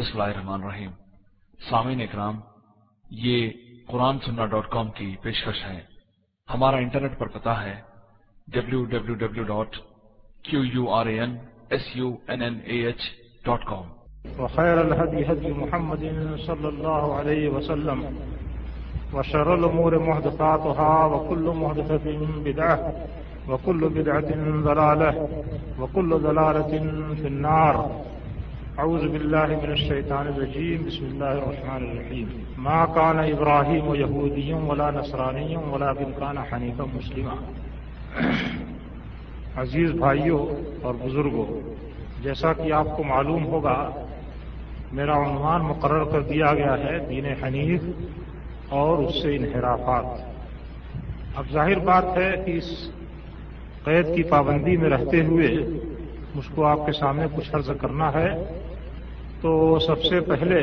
بسم اللہ الرحمن الرحیم۔ سامعین اکرام، یہ قرآن سننا ڈاٹ کام کی پیشکش ہے۔ ہمارا انٹرنیٹ پر پتا ہے W W W dot Q U R A N S U N N A H dot com. وخير الهدي هدي محمد صلى الله عليه وسلم، وشر الأمور محدثاتها، وكل محدثة بدعة، وكل بدعة ضلالة، وكل ضلالة في النار. أعوذ بالله من الشيطان الرجيم. بسم الله الرحمن الرحيم. ما كان إبراهيم يهودي ولا نصراني ولكن كان حنيفا مسلما. عزیز بھائیوں اور بزرگوں، جیسا کہ آپ کو معلوم ہوگا، میرا عنوان مقرر کر دیا گیا ہے دین حنیف اور اس سے انحرافات۔ اب ظاہر بات ہے کہ اس قید کی پابندی میں رہتے ہوئے مجھ کو آپ کے سامنے کچھ عرض کرنا ہے۔ تو سب سے پہلے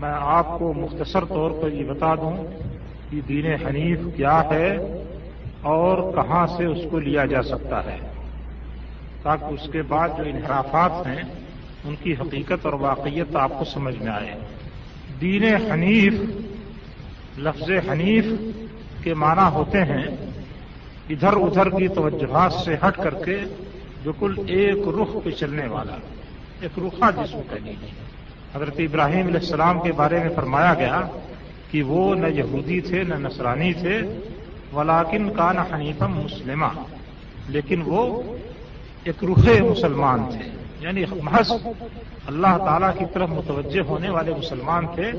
میں آپ کو مختصر طور پر یہ بتا دوں کہ دین حنیف کیا ہے اور کہاں سے اس کو لیا جا سکتا ہے، تاکہ اس کے بعد جو انحرافات ہیں، ان کی حقیقت اور واقعیت آپ کو سمجھ میں آئے۔ دین حنیف، لفظ حنیف کے معنی ہوتے ہیں ادھر ادھر کی توجہات سے ہٹ کر کے بالکل ایک رخ پہ چلنے والا۔ ایک رخا جس کو کہہ حضرت ابراہیم علیہ السلام کے بارے میں فرمایا گیا کہ وہ نہ یہودی تھے، نہ نصرانی تھے ولاکن کا نہ حنیفم مسلمہ۔ لیکن وہ ایک رخ مسلمان تھے یعنی محض اللہ تعالی کی طرف متوجہ ہونے والے مسلمان تھے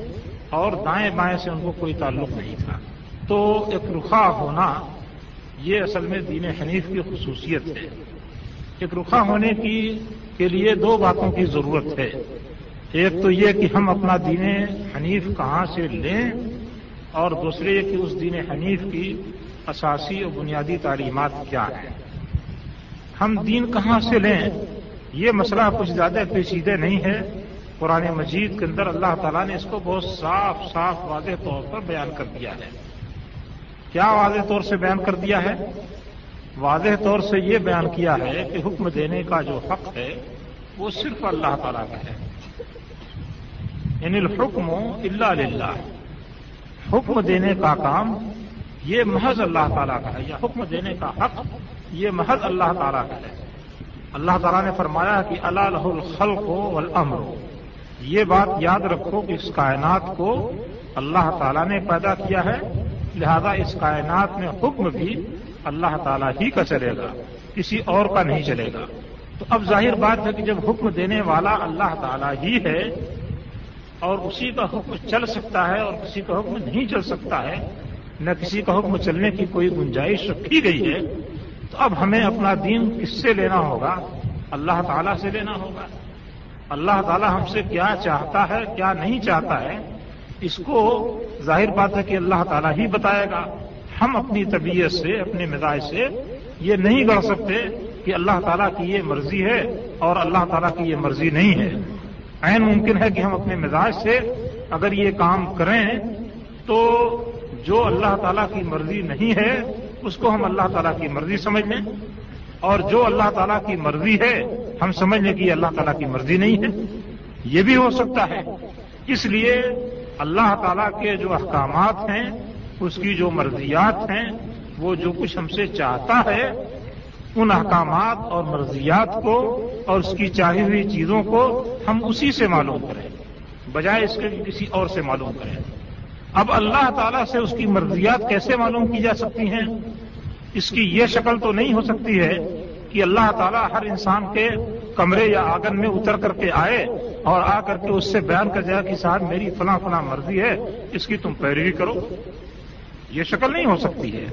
اور دائیں بائیں سے ان کو کوئی تعلق نہیں تھا۔ تو ایک رخا ہونا یہ اصل میں دین حنیف کی خصوصیت ہے۔ ایک رخا ہونے کی کے لیے دو باتوں کی ضرورت ہے۔ ایک تو یہ کہ ہم اپنا دین حنیف کہاں سے لیں اور دوسرے یہ کہ اس دین حنیف کی اساسی اور بنیادی تعلیمات کیا ہیں۔ ہم دین کہاں سے لیں؟ یہ مسئلہ کچھ زیادہ پیچیدہ نہیں ہے۔ قرآن مجید کے اندر اللہ تعالیٰ نے اس کو بہت صاف صاف واضح طور پر بیان کر دیا ہے۔ کیا واضح طور سے بیان کر دیا ہے؟ واضح طور سے یہ بیان کیا ہے کہ حکم دینے کا جو حق ہے، وہ صرف اللہ تعالیٰ کا ہے۔ یعنی الحکم اللہ للہ۔ حکم دینے کا کام یہ محض اللہ تعالیٰ کا ہے، یا حکم دینے کا حق یہ محض اللہ تعالیٰ کا ہے۔ اللہ تعالیٰ نے فرمایا کہ اللہ الخلق والامر۔ ہو یہ بات یاد رکھو کہ اس کائنات کو اللہ تعالیٰ نے پیدا کیا ہے۔ لہذا اس کائنات میں حکم بھی اللہ تعالیٰ ہی کا چلے گا، کسی اور کا نہیں چلے گا۔ تو اب ظاہر بات ہے کہ جب حکم دینے والا اللہ تعالیٰ ہی ہے اور اسی کا حکم چل سکتا ہے اور کسی کا حکم نہیں چل سکتا ہے، نہ کسی کا حکم چلنے کی کوئی گنجائش رکھی گئی ہے، تو اب ہمیں اپنا دین کس سے لینا ہوگا؟ اللہ تعالیٰ سے لینا ہوگا۔ اللہ تعالیٰ ہم سے کیا چاہتا ہے، کیا نہیں چاہتا ہے اس کو ظاہر بات ہے کہ اللہ تعالیٰ ہی بتائے گا۔ ہم اپنی طبیعت سے اپنے مزاج سے یہ نہیں گڑھ سکتے کہ اللہ تعالیٰ کی یہ مرضی ہے اور اللہ تعالیٰ کی یہ مرضی نہیں ہے۔ عین ممکن ہے کہ ہم اپنے مزاج سے اگر یہ کام کریں تو جو اللہ تعالیٰ کی مرضی نہیں ہے، اس کو ہم اللہ تعالیٰ کی مرضی سمجھ لیں۔ اور جو اللہ تعالیٰ کی مرضی ہے، ہم سمجھ لیں کہ یہ اللہ تعالیٰ کی مرضی نہیں ہے۔ یہ بھی ہو سکتا ہے۔ اس لیے اللہ تعالیٰ کے جو احکامات ہیں، اس کی جو مرضیات ہیں، وہ جو کچھ ہم سے چاہتا ہے، ان احکامات اور مرضیات کو اور اس کی چاہی ہوئی چیزوں کو ہم اسی سے معلوم کریں، بجائے اس کے کسی اور سے معلوم کریں۔ اب اللہ تعالیٰ سے اس کی مرضیات کیسے معلوم کی جا سکتی ہیں؟ اس کی یہ شکل تو نہیں ہو سکتی ہے کہ اللہ تعالیٰ ہر انسان کے کمرے یا آنگن میں اتر کر کے آئے اور آ کر کے اس سے بیان کر جائے کہ صاحب میری فلاں فلاں مرضی ہے، اس کی تم پیروی کرو۔ یہ شکل نہیں ہو سکتی ہے۔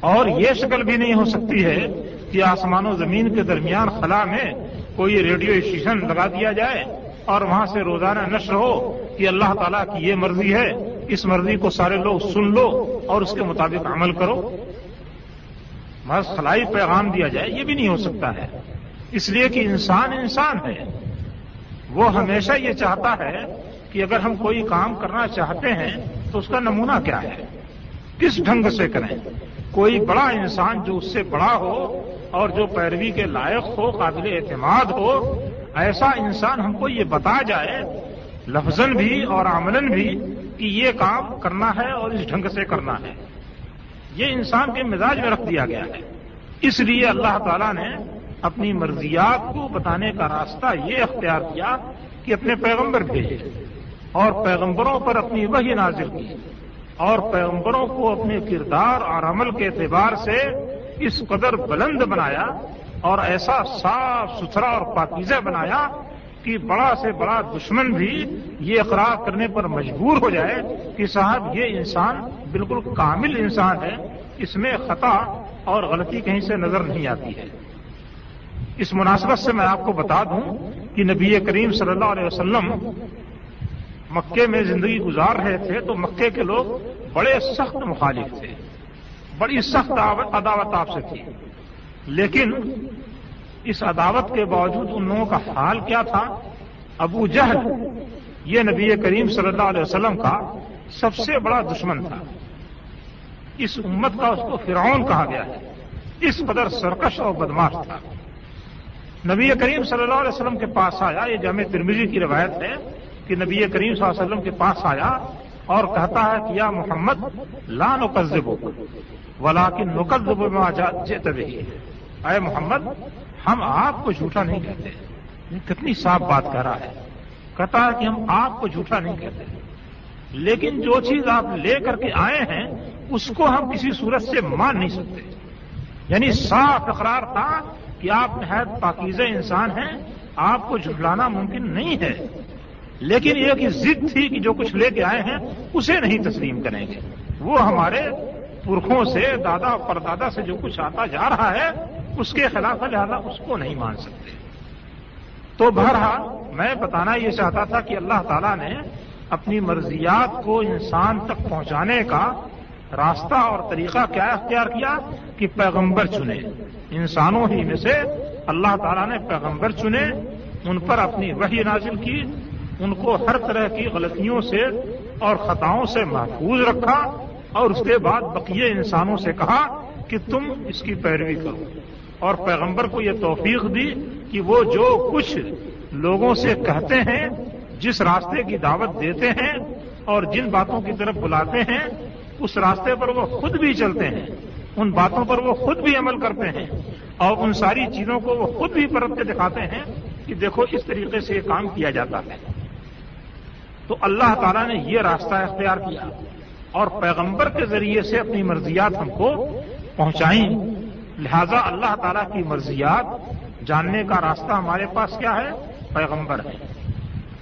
اور یہ شکل بھی نہیں ہو سکتی ہے کہ آسمان و زمین کے درمیان خلا میں کوئی ریڈیو اسٹیشن لگا دیا جائے اور وہاں سے روزانہ نشر ہو کہ اللہ تعالیٰ کی یہ مرضی ہے، اس مرضی کو سارے لوگ سن لو اور اس کے مطابق عمل کرو۔ بس خلائی پیغام دیا جائے، یہ بھی نہیں ہو سکتا ہے۔ اس لیے کہ انسان انسان ہے۔ وہ ہمیشہ یہ چاہتا ہے کہ اگر ہم کوئی کام کرنا چاہتے ہیں تو اس کا نمونہ کیا ہے؟ کس ڈھنگ سے کریں؟ کوئی بڑا انسان جو اس سے بڑا ہو اور جو پیروی کے لائق ہو، قابل اعتماد ہو، ایسا انسان ہم کو یہ بتا جائے لفظ بھی اور عمل بھی، کہ یہ کام کرنا ہے اور اس ڈھنگ سے کرنا ہے۔ یہ انسان کے مزاج میں رکھ دیا گیا ہے۔ اس لیے اللہ تعالیٰ نے اپنی مرضیات کو بتانے کا راستہ یہ اختیار کیا کہ اپنے پیغمبر بھیجے اور پیغمبروں پر اپنی وہی نازل کی اور پیغمبروں کو اپنے کردار اور عمل کے اعتبار سے اس قدر بلند بنایا اور ایسا صاف ستھرا اور پاکیزہ بنایا کہ بڑا سے بڑا دشمن بھی یہ اقرار کرنے پر مجبور ہو جائے کہ صاحب یہ انسان بالکل کامل انسان ہے، اس میں خطا اور غلطی کہیں سے نظر نہیں آتی ہے۔ اس مناسبت سے میں آپ کو بتا دوں کہ نبی کریم صلی اللہ علیہ وسلم مکے میں زندگی گزار رہے تھے تو مکے کے لوگ بڑے سخت مخالف تھے۔ بڑی سخت عداوت آپ سے تھی۔ لیکن اس عداوت کے باوجود ان لوگوں کا حال کیا تھا؟ ابو جہل، یہ نبی کریم صلی اللہ علیہ وسلم کا سب سے بڑا دشمن تھا۔ اس امت کا اس کو فرعون کہا گیا ہے۔ اس قدر سرکش اور بدماش تھا۔ نبی کریم صلی اللہ علیہ وسلم کے پاس آیا، یہ جامع ترمیزی کی روایت ہے کہ نبی کریم صلی اللہ علیہ وسلم کے پاس آیا اور کہتا ہے کہ یا محمد، لا نقذب ولاکن نقذب ما جئت به اے محمد، ہم آپ کو جھوٹا نہیں کہتے۔ کتنی صاف بات کہہ رہا ہے۔ کہتا ہے کہ ہم آپ کو جھوٹا نہیں کہتے۔ لیکن جو چیز آپ لے کر کے آئے ہیں، اس کو ہم کسی صورت سے مان نہیں سکتے۔ یعنی صاف اقرار تھا کہ آپ نہایت پاکیزہ انسان ہیں، آپ کو جھٹلانا ممکن نہیں ہے۔ لیکن یہ کہ ضد تھی کہ جو کچھ لے کے آئے ہیں، اسے نہیں تسلیم کریں گے۔ وہ ہمارے پرکھوں سے، دادا پردادا سے جو کچھ آتا جا رہا ہے، اس کے خلاف لہذا اس کو نہیں مان سکتے۔ تو بہرحال، میں بتانا یہ چاہتا تھا کہ اللہ تعالیٰ نے اپنی مرضیات کو انسان تک پہنچانے کا راستہ اور طریقہ کیا اختیار کیا کہ پیغمبر چنے۔ انسانوں ہی میں سے اللہ تعالیٰ نے پیغمبر چنے، ان پر اپنی وحی نازل کی، ان کو ہر طرح کی غلطیوں سے اور خطاؤں سے محفوظ رکھا اور اس کے بعد بقیے انسانوں سے کہا کہ تم اس کی پیروی کرو۔ اور پیغمبر کو یہ توفیق دی کہ وہ جو کچھ لوگوں سے کہتے ہیں، جس راستے کی دعوت دیتے ہیں اور جن باتوں کی طرف بلاتے ہیں، اس راستے پر وہ خود بھی چلتے ہیں۔ ان باتوں پر وہ خود بھی عمل کرتے ہیں اور ان ساری چیزوں کو وہ خود بھی پرت کے دکھاتے ہیں کہ دیکھو اس طریقے سے یہ کام کیا جاتا ہے۔ تو اللہ تعالیٰ نے یہ راستہ اختیار کیا اور پیغمبر کے ذریعے سے اپنی مرضیات ہم کو پہنچائیں۔ لہذا اللہ تعالیٰ کی مرضیات جاننے کا راستہ ہمارے پاس کیا ہے؟ پیغمبر ہے۔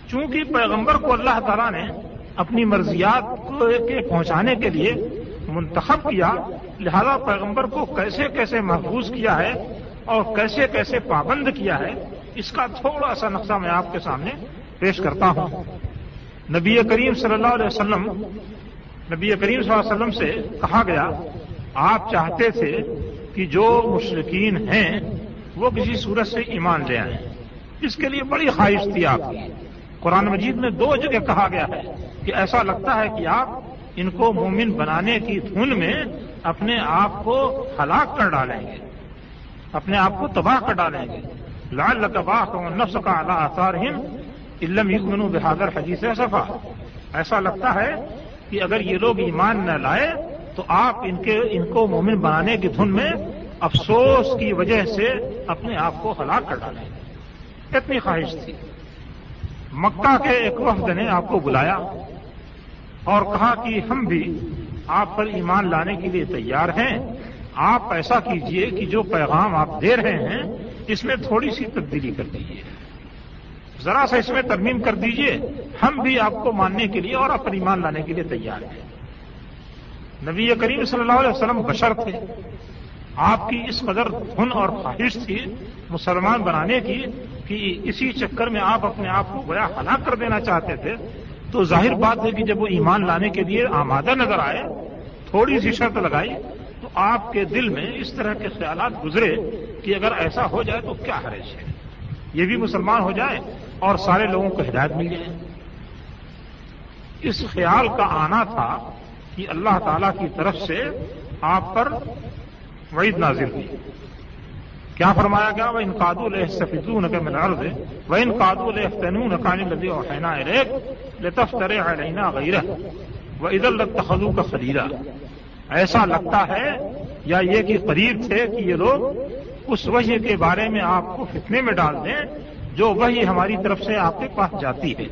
چونکہ پیغمبر کو اللہ تعالیٰ نے اپنی مرضیات کے پہنچانے کے لیے منتخب کیا لہذا پیغمبر کو کیسے کیسے محفوظ کیا ہے اور کیسے کیسے پابند کیا ہے، اس کا تھوڑا سا نقشہ میں آپ کے سامنے پیش کرتا ہوں۔ نبی کریم صلی اللہ علیہ وسلم، نبی کریم صلی اللہ علیہ وسلم سے کہا گیا، آپ چاہتے تھے کہ جو مشرقین ہیں، وہ کسی صورت سے ایمان لے آئیں۔ اس کے لیے بڑی خواہش تھی آپ کی۔ قرآن مجید میں دو جگہ کہا گیا ہے کہ ایسا لگتا ہے کہ آپ ان کو مومن بنانے کی دھن میں اپنے آپ کو ہلاک کر ڈالیں گے۔ اپنے آپ کو تباہ کر ڈالیں گے۔ لال لطباہ نفس کا اعلیٰ آثار ہند علم یقمن بحادر حجیث صفا۔ ایسا لگتا ہے کہ اگر یہ لوگ ایمان نہ لائے تو آپ ان کے، ان کو مومن بنانے کی دھن میں افسوس کی وجہ سے اپنے آپ کو ہلاک کر ڈالیں گے۔ اتنی خواہش تھی۔ مکہ کے ایک وفد نے آپ کو بلایا اور کہا کہ ہم بھی آپ پر ایمان لانے کے لیے تیار ہیں، آپ ایسا کیجیے کہ جو پیغام آپ دے رہے ہیں، اس میں تھوڑی سی تبدیلی کر دیجیے ذرا سا اس میں ترمیم کر دیجیے، ہم بھی آپ کو ماننے کے لیے اور آپ ایمان لانے کے لیے تیار ہیں۔ نبی کریم صلی اللہ علیہ وسلم بشر تھے۔ آپ کی اس قدر دھن اور خواہش تھی مسلمان بنانے کی کہ اسی چکر میں آپ اپنے آپ کو گویا ہلاک کر دینا چاہتے تھے۔ تو ظاہر بات ہے کہ جب وہ ایمان لانے کے لیے آمادہ نظر آئے، تھوڑی سی شرط لگائی، تو آپ کے دل میں اس طرح کے خیالات گزرے کہ اگر ایسا ہو جائے تو کیا حرج ہے؟ یہ بھی مسلمان ہو جائے اور سارے لوگوں کو ہدایت مل جائے۔ اس خیال کا آنا تھا کہ اللہ تعالی کی طرف سے آپ پر وعید نازل ہوئی۔ کیا فرمایا گیا؟ وہ ان قادو سفیدون کے ملارز وہ ان قادو الفتنون قانی لدی اور حینا ریک لطف ترے علینا غیرہ وہ عید الخلو کا خلیرہ ایسا لگتا ہے یا یہ کہ قریب تھے کہ یہ لوگ اس وحی کے بارے میں آپ کو فتنے میں ڈال دیں، جو وہی ہماری طرف سے آپ کے پاس جاتی ہے۔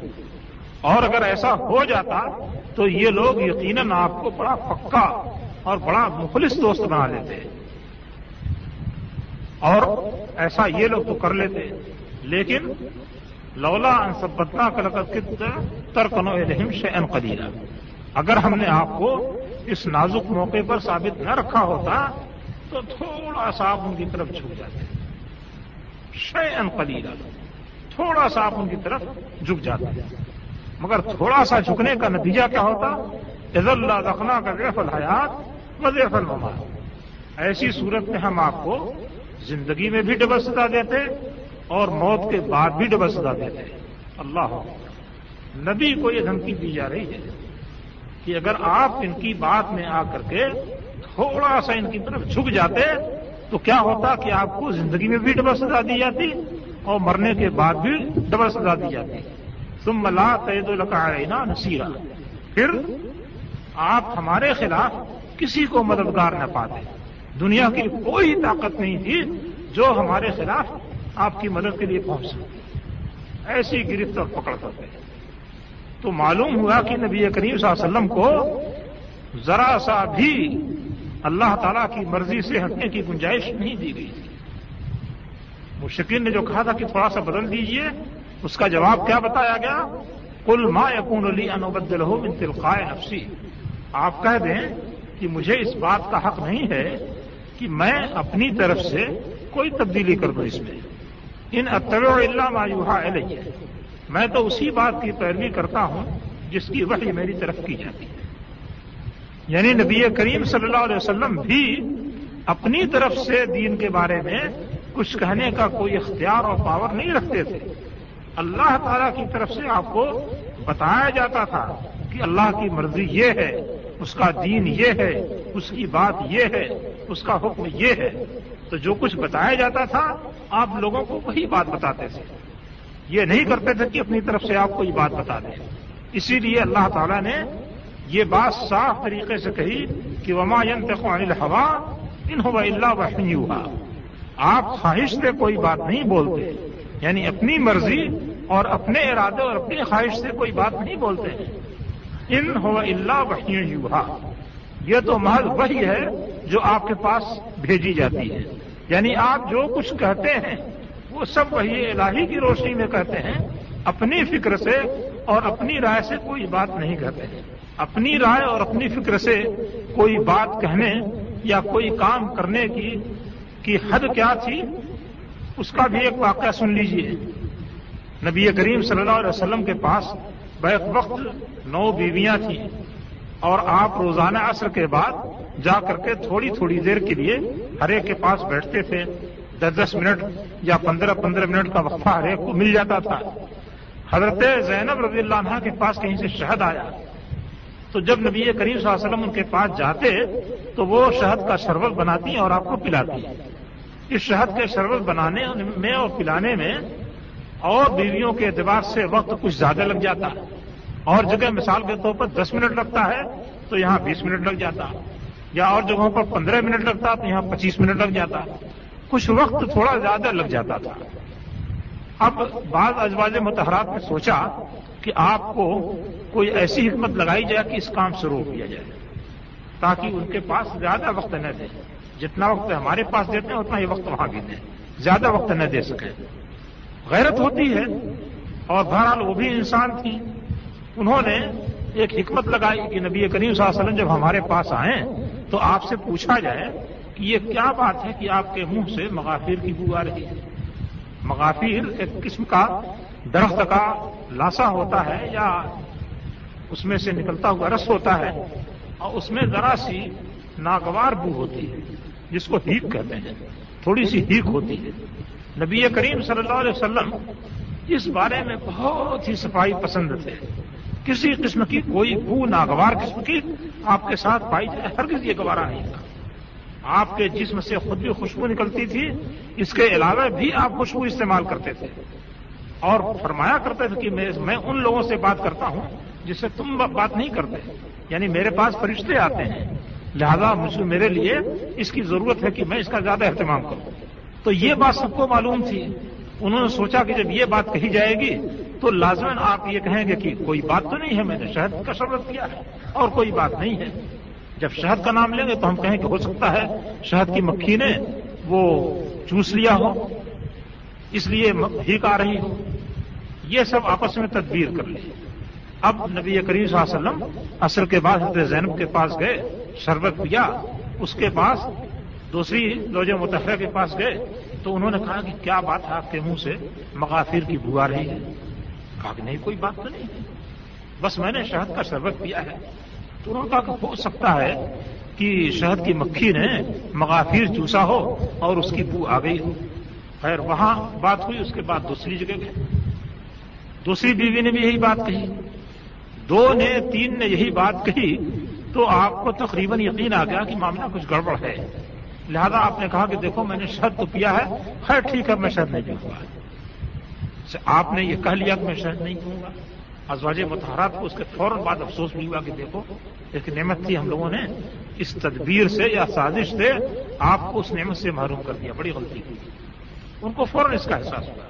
اور اگر ایسا ہو جاتا تو یہ لوگ یقیناً آپ کو بڑا پکا اور بڑا مخلص دوست بنا لیتے۔ اور ایسا یہ لوگ تو کر لیتے لیکن لولا انسبتنا کلکت ترکن الحم شن قدیرہ اگر ہم نے آپ کو اس نازک موقع پر ثابت نہ رکھا ہوتا تو تھوڑا سا آپ ان کی طرف جھک جاتے۔ شے ان قلیلہ تھوڑا سا آپ ان کی طرف جھک جاتے۔ مگر تھوڑا سا جھکنے کا نتیجہ کیا ہوتا؟ عز اللہ دخنا کا ریف الحیات وزیف المات ایسی صورت میں ہم آپ کو زندگی میں بھی ڈبل دیتے اور موت کے بعد بھی ڈبل دیتے۔ اللہ نبی کو یہ دھمکی دی جا رہی ہے کہ اگر آپ ان کی بات میں آ کر کے تھوڑا سا ان کی طرف جھک جاتے، تو کیا ہوتا کہ آپ کو زندگی میں بھی ڈبل سزا دی جاتی اور مرنے کے بعد بھی ڈبل سزا دی جاتی۔ تم ملا تید القاعینہ نصیرہ پھر آپ ہمارے خلاف کسی کو مددگار نہ پاتے۔ دنیا کی کوئی طاقت نہیں تھی جو ہمارے خلاف آپ کی مدد کے لیے پہنچ سکتی ایسی گرفت اور پکڑ کرتے تو معلوم ہوا کہ نبی کریم صلی اللہ علیہ وسلم کو ذرا سا بھی اللہ تعالی کی مرضی سے ہٹنے کی گنجائش نہیں دی گئی۔ تھی مشکین نے جو کہا تھا کہ تھوڑا سا بدل دیجیے، اس کا جواب کیا بتایا گیا؟ کل ما یقون علی انوبدل ہو من تلقائے نفسی۔ آپ کہہ دیں کہ مجھے اس بات کا حق نہیں ہے کہ میں اپنی طرف سے کوئی تبدیلی کر دوں اس میں۔ ان اطب اللہ مایوہا علیہ میں تو اسی بات کی پیروی کرتا ہوں جس کی وحی میری طرف کی جاتی ہے۔ یعنی نبی کریم صلی اللہ علیہ وسلم بھی اپنی طرف سے دین کے بارے میں کچھ کہنے کا کوئی اختیار اور پاور نہیں رکھتے تھے۔ اللہ تعالی کی طرف سے آپ کو بتایا جاتا تھا کہ اللہ کی مرضی یہ ہے اس کا دین یہ ہے، اس کی بات یہ ہے، اس کا حکم یہ ہے۔ تو جو کچھ بتایا جاتا تھا، آپ لوگوں کو وہی بات بتاتے تھے۔ یہ نہیں کرتے تھے کہ اپنی طرف سے آپ کو یہ بات بتا دیں۔ اسی لیے اللہ تعالیٰ نے یہ بات صاف طریقے سے کہی کہ وما عن الحوا ان ہوا اللہ وحنی ہوا آپ خواہش سے کوئی بات نہیں بولتے یعنی اپنی مرضی اور اپنے ارادے اور اپنی خواہش سے کوئی بات نہیں بولتے۔ ان ہوا اللہ وحی یوہا یہ تو محض وہی ہے جو آپ کے پاس بھیجی جاتی ہے۔ یعنی آپ جو کچھ کہتے ہیں، وہ سب وہی الہی کی روشنی میں کہتے ہیں۔ اپنی فکر سے اور اپنی رائے سے کوئی بات نہیں کہتے۔ ہیں اپنی رائے اور اپنی فکر سے کوئی بات کہنے یا کوئی کام کرنے کی کی حد کیا تھی؟ اس کا بھی ایک واقعہ سن لیجیے۔ نبی کریم صلی اللہ علیہ وسلم کے پاس بیک وقت نو بیویاں تھیں۔ اور آپ روزانہ عصر کے بعد جا کر کے تھوڑی تھوڑی دیر کے لیے ہر ایک کے پاس بیٹھتے تھے۔ دس دس منٹ یا پندرہ پندرہ منٹ کا وقفہ ہر ایک کو مل جاتا تھا۔ حضرت زینب رضی اللہ عنہ کے پاس کہیں سے شہد آیا۔ تو جب نبی کریم صلی اللہ علیہ وسلم ان کے پاس جاتے تو وہ شہد کا شربت بناتی اور آپ کو پلاتی۔ اس شہد کے شربت بنانے میں اور پلانے میں اور بیویوں کے اعتبار سے وقت کچھ زیادہ لگ جاتا۔ ہے اور جگہ مثال کے طور پر دس منٹ لگتا ہے تو یہاں بیس منٹ لگ جاتا، یا اور جگہوں پر پندرہ منٹ لگتا تو یہاں پچیس منٹ لگ جاتا۔ کچھ وقت تھوڑا زیادہ لگ جاتا تھا۔ اب بعض ازواج متحرات نے سوچا کہ آپ کو کوئی ایسی حکمت لگائی جائے کہ اس کام سے روک دیا جائے، تاکہ ان کے پاس زیادہ وقت نہ دے۔ جتنا وقت ہمارے پاس دیتے ہیں، اتنا ہی وقت وہاں بھی دیں۔ زیادہ وقت نہ دے سکے غیرت ہوتی ہے۔ اور بہرحال وہ بھی انسان تھی۔ انہوں نے ایک حکمت لگائی کہ نبی کریم صلی اللہ علیہ وسلم جب ہمارے پاس آئیں تو آپ سے پوچھا جائے کہ یہ کیا بات ہے کہ آپ کے منہ سے مغافیر کی بو آ رہی ہے؟ مغافیر ایک قسم کا درخت کا لاسا ہوتا ہے یا اس میں سے نکلتا ہوا رس ہوتا ہے اور اس میں ذرا سی ناگوار بو ہوتی ہے، جس کو ہیک کہتے ہیں۔ تھوڑی سی ہیک ہوتی ہے۔ نبی کریم صلی اللہ علیہ وسلم اس بارے میں بہت ہی صفائی پسند تھے۔ کسی قسم کی کوئی بو ناگوار قسم کی آپ کے ساتھ پائی جائے ہر کسی گوارا نہیں تھا۔ آپ کے جسم سے خود بھی خوشبو نکلتی تھی، اس کے علاوہ بھی آپ خوشبو استعمال کرتے تھے۔ اور فرمایا کرتے تھے کہ میں ان لوگوں سے بات کرتا ہوں جس سے تم بات نہیں کرتے۔ یعنی میرے پاس فرشتے آتے ہیں۔ لہذا مجھے میرے لیے اس کی ضرورت ہے کہ میں اس کا زیادہ اہتمام کروں۔ تو یہ بات سب کو معلوم تھی۔ انہوں نے سوچا کہ جب یہ بات کہی جائے گی تو لازمن آپ یہ کہیں گے کہ کوئی بات تو نہیں ہے، میں نے شہد کا شربت کیا ہے، اور کوئی بات نہیں ہے۔ جب شہد کا نام لیں گے تو ہم کہیں کہ ہو سکتا ہے شہد کی مکھی نے وہ چوس لیا ہو اس لیے بھیک آ رہی ہو یہ سب آپس میں تدبیر کر لی اب نبی کریم صلی اللہ علیہ وسلم اصل کے بعد حضرت زینب کے پاس گئے، شربت پیا، اس کے پاس دوسری لوج متحرہ کے پاس گئے۔ تو انہوں نے کہا کہ کیا بات ہے آپ کے منہ سے؟ مغافر کی بو آ رہی ہے۔ کہا کہ نہیں، کوئی بات تو نہیں۔ بس میں نے شہد کا شربت پیا ہے۔ تو انہوں نے کہا کہ ہو سکتا ہے کہ شہد کی مکھی نے مغافیر چوسا ہو اور اس کی بو آ گئی ہو۔ خیر، وہاں بات ہوئی، اس کے بعد دوسری جگہ گئے۔ دوسری بیوی نے بھی یہی بات کہی۔ دو نے، تین نے یہی بات کہی۔ تو آپ کو تقریباً یقین آ گیا کہ معاملہ کچھ گڑبڑ ہے۔ لہذا آپ نے کہا کہ دیکھو، میں نے شہد تو پیا ہے۔ خیر، ٹھیک ہے، میں شہد نہیں پیوں گا۔ آپ نے یہ کہہ لیا کہ میں شہد نہیں پیوں گا۔ ازواج متحرات کو اس کے فوراً بعد افسوس بھی ہوا کہ دیکھو، ایک نعمت تھی ہم لوگوں نے۔ اس تدبیر سے یا سازش سے آپ کو اس نعمت سے محروم کر دیا، بڑی غلطی کی۔ ان کو فوراً اس کا احساس ہوا۔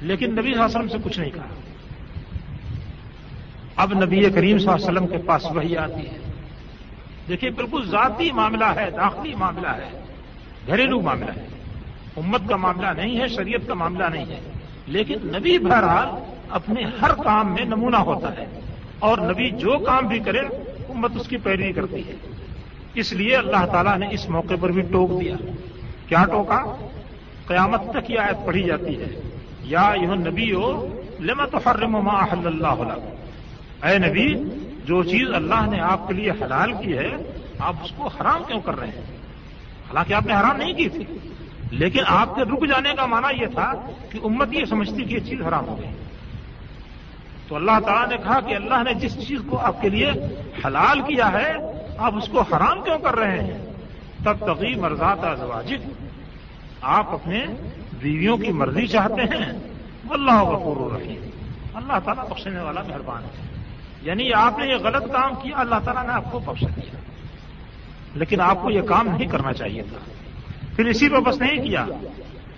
لیکن نبی صلی اللہ علیہ وسلم سے کچھ نہیں کہا۔ اب نبی کریم صلی اللہ علیہ وسلم کے پاس وہی آتی ہے۔ دیکھیے، بالکل ذاتی معاملہ ہے، داخلی معاملہ ہے، گھریلو معاملہ ہے۔ امت کا معاملہ نہیں ہے، شریعت کا معاملہ نہیں ہے۔ لیکن نبی بہرحال اپنے ہر کام میں نمونہ ہوتا ہے اور نبی جو کام بھی کرے، امت اس کی پیروی کرتی ہے۔ اس لیے اللہ تعالیٰ نے اس موقع پر بھی ٹوک دیا۔ کیا ٹوکا؟ قیامت تک یہ آیت پڑھی جاتی ہے۔ یا یہ نبی ہو لمت حرم ما احل اللہ اے نبی، جو چیز اللہ نے آپ کے لیے حلال کی ہے، آپ اس کو حرام کیوں کر رہے ہیں؟ حالانکہ آپ نے حرام نہیں کی تھی۔ لیکن آپ کے رک جانے کا معنی یہ تھا کہ امت یہ سمجھتی کہ یہ چیز حرام ہو گئی۔ تو اللہ تعالیٰ نے کہا کہ اللہ نے جس چیز کو آپ کے لیے حلال کیا ہے، آپ اس کو حرام کیوں کر رہے ہیں؟ تب تغی مرزات ازواجد آپ اپنے بیویوں کی مرضی چاہتے ہیں۔ اللہ غفور الرحیم۔ اللہ تعالیٰ بخشنے والا مہربان ہے۔ یعنی آپ نے یہ غلط کام کیا، اللہ تعالیٰ نے آپ کو بخش دیا۔ لیکن آپ کو یہ کام نہیں کرنا چاہیے تھا۔ پھر اسی پہ بس نہیں کیا۔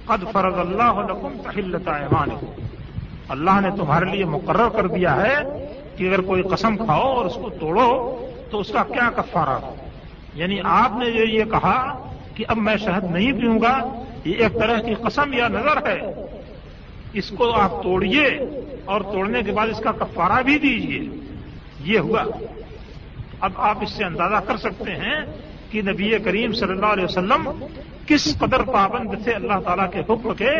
قد فرض اللہ تحلت ایمان اللہ نے تمہارے لیے مقرر کر دیا ہے کہ اگر کوئی قسم کھاؤ اور اس کو توڑو تو اس کا کیا کفارہ ہو؟ یعنی آپ نے جو یہ کہا کہ اب میں شہد نہیں پیوں گا، یہ ایک طرح کی قسم یا نظر ہے۔ اس کو آپ توڑیے اور توڑنے کے بعد اس کا کفارہ بھی دیجیے۔ یہ ہوا۔ اب آپ اس سے اندازہ کر سکتے ہیں کہ نبی کریم صلی اللہ علیہ وسلم کس قدر پابند تھے اللہ تعالیٰ کے حکم کے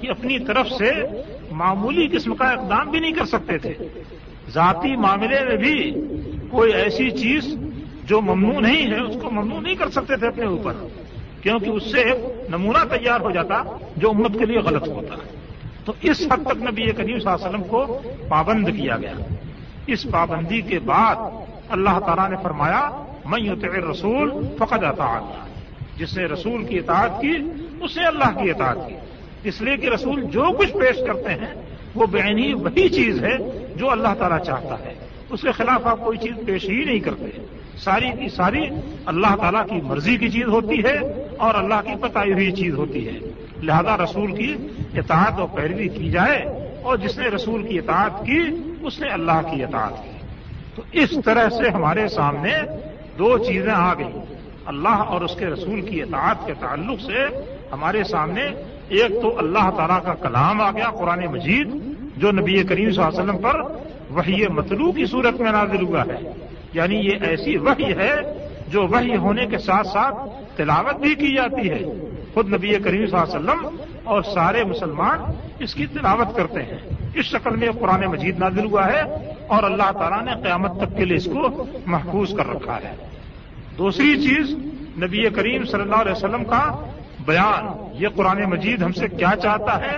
کہ اپنی طرف سے معمولی قسم کا اقدام بھی نہیں کر سکتے تھے۔ ذاتی معاملے میں بھی کوئی ایسی چیز جو ممنوع نہیں ہے، اس کو ممنوع نہیں کر سکتے تھے اپنے اوپر، کیونکہ اس سے ایک نمونہ تیار ہو جاتا جو امت کے لیے غلط ہوتا۔ ہے تو اس حد تک نبی کریم صلی اللہ علیہ وسلم کو پابند کیا گیا۔ اس پابندی کے بعد اللہ تعالیٰ نے فرمایا میں یوتر رسول فقط اطاعت جس نے رسول کی اطاعت کی، اس نے اللہ کی اطاعت کی۔ اس لیے کہ رسول جو کچھ پیش کرتے ہیں، وہ بینی وہی چیز ہے جو اللہ تعالیٰ چاہتا ہے۔ اس کے خلاف آپ کوئی چیز پیش ہی نہیں کرتے۔ ساری کی ساری اللہ تعالیٰ کی مرضی کی چیز ہوتی ہے اور اللہ کی بتائی ہوئی چیز ہوتی ہے۔ لہذا رسول کی اطاعت اور پیروی کی جائے اور جس نے رسول کی اطاعت کی، اس نے اللہ کی اطاعت کی۔ تو اس طرح سے ہمارے سامنے دو چیزیں آ گئی اللہ اور اس کے رسول کی اطاعت کے تعلق سے ہمارے سامنے ایک تو اللہ تعالیٰ کا کلام آ گیا قرآن مجید، جو نبی کریم صلی اللہ علیہ وسلم پر وہی مطلوع کی صورت میں نازل ہوا ہے۔ یعنی یہ ایسی وحی ہے جو وحی ہونے کے ساتھ ساتھ تلاوت بھی کی جاتی ہے۔ خود نبی کریم صلی اللہ علیہ وسلم اور سارے مسلمان اس کی تلاوت کرتے ہیں۔ اس شکل میں قرآن مجید نازل ہوا ہے اور اللہ تعالیٰ نے قیامت تک کے لیے اس کو محفوظ کر رکھا ہے۔ دوسری چیز نبی کریم صلی اللہ علیہ وسلم کا بیان، یہ قرآن مجید ہم سے کیا چاہتا ہے؟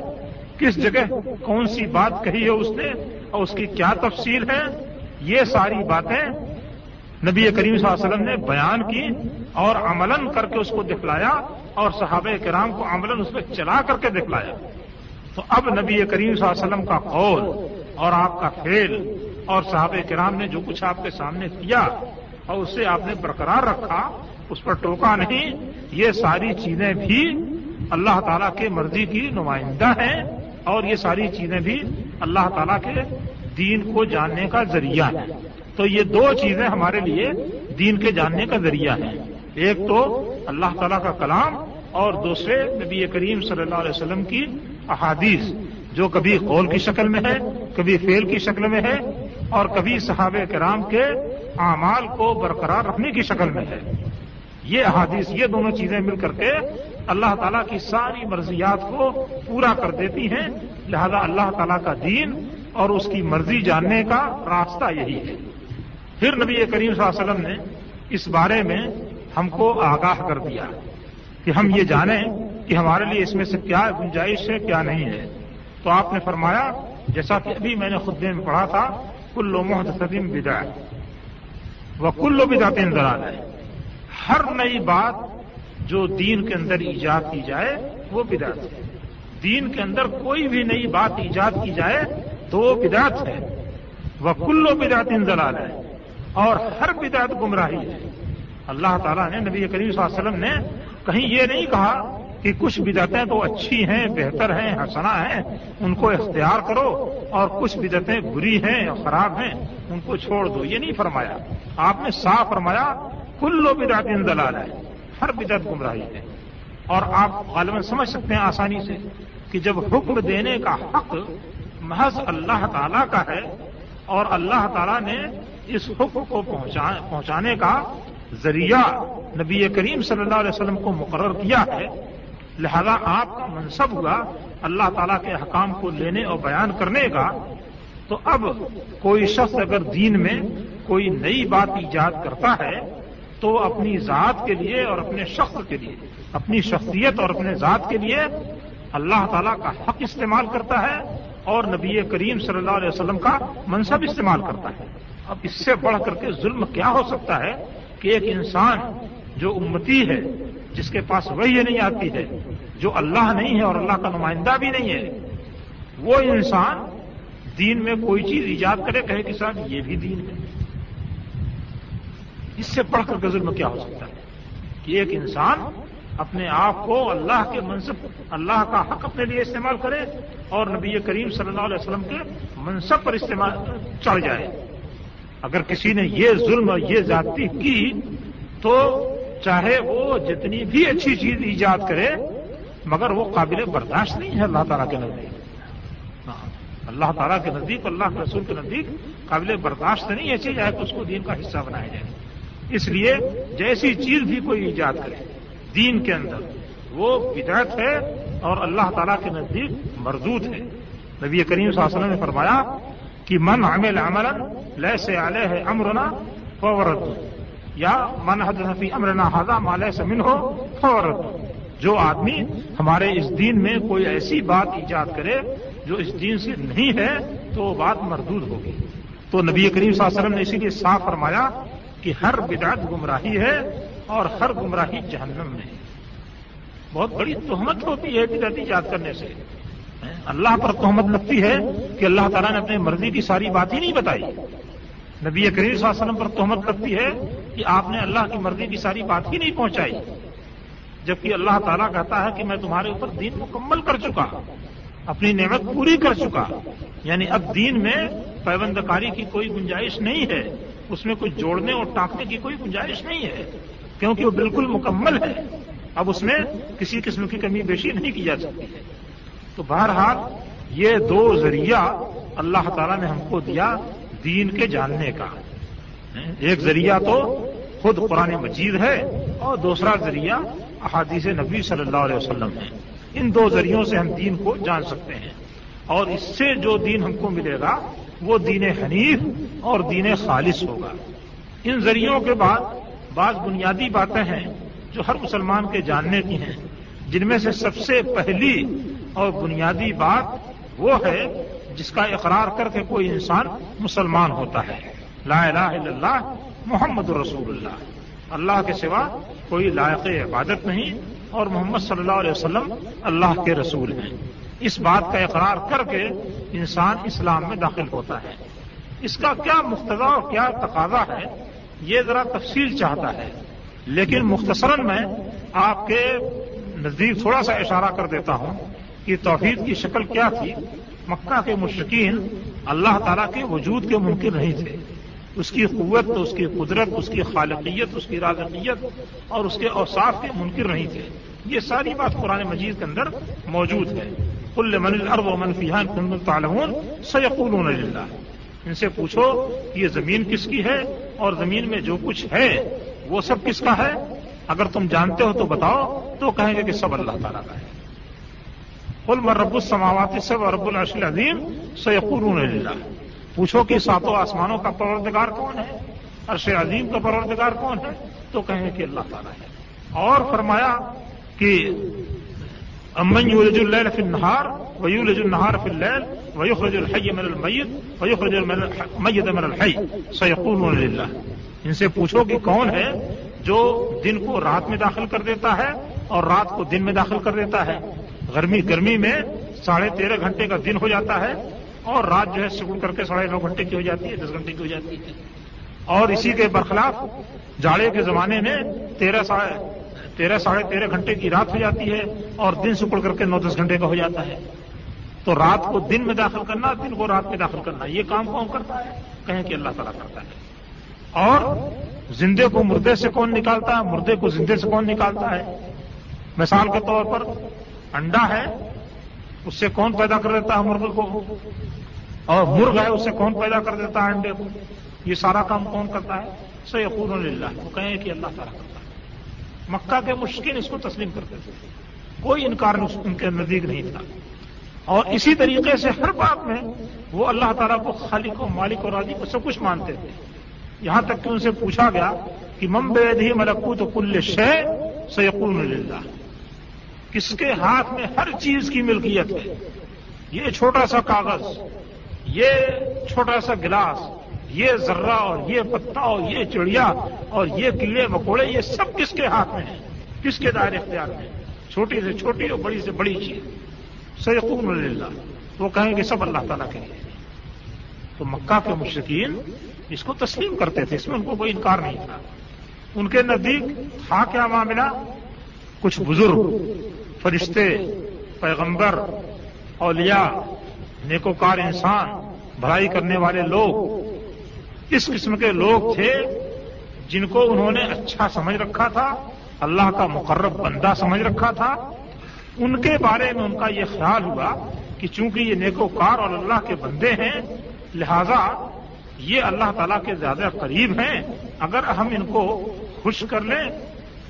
کس جگہ کون سی بات کہی ہے اس نے؟ اور اس کی کیا تفصیل ہے؟ یہ ساری باتیں نبی کریم صلی اللہ علیہ وسلم نے بیان کی اور عملاً کر کے اس کو دکھلایا اور صحابہ کرام کو عملاً اس پہ چلا کر کے دکھلایا۔ تو اب نبی کریم صلی اللہ علیہ وسلم کا قول اور آپ کا فیل اور صحابہ کرام نے جو کچھ آپ کے سامنے کیا اور اسے آپ نے برقرار رکھا، اس پر ٹوکا نہیں، یہ ساری چیزیں بھی اللہ تعالیٰ کے مرضی کی نمائندہ ہیں اور یہ ساری چیزیں بھی اللہ تعالیٰ کے دین کو جاننے کا ذریعہ ہے تو یہ دو چیزیں ہمارے لیے دین کے جاننے کا ذریعہ ہیں۔ ایک تو اللہ تعالیٰ کا کلام اور دوسرے نبی کریم صلی اللہ علیہ وسلم کی احادیث، جو کبھی قول کی شکل میں ہے، کبھی فیل کی شکل میں ہے اور کبھی صحاب کرام کے اعمال کو برقرار رکھنے کی شکل میں ہے۔ یہ احادیث، یہ دونوں چیزیں مل کر کے اللہ تعالیٰ کی ساری مرضیات کو پورا کر دیتی ہیں۔ لہذا اللہ تعالیٰ کا دین اور اس کی مرضی جاننے کا راستہ یہی ہے۔ پھر نبی کریم صلی اللہ علیہ وسلم نے اس بارے میں ہم کو آگاہ کر دیا کہ ہم یہ جانیں کہ ہمارے لیے اس میں سے کیا گنجائش ہے، کیا نہیں ہے۔ تو آپ نے فرمایا، جیسا کہ ابھی میں نے خود میں پڑھا تھا کلو محد سدیم وہ کلو بدا کے اندر آ جائے ہر نئی بات جو دین کے اندر ایجاد کی جائے، وہ بدعت ہے۔ دین کے اندر کوئی بھی نئی بات ایجاد کی جائے، تو وہ بدعت ہے۔ وہ کلو بدعت انضر آ جائے اور ہر بدعت گمراہی ہے۔ اللہ تعالیٰ نے نبی کریم صلی اللہ علیہ وسلم نے کہیں یہ نہیں کہا کہ کچھ بدعتیں تو اچھی ہیں، بہتر ہیں، حسنا ہیں، ان کو اختیار کرو اور کچھ بدعتیں بری ہیں خراب ہیں، ان کو چھوڑ دو۔ یہ نہیں فرمایا۔ آپ نے صاف فرمایا کلو بدعت دلال ہے ہر بدعت گمراہی ہے۔ اور آپ غالباً سمجھ سکتے ہیں آسانی سے کہ جب حکم دینے کا حق محض اللہ تعالیٰ کا ہے اور اللہ تعالیٰ نے اس حکم کو پہنچانے کا ذریعہ نبی کریم صلی اللہ علیہ وسلم کو مقرر کیا ہے لہذا آپ کا منصب ہوا اللہ تعالیٰ کے حکام کو لینے اور بیان کرنے کا۔ تو اب کوئی شخص اگر دین میں کوئی نئی بات ایجاد کرتا ہے، تو اپنی ذات کے لیے اور اپنے شخص کے لیے، اپنی شخصیت اور اپنے ذات کے لیے اللہ تعالیٰ کا حق استعمال کرتا ہے اور نبی کریم صلی اللہ علیہ وسلم کا منصب استعمال کرتا ہے۔ اب اس سے بڑھ کر کے ظلم کیا ہو سکتا ہے کہ ایک انسان جو امتی ہے جس کے پاس وہی نہیں آتی ہے، جو اللہ نہیں ہے اور اللہ کا نمائندہ بھی نہیں ہے، وہ انسان دین میں کوئی چیز ایجاد کرے، کہے کہ صاحب یہ بھی دین ہے۔ اس سے بڑھ کر کے ظلم کیا ہو سکتا ہے؟ کہ ایک انسان اپنے آپ کو اللہ کے منصب، اللہ کا حق اپنے لیے استعمال کرے اور نبی کریم صلی اللہ علیہ وسلم کے منصب پر استعمال چڑھ جائے۔ اگر کسی نے یہ ظلم اور یہ زیادتی کی تو چاہے وہ جتنی بھی اچھی چیز ایجاد کرے، مگر وہ قابل برداشت نہیں ہے اللہ تعالیٰ کے نزدیک۔ اللہ تعالیٰ کے نزدیک، اللہ کے رسول کے نزدیک قابل برداشت نہیں ہے چاہے کہ اس کو دین کا حصہ بنایا جائے۔ اس لیے جیسی چیز بھی کوئی ایجاد کرے دین کے اندر، وہ بدعت ہے اور اللہ تعالیٰ کے نزدیک مردود ہے۔ نبی کریم صلی اللہ علیہ وسلم نے فرمایا کہ من عمل عملا لیس علیہ امرنا فورت یا من حد فی امرنا حضا مال سے من ہو فورت جو آدمی ہمارے اس دین میں کوئی ایسی بات ایجاد کرے جو اس دین سے نہیں ہے، تو وہ بات مردود ہوگی۔ تو نبی کریم صلی اللہ علیہ وسلم نے اسی لیے صاف فرمایا کہ ہر بدعت گمراہی ہے اور ہر گمراہی جہنم میں۔ بہت بڑی تہمت ہوتی ہے بدعت ایجاد کرنے سے۔ اللہ پر تہمت لگتی ہے کہ اللہ تعالیٰ نے اپنی مرضی کی ساری بات ہی نہیں بتائی۔ نبی کریم صلی اللہ علیہ وسلم پر تہمت لگتی ہے کہ آپ نے اللہ کی مرضی کی ساری بات ہی نہیں پہنچائی۔ جبکہ اللہ تعالیٰ کہتا ہے کہ میں تمہارے اوپر دین مکمل کر چکا اپنی نعمت پوری کر چکا یعنی اب دین میں پیوند کاری کی کوئی گنجائش نہیں ہے، اس میں کوئی جوڑنے اور ٹانکنے کی کوئی گنجائش نہیں ہے، کیونکہ وہ بالکل مکمل ہے۔ اب اس میں کسی قسم کی کمی بیشی نہیں کی جا سکتی۔ ہے تو بہرحال یہ دو ذریعہ اللہ تعالیٰ نے ہم کو دیا دین کے جاننے کا۔ ایک ذریعہ تو خود قرآن مجید ہے اور دوسرا ذریعہ احادیث نبی صلی اللہ علیہ وسلم ہے ان دو ذریعوں سے ہم دین کو جان سکتے ہیں۔ اور اس سے جو دین ہم کو ملے گا، وہ دین حنیف اور دین خالص ہوگا۔ ان ذریعوں کے بعد بعض بنیادی باتیں ہیں جو ہر مسلمان کے جاننے کی ہیں۔ جن میں سے سب سے پہلی اور بنیادی بات وہ ہے جس کا اقرار کر کے کوئی انسان مسلمان ہوتا ہے۔ لا الہ الا اللہ محمد رسول اللہ۔ اللہ کے سوا کوئی لائق عبادت نہیں اور محمد صلی اللہ علیہ وسلم اللہ کے رسول ہیں۔ اس بات کا اقرار کر کے انسان اسلام میں داخل ہوتا ہے۔ اس کا کیا مقتضا اور کیا تقاضا ہے یہ ذرا تفصیل چاہتا ہے۔ لیکن مختصراً میں آپ کے نزدیک تھوڑا سا اشارہ کر دیتا ہوں کہ توحید کی شکل کیا تھی۔ مکہ کے مشرقین اللہ تعالیٰ کے وجود کے ممکن نہیں تھے۔ اس کی قوت، اس کی قدرت، اس کی خالقیت، اس کی رازقیت اور اس کے اوصاف کے منکر نہیں تھے۔ یہ ساری بات قرآن مجید کے اندر موجود ہے۔ کل من الارض و منفیحان کن تعلمون سیقولون للہ۔ ان سے پوچھو کہ یہ زمین کس کی ہے اور زمین میں جو کچھ ہے، وہ سب کس کا ہے؟ اگر تم جانتے ہو تو بتاؤ، تو کہیں گے کہ سب اللہ تعالیٰ کا ہے۔ کل من رب السماوات سب رب العشل عظیم سیقولون للہ۔ پوچھو کہ ساتوں آسمانوں کا پروردگار کون ہے؟ عرش عظیم کا پروردگار کون ہے؟ تو کہیں کہ اللہ تعالیٰ ہے۔ اور فرمایا کہ امن یولج اللیل فی النہار ویولج النہار فی اللیل ویخرج الحی من المیت ویخرج المیت من الحی۔ سیقولون للہ۔ ان سے پوچھو کہ کون ہے جو دن کو رات میں داخل کر دیتا ہے اور رات کو دن میں داخل کر دیتا ہے۔ گرمی گرمی میں ساڑھے تیرہ گھنٹے کا دن ہو جاتا ہے۔ اور رات جو ہے سکون کر کے ساڑھے نو گھنٹے کی ہو جاتی ہے، دس گھنٹے کی ہو جاتی ہے۔ اور اسی کے برخلاف جاڑے کے زمانے میں تیرہ تیرہ ساڑھے تیرہ گھنٹے کی رات ہو جاتی ہے اور دن سکڑ کر کے نو دس گھنٹے کا ہو جاتا ہے۔ تو رات کو دن میں داخل کرنا، دن کو رات میں داخل کرنا، یہ کام کون کرتا ہے؟ کہیں کہ اللہ تعالیٰ کرتا ہے۔ اور زندے کو مردے سے کون نکالتا ہے؟ مردے کو زندے سے کون نکالتا ہے؟ مثال کے طور پر انڈا ہے۔ اس سے کون پیدا کر دیتا ہے مرغ کو؟ اور مرغ ہے اسے کون پیدا کر دیتا ہے انڈے کو؟ یہ سارا کام کون کرتا ہے؟ سو یقون اللہ وہ کہیں کہ اللہ تعالیٰ کرتا ہے۔ مکہ کے مشکل اس کو تسلیم کرتے تھے۔ کوئی انکار ان کے نزدیک نہیں تھا۔ اور اسی طریقے سے ہر بات میں وہ اللہ تعالیٰ کو خالق و مالک اور راضی کو سب کچھ مانتے تھے۔ یہاں تک کہ ان سے پوچھا گیا کہ ممبئی ملکو تو کل شے سیقون اللہ کس کے ہاتھ میں ہر چیز کی ملکیت ہے۔ یہ چھوٹا سا کاغذ، یہ چھوٹا سا گلاس، یہ ذرہ اور یہ پتا اور یہ چڑیا اور یہ کلے مکوڑے، یہ سب کس کے ہاتھ میں ہیں کس کے دائر اختیار میں چھوٹی سے چھوٹی اور بڑی سے بڑی چیز۔ سیقون اللہ وہ کہیں گے سب اللہ تعالیٰ کے لیے۔ تو مکہ کے مشرقین اس کو تسلیم کرتے تھے، اس میں ان کو کوئی انکار نہیں تھا۔ ان کے نزدیک تھا کیا معاملہ؟ کچھ بزرگ۔ فرشتے، پیغمبر، اولیاء، نیکوکار انسان، بھلائی کرنے والے لوگ، اس قسم کے لوگ تھے جن کو انہوں نے اچھا سمجھ رکھا تھا، اللہ کا مقرب بندہ سمجھ رکھا تھا۔ ان کے بارے میں ان کا یہ خیال ہوا کہ چونکہ یہ نیکوکار اور اللہ کے بندے ہیں، لہذا یہ اللہ تعالیٰ کے زیادہ قریب ہیں۔ اگر ہم ان کو خوش کر لیں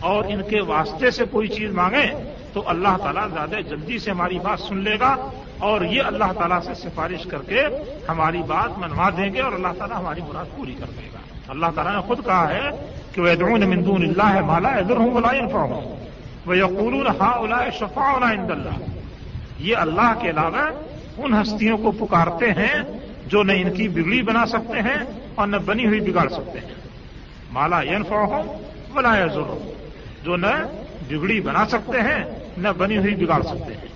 اور ان کے واسطے سے کوئی چیز مانگیں تو اللہ تعالیٰ زیادہ جلدی سے ہماری بات سن لے گا اور یہ اللہ تعالیٰ سے سفارش کر کے ہماری بات منوا دیں گے اور اللہ تعالیٰ ہماری مراد پوری کر دے گا۔ اللہ تعالیٰ نے خود کہا ہے کہ وہ ادرون مندون اللہ مالا ادھر ہوں بلا ہوں وہ یقول ہا الا شفا اند اللہ یہ اللہ کے علاوہ ان ہستیوں کو پکارتے ہیں جو نہ ان کی بگڑی بنا سکتے ہیں اور نہ بنی ہوئی بگاڑ سکتے ہیں۔ مالا ینفا ہوں بلا ضرور جو نہ بگڑی بنا سکتے ہیں، نہ بنی ہوئی بگاڑ سکتے ہیں۔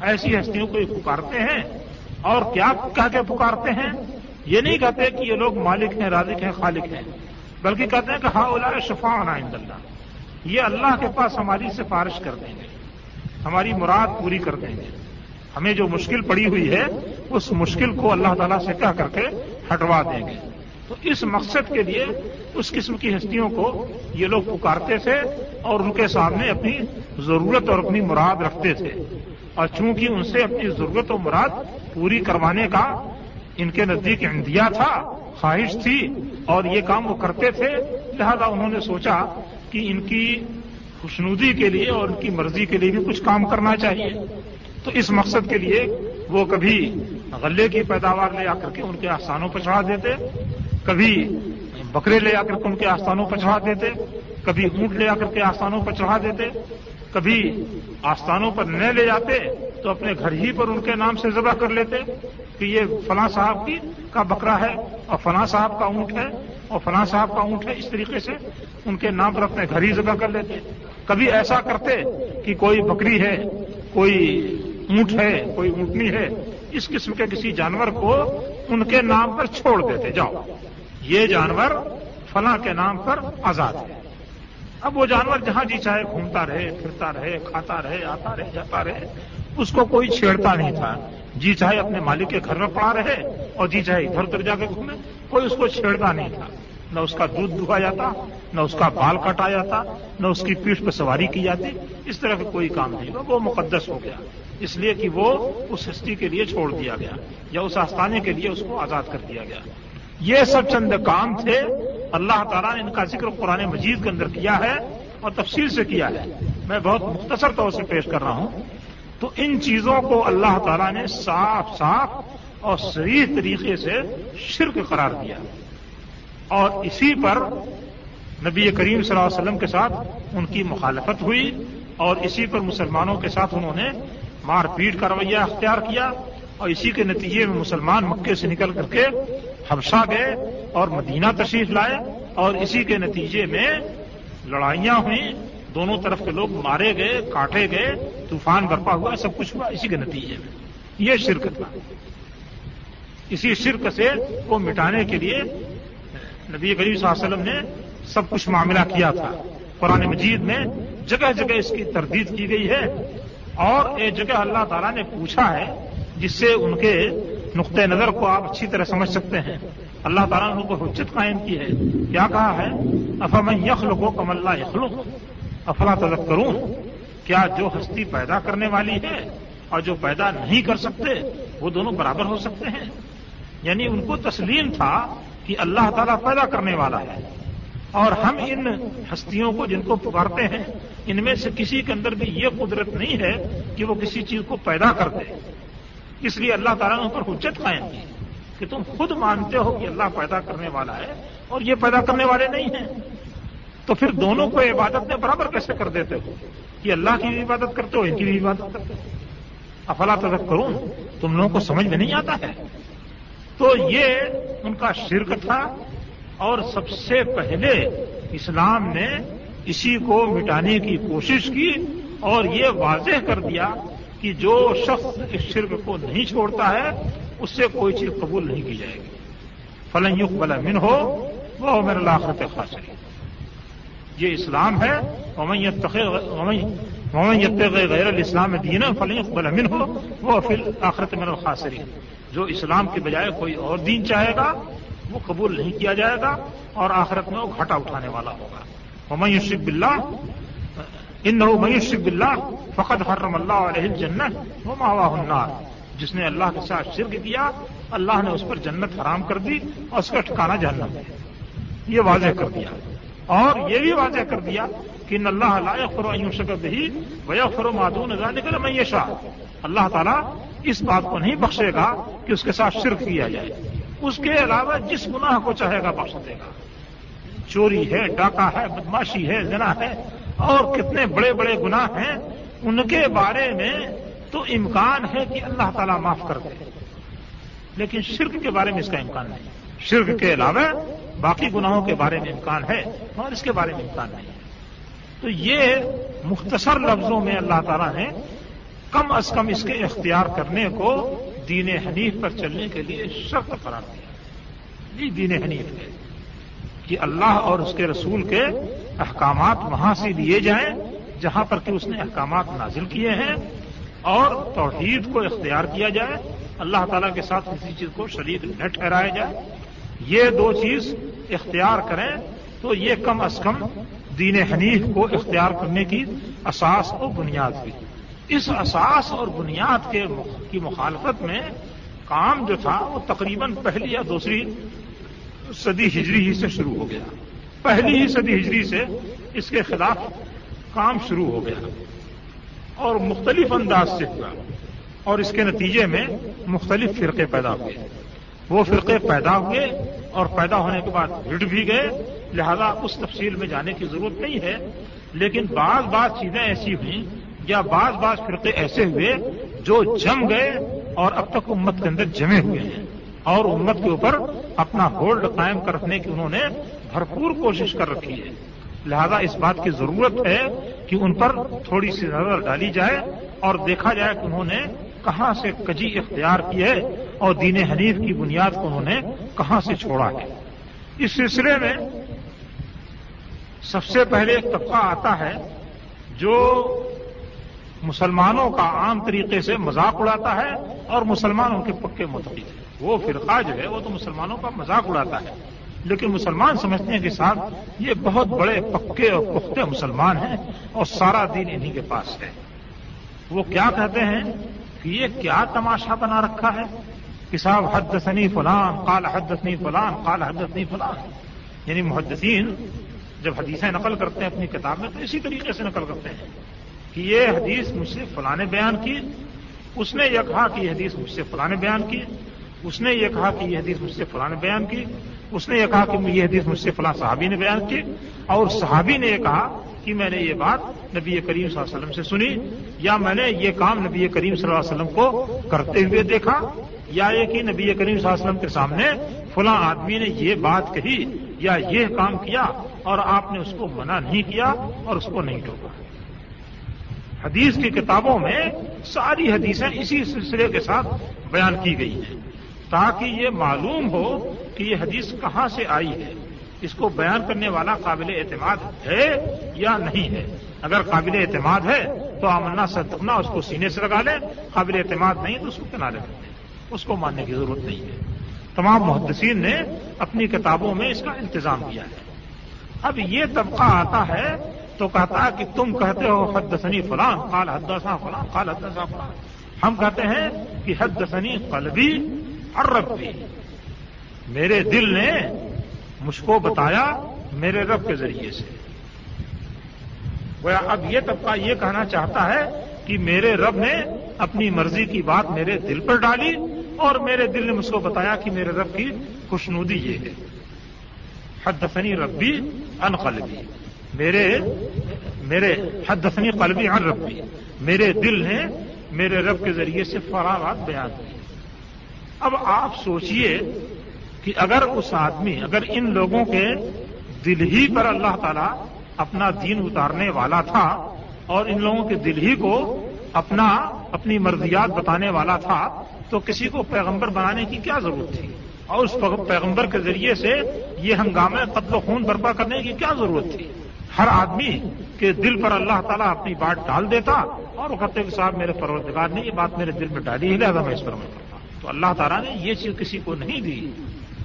ایسی ہستیوں کو یہ پکارتے ہیں۔ اور کیا کہہ کے پکارتے ہیں؟ یہ نہیں کہتے کہ یہ لوگ مالک ہیں، رازق ہیں، خالق ہیں، بلکہ کہتے ہیں کہ ہاں اولا شفا عند اللہ۔ یہ اللہ کے پاس ہماری سفارش کر دیں گے۔ ہماری مراد پوری کر دیں گے۔ ہمیں جو مشکل پڑی ہوئی ہے، اس مشکل کو اللہ تعالیٰ سے کہہ کر کے ہٹوا دیں گے۔ تو اس مقصد کے لیے اس قسم کی ہستیوں کو یہ لوگ پکارتے تھے اور ان کے سامنے اپنی ضرورت اور اپنی مراد رکھتے تھے۔ اور چونکہ ان سے اپنی ضرورت و مراد پوری کروانے کا ان کے نزدیک اندیا تھا، خواہش تھی اور یہ کام وہ کرتے تھے، لہذا انہوں نے سوچا کہ ان کی خوشنودی کے لیے اور ان کی مرضی کے لیے بھی کچھ کام کرنا چاہیے۔ تو اس مقصد کے لیے وہ کبھی غلے کی پیداوار لے آ کر کے ان کے آستانوں پر چڑھا دیتے۔ کبھی بکرے لے آ کر کے ان کے آستانوں پر چڑھا دیتے، کبھی اونٹ لے آ کر کے آستانوں پر چڑھا دیتے، کبھی آستانوں پر نہ لے جاتے تو اپنے گھر ہی پر ان کے نام سے ذبح کر لیتے کہ یہ فلاں صاحب کی کا بکرا ہے اور فلاں صاحب کا اونٹ ہے اور فلاں صاحب کا اونٹ ہے، اس طریقے سے ان کے نام پر اپنے گھر ہی ذبح کر لیتے۔ کبھی ایسا کرتے کہ کوئی بکری ہے، کوئی اونٹ ہے، کوئی اونٹنی ہے، اس قسم کے کسی جانور کو ان کے نام پر چھوڑ دیتے، جاؤ۔ یہ جانور فلاں کے نام پر آزاد ہے۔ اب وہ جانور جہاں جی چاہے گھومتا رہے، پھرتا رہے، کھاتا رہے، آتا رہے، جاتا رہے، اس کو کوئی چھیڑتا نہیں تھا۔ جی چاہے اپنے مالک کے گھر میں پڑا رہے اور جی چاہے ادھر ادھر جا کے گھومے، کوئی اس کو چھیڑتا نہیں تھا۔ نہ اس کا دودھ دھوا جاتا، نہ اس کا بال کاٹا جاتا، نہ اس کی پیٹھ پہ سواری کی جاتی۔ اس طرح کا کوئی کام نہیں وہ مقدس ہو گیا۔ اس لیے کہ وہ اس ہستی کے لیے چھوڑ دیا گیا یا اس آستانے کے لیے اس کو آزاد کر دیا گیا۔ یہ سب چند کام تھے، اللہ تعالیٰ نے ان کا ذکر قرآن مجید کے اندر کیا ہے اور تفصیل سے کیا ہے۔ میں بہت مختصر طور سے پیش کر رہا ہوں۔ تو ان چیزوں کو اللہ تعالیٰ نے صاف صاف اور صحیح طریقے سے شرک قرار دیا۔ اور اسی پر نبی کریم صلی اللہ علیہ وسلم کے ساتھ ان کی مخالفت ہوئی اور اسی پر مسلمانوں کے ساتھ انہوں نے مار پیٹ کا رویہ اختیار کیا۔ اور اسی کے نتیجے میں مسلمان مکے سے نکل کر کے حبشہ گئے اور مدینہ تشریف لائے اور اسی کے نتیجے میں لڑائیاں ہوئیں۔ دونوں طرف کے لوگ مارے گئے، کاٹے گئے، طوفان برپا ہوا، سب کچھ ہوا اسی کے نتیجے میں۔ یہ شرک تھا۔ اسی شرک سے وہ مٹانے کے لیے نبی کریم صلی اللہ علیہ وسلم نے سب کچھ معاملہ کیا تھا۔ قرآن مجید میں جگہ جگہ اس کی تردید کی گئی ہے اور ایک جگہ اللہ تعالیٰ نے پوچھا ہے جس سے ان کے نقطۂ نظر کو آپ اچھی طرح سمجھ سکتے ہیں۔ اللہ تعالیٰ نے ان کو حجت قائم کی ہے۔ کیا کہا ہے؟ افام یخل کو کم اللہ یخلو افلا تلق کروں کیا جو ہستی پیدا کرنے والی ہے اور جو پیدا نہیں کر سکتے، وہ دونوں برابر ہو سکتے ہیں۔ یعنی ان کو تسلیم تھا کہ اللہ تعالیٰ پیدا کرنے والا ہے۔ اور ہم ان ہستیوں کو جن کو پکارتے ہیں، ان میں سے کسی کے اندر بھی یہ قدرت نہیں ہے کہ وہ کسی چیز کو پیدا کر دے۔ اس لیے اللہ تعالیٰ نے ان پر حجت قائم کی کہ تم خود مانتے ہو کہ اللہ پیدا کرنے والا ہے اور یہ پیدا کرنے والے نہیں ہیں۔ تو پھر دونوں کو عبادت میں برابر کیسے کر دیتے ہو؟ کہ اللہ کی بھی عبادت کرتے ہو، ان کی بھی عبادت کرتے ہو۔ افلا تذک کروں تم لوگوں کو سمجھ میں نہیں آتا ہے؟ تو یہ ان کا شرک تھا اور سب سے پہلے اسلام نے اسی کو مٹانے کی کوشش کی اور یہ واضح کر دیا کہ جو شخص اس شرک کو نہیں چھوڑتا ہے، اس سے کوئی چیز قبول نہیں کی جائے گی۔ فلنگ بلا من ہو وہ میرا لاخرت خاص یہ اسلام ہے۔ غیر الاسلام دین فلنگ بلا من ہو وہ پھر آخرت میرا خاصری جو اسلام کے بجائے کوئی اور دین چاہے گا، وہ قبول نہیں کیا جائے گا اور آخرت میں وہ گھاٹا اٹھانے والا ہوگا۔ ممین شب اللہ ان میوش شب اللہ فقط حرم اللہ علیہ جنت وہ النار۔ جس نے اللہ کے ساتھ شرک کیا، اللہ نے اس پر جنت حرام کر دی اور اس کا ٹھکانا جہنم ہے یہ واضح کر دیا۔ اور یہ بھی واضح کر دیا کہ ان اللہ علیہ فرو شکت ہی ویا فرو معدون نظر میں یہ شاہ اللہ تعالیٰ اس بات کو نہیں بخشے گا کہ اس کے ساتھ شرک کیا جائے۔ اس کے علاوہ جس گناہ کو چاہے گا بخش دے گا۔ چوری ہے، ڈاکہ ہے، بدماشی ہے، زنا ہے اور کتنے بڑے بڑے گناہ ہیں ان کے بارے میں تو امکان ہے کہ اللہ تعالیٰ معاف کر دے۔ لیکن شرک کے بارے میں اس کا امکان نہیں۔ شرک کے علاوہ باقی گناہوں کے بارے میں امکان ہے اور اس کے بارے میں امکان نہیں ہے۔ تو یہ مختصر لفظوں میں اللہ تعالیٰ نے کم از کم اس کے اختیار کرنے کو دین حنیف پر چلنے کے لیے شرط قرار دیا۔ یہ دین حنیف ہے کہ اللہ اور اس کے رسول کے احکامات وہاں سے لیے جائیں جہاں پر کہ اس نے احکامات نازل کیے ہیں اور توحید کو اختیار کیا جائے، اللہ تعالیٰ کے ساتھ کسی چیز کو شریک نہ ٹھہرایا جائے۔ یہ دو چیز اختیار کریں تو یہ کم از کم دین حنیف کو اختیار کرنے کی اساس و بنیاد ہوئی۔ اس اساس اور بنیاد کے کی مخالفت میں کام جو تھا وہ تقریباً پہلی یا دوسری صدی ہجری ہی سے شروع ہو گیا۔ پہلی ہی صدی ہجری سے اس کے خلاف کام شروع ہو گیا اور مختلف انداز سے ہوا اور اس کے نتیجے میں مختلف فرقے پیدا ہوئے۔ وہ فرقے پیدا ہوئے اور پیدا ہونے کے بعد ہٹ بھی گئے۔ لہذا اس تفصیل میں جانے کی ضرورت نہیں ہے۔ لیکن بعض بعض چیزیں ایسی ہوئیں یا بعض بعض فرقے ایسے ہوئے جو جم گئے اور اب تک امت کے اندر جمے ہوئے ہیں اور امت کے اوپر اپنا ہولڈ قائم کرنے کی انہوں نے بھرپور کوشش کر رکھی ہے۔ لہذا اس بات کی ضرورت ہے کہ ان پر تھوڑی سی نظر ڈالی جائے اور دیکھا جائے کہ انہوں نے کہاں سے کجی اختیار کی ہے اور دین حنیف کی بنیاد کو انہوں نے کہاں سے چھوڑا ہے۔ اس سلسلے میں سب سے پہلے ایک طبقہ آتا ہے جو مسلمانوں کا عام طریقے سے مذاق اڑاتا ہے اور مسلمانوں کے پکے متحد ہے وہ فرقہ جو ہے وہ تو مسلمانوں کا مذاق اڑاتا ہے۔ لیکن مسلمان سمجھنے کے ساتھ یہ بہت بڑے پکے اور پختے مسلمان ہیں اور سارا دین انہی کے پاس ہے۔ وہ کیا کہتے ہیں کہ یہ کیا تماشا بنا رکھا ہے؟ کہ صاحب حد سنی فلان کال حدثنی فلان کال حدثنی فلان۔ یعنی محدثین جب حدیثیں نقل کرتے ہیں اپنی کتاب میں، تو اسی طریقے سے نقل کرتے ہیں کہ یہ حدیث مجھ سے فلاں بیان کی، اس نے یہ کہا کہ یہ حدیث مجھ سے فلاں بیان کی اس نے یہ کہا کہ یہ حدیث مجھ سے فلاں بیان کی، اس نے یہ کہا کہ یہ حدیث مجھ سے فلاں صحابی نے بیان کی اور صحابی نے یہ کہا کہ میں نے یہ بات نبی کریم صلی اللہ علیہ وسلم سے سنی یا میں نے یہ کام نبی کریم صلی اللہ علیہ وسلم کو کرتے ہوئے دیکھا یا یہ کہ نبی کریم صلی اللہ علیہ وسلم کے سامنے فلاں آدمی نے یہ بات کہی یا یہ کام کیا اور آپ نے اس کو منع نہیں کیا اور اس کو نہیں ٹوکا۔ حدیث کی کتابوں میں ساری حدیثیں اسی سلسلے کے ساتھ بیان کی گئی ہیں۔ تاکہ یہ معلوم ہو کہ یہ حدیث کہاں سے آئی ہے۔ اس کو بیان کرنے والا قابل اعتماد ہے یا نہیں ہے؟ اگر قابل اعتماد ہے تو آمنا صدقنا، اس کو سینے سے لگا لیں۔ قابل اعتماد نہیں تو اس کو کنارے کر دیں۔ اس کو ماننے کی ضرورت نہیں ہے۔ تمام محدثین نے اپنی کتابوں میں اس کا انتظام کیا ہے۔ اب یہ طبقہ آتا ہے تو کہتا ہے کہ تم کہتے ہو، حدثنی فلان، قال حدثنا فلان، قال حدثنا فلان۔ ہم کہتے ہیں کہ حد سنی قلبی اور ربی میرے دل نے مجھ کو بتایا میرے رب کے ذریعے سے۔ اب یہ طبقہ یہ کہنا چاہتا ہے کہ میرے رب نے اپنی مرضی کی بات میرے دل پر ڈالی اور میرے دل نے مجھ کو بتایا کہ میرے رب کی خوشنودی یہ ہے۔ حد دفنی ربی ان قلبی۔ میرے میرے حد دفنی قلبی ان ربی۔ میرے دل نے میرے رب کے ذریعے سے فراغات بیان کی۔ اب آپ سوچئے کہ اگر اس آدمی، اگر ان لوگوں کے دل ہی پر اللہ تعالی اپنا دین اتارنے والا تھا اور ان لوگوں کے دل ہی کو اپنا، اپنی مرضیات بتانے والا تھا، تو کسی کو پیغمبر بنانے کی کیا ضرورت تھی؟ اور اس پیغمبر کے ذریعے سے یہ ہنگامے قتل و خون برپا کرنے کی کیا ضرورت تھی؟ ہر آدمی کے دل پر اللہ تعالیٰ اپنی بات ڈال دیتا اور وہ کہتے کہ صاحب میرے پروردگار نے یہ بات میرے دل میں ڈالی۔ ہی لہٰذا میں اس پر میں کرتا تو اللہ تعالیٰ نے یہ چیز کسی کو نہیں دی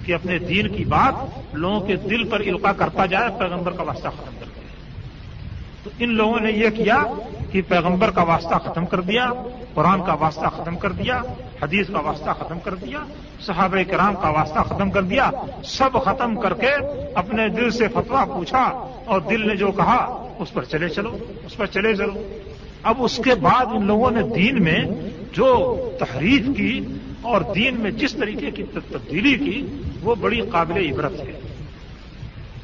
کہ اپنے دین کی بات لوگوں کے دل پر القا کرتا جائے، پیغمبر کا واسطہ ختم کر دیا۔ تو ان لوگوں نے یہ کیا کہ پیغمبر کا واسطہ ختم کر دیا، قرآن کا واسطہ ختم کر دیا، حدیث کا واسطہ ختم کر دیا، صحابہ کرام کا واسطہ ختم کر دیا، سب ختم کر کے اپنے دل سے فتوا پوچھا اور دل نے جو کہا، اس پر چلے چلو، اس پر چلے چلو اب اس کے بعد ان لوگوں نے دین میں جو تحریف کی اور دین میں جس طریقے کی تبدیلی کی، وہ بڑی قابل عبرت ہے۔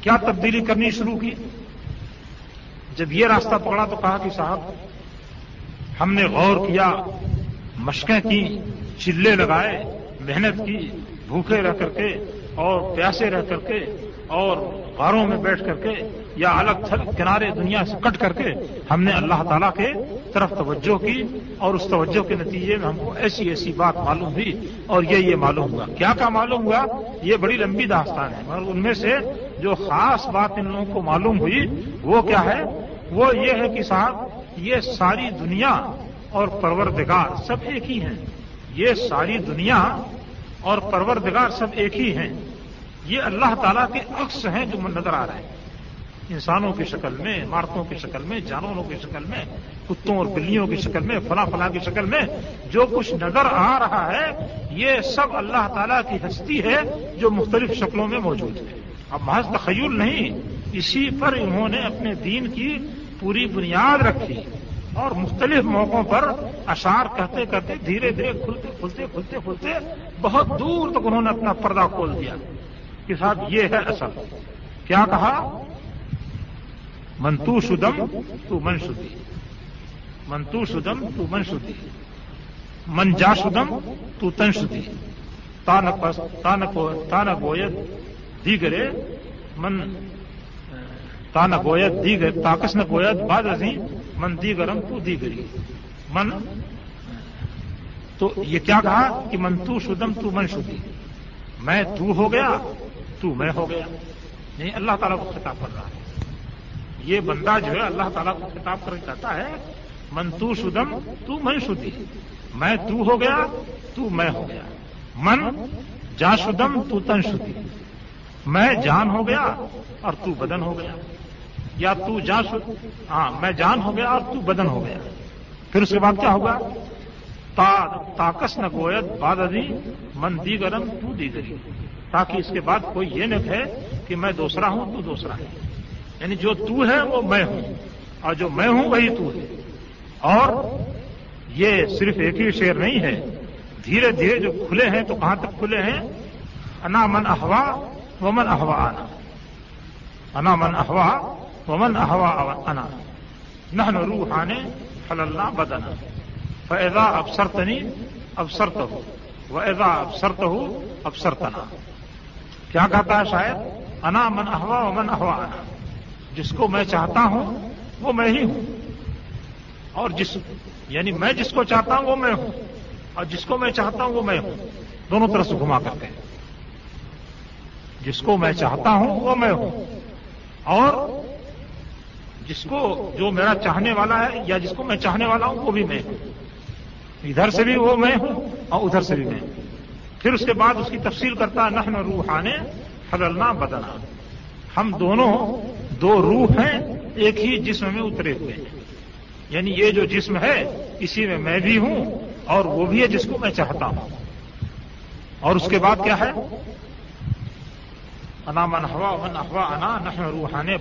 کیا تبدیلی کرنی شروع کی؟ جب یہ راستہ پکڑا تو کہا کہ صاحب، ہم نے غور کیا، مشقیں کی، چلے لگائے، محنت کی، بھوکے رہ کر کے اور پیاسے رہ کر کے اور غاروں میں بیٹھ کر کے یا الگ تھلگ کنارے دنیا سے کٹ کر کے ہم نے اللہ تعالیٰ کے طرف توجہ کی اور اس توجہ کے نتیجے میں ہم کو ایسی ایسی بات معلوم ہوئی اور یہ یہ معلوم ہوا۔ کیا کیا معلوم ہوا؟ یہ بڑی لمبی داستان ہے اور ان میں سے جو خاص بات ان لوگوں کو معلوم ہوئی وہ کیا ہے؟ وہ یہ ہے کہ صاحب، یہ ساری دنیا اور پروردگار سب ایک ہی ہیں۔ یہ ساری دنیا اور پروردگار سب ایک ہی ہیں۔ یہ اللہ تعالیٰ کے عکس ہیں جو نظر آ رہے ہیں۔ انسانوں کی شکل میں، عمارتوں کی شکل میں، جانوروں کی شکل میں، کتوں اور بلیوں کی شکل میں، فلاں فلاں کی شکل میں جو کچھ نظر آ رہا ہے، یہ سب اللہ تعالیٰ کی ہستی ہے جو مختلف شکلوں میں موجود ہے۔ اب محض تخیل نہیں، اسی پر انہوں نے اپنے دین کی پوری بنیاد رکھی اور مختلف موقعوں پر اشار کہتے کہتے، دھیرے دھیرے کھلتے کھلتے کھلتے کھلتے بہت دور تک انہوں نے اپنا پردہ کھول دیا۔ کہ صاحب، یہ ہے اصل۔ کیا کہا؟ منتو شدم تو من شدی منتو شدم تو من شدی من جاشدم تو تنشدی تانا گوید دیگرے من تانا گوید دیگر تاکس نہ گوید بعد ازیں من دیگرم تو دیگری. من تو یہ کیا کہا کہ من تو شدم تو من شدی میں تو ہو گیا، تو میں ہو گیا. نہیں اللہ تعالیٰ کو خطاب کر رہا ہے. یہ بندہ جو ہے اللہ تعالیٰ کو خطاب کر کہتا ہے، من تو شدم، تو من شدی۔ میں تو ہو گیا، تو میں ہو گیا۔ من جا شدم، تو تن شدی۔ میں جان ہو گیا اور تو بدن ہو گیا۔ یا تو جا شد ہاں میں جان ہو گیا اور تو بدن ہو گیا۔ پھر اس کے بعد کیا ہوگا؟ تاکس نہ گویت باد ادی من دی گرم تو دی گری تاکہ اس کے بعد کوئی یہ نہ کہے کہ میں دوسرا ہوں، تو دوسرا ہے۔ یعنی جو تو ہے وہ میں ہوں۔ اور جو میں ہوں وہی تو ہے۔ اور یہ صرف ایک ہی شعر نہیں ہے۔ دھیرے دھیرے جو کھلے ہیں تو کہاں تک کھلے ہیں؟ انا من احوا ومن احوا آنا انا من احوا ومن احوا انا۔ نہ روحانے فللہ بدنا۔ فیضا ابسرتنی ابسرت ہو وہ ایزا ابسرت ہو ابسرتنا کیا کہتا ہے شاید انا من احوا ومن احوا انا۔ جس کو میں چاہتا ہوں، وہ میں ہی ہوں۔ اور جس یعنی میں جس کو چاہتا ہوں، وہ میں ہوں۔ اور جس کو میں چاہتا ہوں، وہ میں ہوں۔ دونوں طرف سے گھما کر کے۔ جس کو میں چاہتا ہوں، وہ میں ہوں۔ اور جس کو جو میرا چاہنے والا ہے یا جس کو میں چاہنے والا ہوں، وہ بھی میں ہوں۔ ادھر سے بھی وہ میں ہوں اور ادھر سے بھی میں ہوں۔ پھر اس کے بعد اس کی تفصیل کرتا نحن روحانے حللنا بدنا۔ ہم دونوں دو روح ہیں، ایک ہی جسم میں اترے ہوئے ہیں۔ یعنی یہ جو جسم ہے، اسی میں میں بھی ہوں اور وہ بھی ہے جس کو میں چاہتا ہوں۔ اور اس کے بعد کیا ہے؟ انا من ہوا من احوا انا نہ روحانے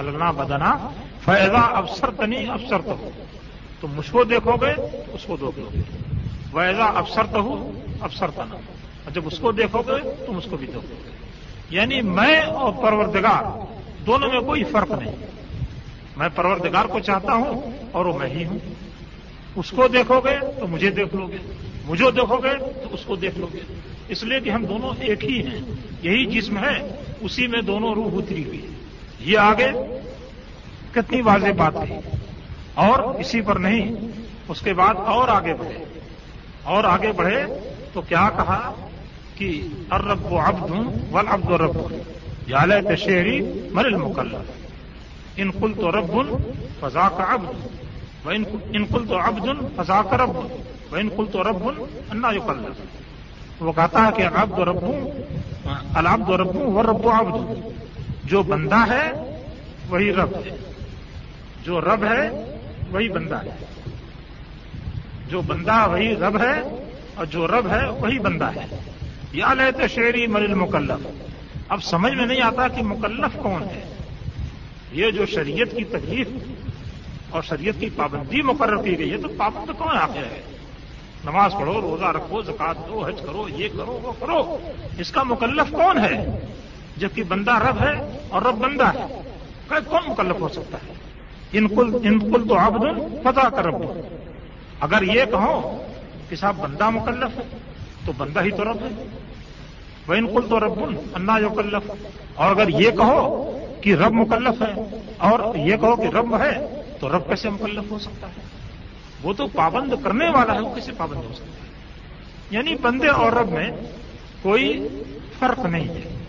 حلنا بدنا۔ فیضا افسر تنی افسر تو ہو تم مجھ کو دیکھو گے، اس کو دیکھ گے۔ ویزا افسر تو ہوں افسر تنا اور جب اس کو دیکھو گے، تم اس کو بھی دیکھو گے۔ یعنی میں اور پروردگار دونوں میں کوئی فرق نہیں۔ میں پروردگار کو چاہتا ہوں اور وہ میں ہی ہوں۔ اس کو دیکھو گے تو مجھے دیکھ لو گے۔ مجھے دیکھو گے تو اس کو دیکھ لو گے۔ اس لیے کہ ہم دونوں ایک ہی ہیں۔ یہی جسم ہے، اسی میں دونوں روح اتری ہوئی ہے یہ آگے کتنی واضح بات ہے اور اسی پر نہیں، اس کے بعد اور آگے بڑھے۔ اور آگے بڑھے تو کیا کہا کہ ارب و ابد ہوں ول ابد و رب۔ یا تشہری مرل مکلر ان کل تو رب فضا کا ابد و ان کل تو ابد فضا کا رب و ان کل تو رب انا یو وہ کہتا ہے کہ ابد و ربوں العبد و ربوں وہ رب و ابد جو بندہ ہے، وہی رب ہے. جو رب ہے، وہی بندہ ہے. جو بندہ، وہی رب ہے، اور جو رب ہے، وہی بندہ ہے. یا لیتے شعری مل مکلف اب سمجھ میں نہیں آتا کہ مکلف کون ہے۔ یہ جو شریعت کی تکلیف اور شریعت کی پابندی مقرر کی گئی ہے، تو پابند کون آخر ہے؟ نماز پڑھو، روزہ رکھو، زکات دو، حج کرو، یہ کرو، وہ کرو۔ اس کا مکلف کون ہے؟ جبکہ بندہ رب ہے اور رب بندہ ہے۔ کون مکلف ہو سکتا ہے؟ ان کل ان کل تو آبد فتح کر رب اگر یہ کہو کہ صاحب بندہ مکلف ہے، تو بندہ ہی تو رب ہے۔ وہ ان کل تو رب انا جو کلف اور اگر یہ کہو کہ رب مکلف ہے اور یہ کہو کہ رب ہے تو رب کیسے مکلف ہو سکتا ہے؟ وہ تو پابند کرنے والا ہے، وہ کیسے پابند ہو سکتا ہے؟ یعنی بندے اور رب میں کوئی فرق نہیں ہے۔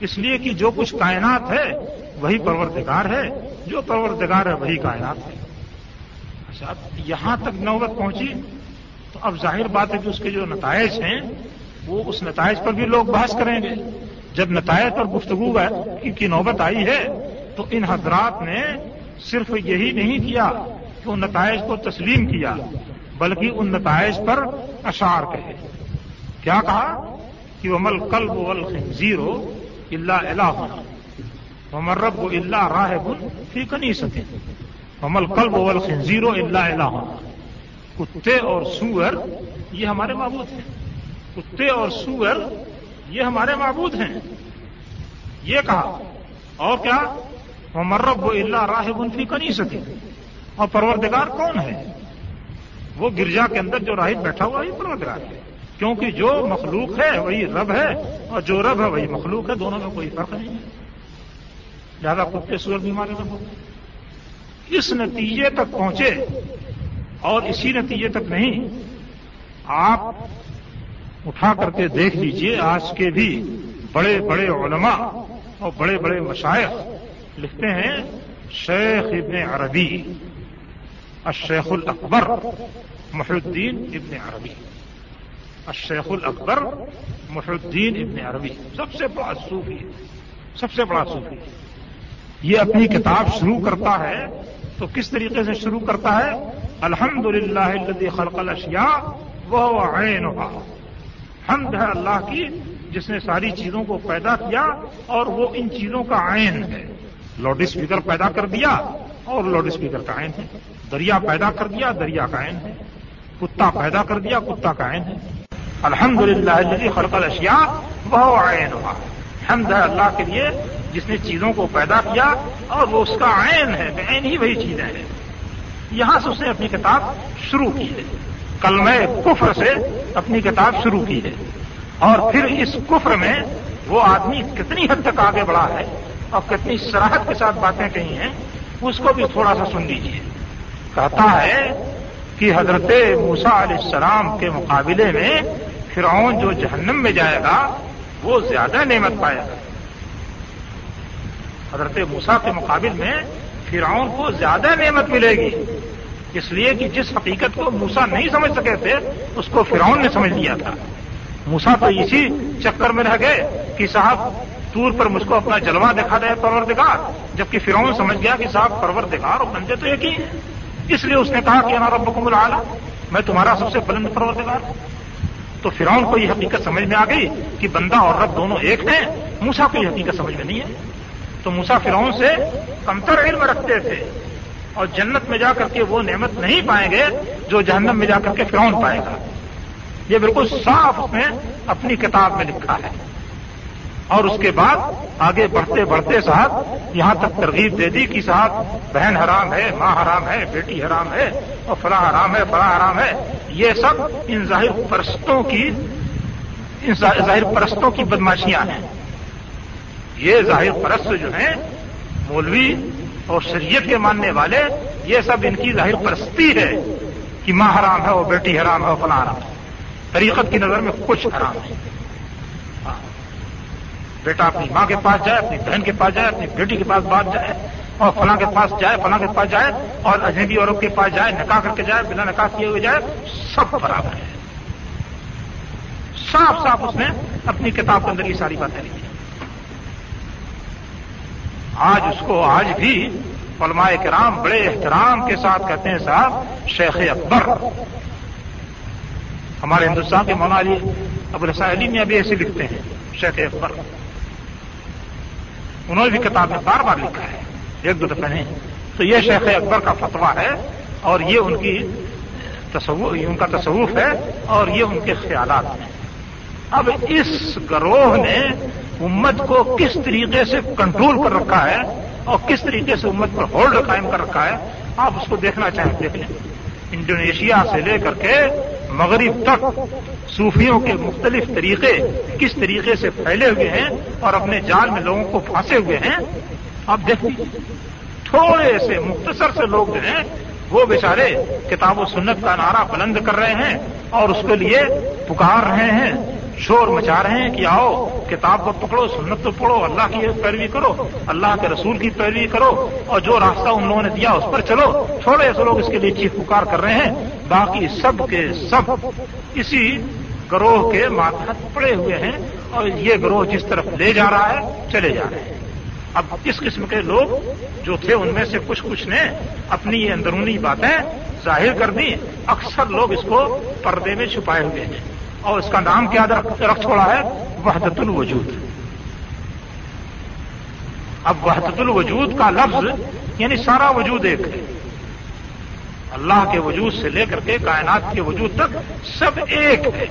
اس لیے کہ جو کچھ کائنات ہے، وہی پروردگار ہے۔ جو پروردگار ہے، وہی کائنات ہے۔ اچھا یہاں تک نوبت پہنچی تو اب ظاہر بات ہے کہ اس کے جو نتائج ہیں وہ اس نتائج پر بھی لوگ بحث کریں گے۔ جب نتائج پر گفتگو کی نوبت آئی ہے، تو ان حضرات نے صرف یہی نہیں کیا کہ ان نتائج کو تسلیم کیا، بلکہ ان نتائج پر اشعار کہے۔ کیا کہا؟ کہ وہ کلب زیرو اللہ اللہ ممر رب اللہ راہ بن فی کنی سکے ممل کلب ول زیرو اللہ اللہ کتے اور سور، یہ ہمارے معبود ہیں۔ کتے اور سور، یہ ہمارے معبود ہیں۔ یہ کہا، اور کیا؟ مرب و اللہ راہ فی کنی سکے اور پروردگار کون ہے؟ وہ گرجا کے اندر جو راہب بیٹھا ہوا وہی پروگرام ہے۔ کیونکہ جو مخلوق ہے، وہی رب ہے، اور جو رب ہے، وہی مخلوق ہے، دونوں میں کوئی فرق نہیں ہے۔ زیادہ کتے سور بیماری رب ہو اس نتیجے تک پہنچے، اور اسی نتیجے تک نہیں، آپ اٹھا کر کے دیکھ لیجیے آج کے بھی بڑے بڑے علماء اور بڑے بڑے مشائق لکھتے ہیں شیخ ابن عربی، الشیخ الاکبر محی الدین ابن عربی۔ الشیخ الاکبر محی الدین ابن عربی۔ سب سے بڑا صوفی سب سے بڑا صوفی یہ اپنی کتاب شروع کرتا ہے تو کس طریقے سے شروع کرتا ہے؟ الحمد للہ خلق الاشیاء وہ عین حمد ہے اللہ کی، جس نے ساری چیزوں کو پیدا کیا اور وہ ان چیزوں کا عین ہے۔ لاؤڈ اسپیکر پیدا کر دیا اور لاؤڈ اسپیکر کا عین ہے۔ دریا پیدا کر دیا، دریا کا عین ہے۔ کتا پیدا کر دیا، کتا کا عین ہے۔ الحمد للہ خلق الشیا وہ عین ہوا۔ حمد ہے اللہ کے لیے، جس نے چیزوں کو پیدا کیا اور وہ اس کا عین ہے عین ہی وہی چیزیں ہیں۔ یہاں سے اس نے اپنی کتاب شروع کی ہے۔ کلمہ کفر سے اپنی کتاب شروع کی ہے۔ اور پھر اس کفر میں وہ آدمی کتنی حد تک آگے بڑھا ہے اور کتنی سراہد کے ساتھ باتیں کہی ہیں، اس کو بھی تھوڑا سا سن لیجیے کہتا ہے کہ حضرت موسا علیہ السلام کے مقابلے میں فرعون جو جہنم میں جائے گا، وہ زیادہ نعمت پائے گا۔ حضرت موسا کے مقابل میں فرعون کو زیادہ نعمت ملے گی۔ اس لیے کہ جس حقیقت کو موسا نہیں سمجھ سکے تھے، اس کو فرعون نے سمجھ لیا تھا۔ موسا تو اسی چکر میں رہ گئے کہ صاحب دور پر مجھ کو اپنا جلوہ دکھا دے پرور جبکہ فرعون سمجھ گیا کہ صاحب پرور اور بندے تو ایک ہی اس لیے اس نے کہا کہ ہمارا رب العالی، میں تمہارا سب سے بلند پرور تو فرعون کو یہ حقیقت سمجھ میں آ گئی کہ بندہ اور رب دونوں ایک ہیں موسا کو یہ حقیقت سمجھ میں نہیں ہے۔ تو موسا فرعون سے کمتر علم رکھتے تھے۔ اور جنت میں جا کر کے وہ نعمت نہیں پائیں گے جو جہنم میں جا کر کے فرعون پائے گا۔ یہ بالکل صاف اس نے اپنی کتاب میں لکھا ہے۔ اور اس کے بعد آگے بڑھتے بڑھتے صاحب یہاں تک ترغیب دے دی کہ صاحب بہن حرام ہے، ماں حرام ہے، بیٹی حرام ہے اور فلاں حرام ہے، فلاں حرام ہے۔ یہ سب ان ظاہر پرستوں کی، ان ظاہر پرستوں کی بدماشیاں ہیں۔ یہ ظاہر پرست جو ہیں، مولوی اور شریعت کے ماننے والے، یہ سب ان کی ظاہر پرستی ہے کہ ماں حرام ہے وہ بیٹی حرام ہے وہ فلاں حرام ہے۔ طریقت کی نظر میں کچھ حرام ہے ہاں۔ بیٹا اپنی ماں کے پاس جائے، اپنی بہن کے پاس جائے، اپنی بیٹی کے پاس بات جائے، اور فلاں کے پاس جائے، فلاں کے پاس جائے، اور اجنبی عورت کے پاس جائے، نکاح کر کے جائے، بنا نکاح کیے ہوئے جائے، سب برابر ہے۔ صاف صاف اس نے اپنی کتاب کے اندر یہ ساری باتیں لکھی۔ آج اس کو آج بھی علماء کرام بڑے احترام کے ساتھ کہتے ہیں، صاحب، شیخ اکبر۔ ہمارے ہندوستان کے مولا علی ابو الحسن علی میں ابھی ایسے لکھتے ہیں، شیخ اکبر۔ انہوں نے بھی کتاب میں بار بار لکھا ہے، ایک دو دفعہ نہیں۔ تو یہ شیخ اکبر کا فتویٰ ہے اور یہ ان کی تصور ان کا تصوف ہے اور یہ ان کے خیالات ہیں۔ اب اس گروہ نے امت کو کس طریقے سے کنٹرول کر رکھا ہے اور کس طریقے سے امت پر ہولڈ قائم کر رکھا ہے، آپ اس کو دیکھنا چاہیں، دیکھ لیں۔ انڈونیشیا سے لے کر کے مغرب تک صوفیوں کے مختلف طریقے کس طریقے سے پھیلے ہوئے ہیں اور اپنے جال میں لوگوں کو پھانسے ہوئے ہیں، آپ دیکھ لیجیے تھوڑے سے مختصر سے لوگ جو ہیں وہ بیچارے کتاب و سنت کا نعرہ بلند کر رہے ہیں اور اس کے لیے پکار رہے ہیں، شور مچا رہے ہیں کہ آؤ، کتاب کو پکڑو، سنت تو پڑھو، اللہ کی پیروی کرو، اللہ کے رسول کی پیروی کرو، اور جو راستہ ان لوگوں نے دیا اس پر چلو۔ تھوڑے ایسے لوگ اس کے لیے چیخ پکار کر رہے ہیں، باقی سب کے سب اسی گروہ کے ماتحت پڑے ہوئے ہیں اور یہ گروہ جس طرف لے جا رہا ہے، چلے جا رہے ہیں۔ اب اس قسم کے لوگ جو تھے ان میں سے کچھ کچھ نے اپنی یہ اندرونی باتیں ظاہر کر دی اکثر لوگ اس کو پردے میں چھپائے ہوئے ہیں۔ اور اس کا نام کیا رکھ چھوڑا ہے؟ وحدت الوجود اب وحدت الوجود کا لفظ یعنی سارا وجود ایک ہے۔ اللہ کے وجود سے لے کر کے کائنات کے وجود تک سب ایک ہے۔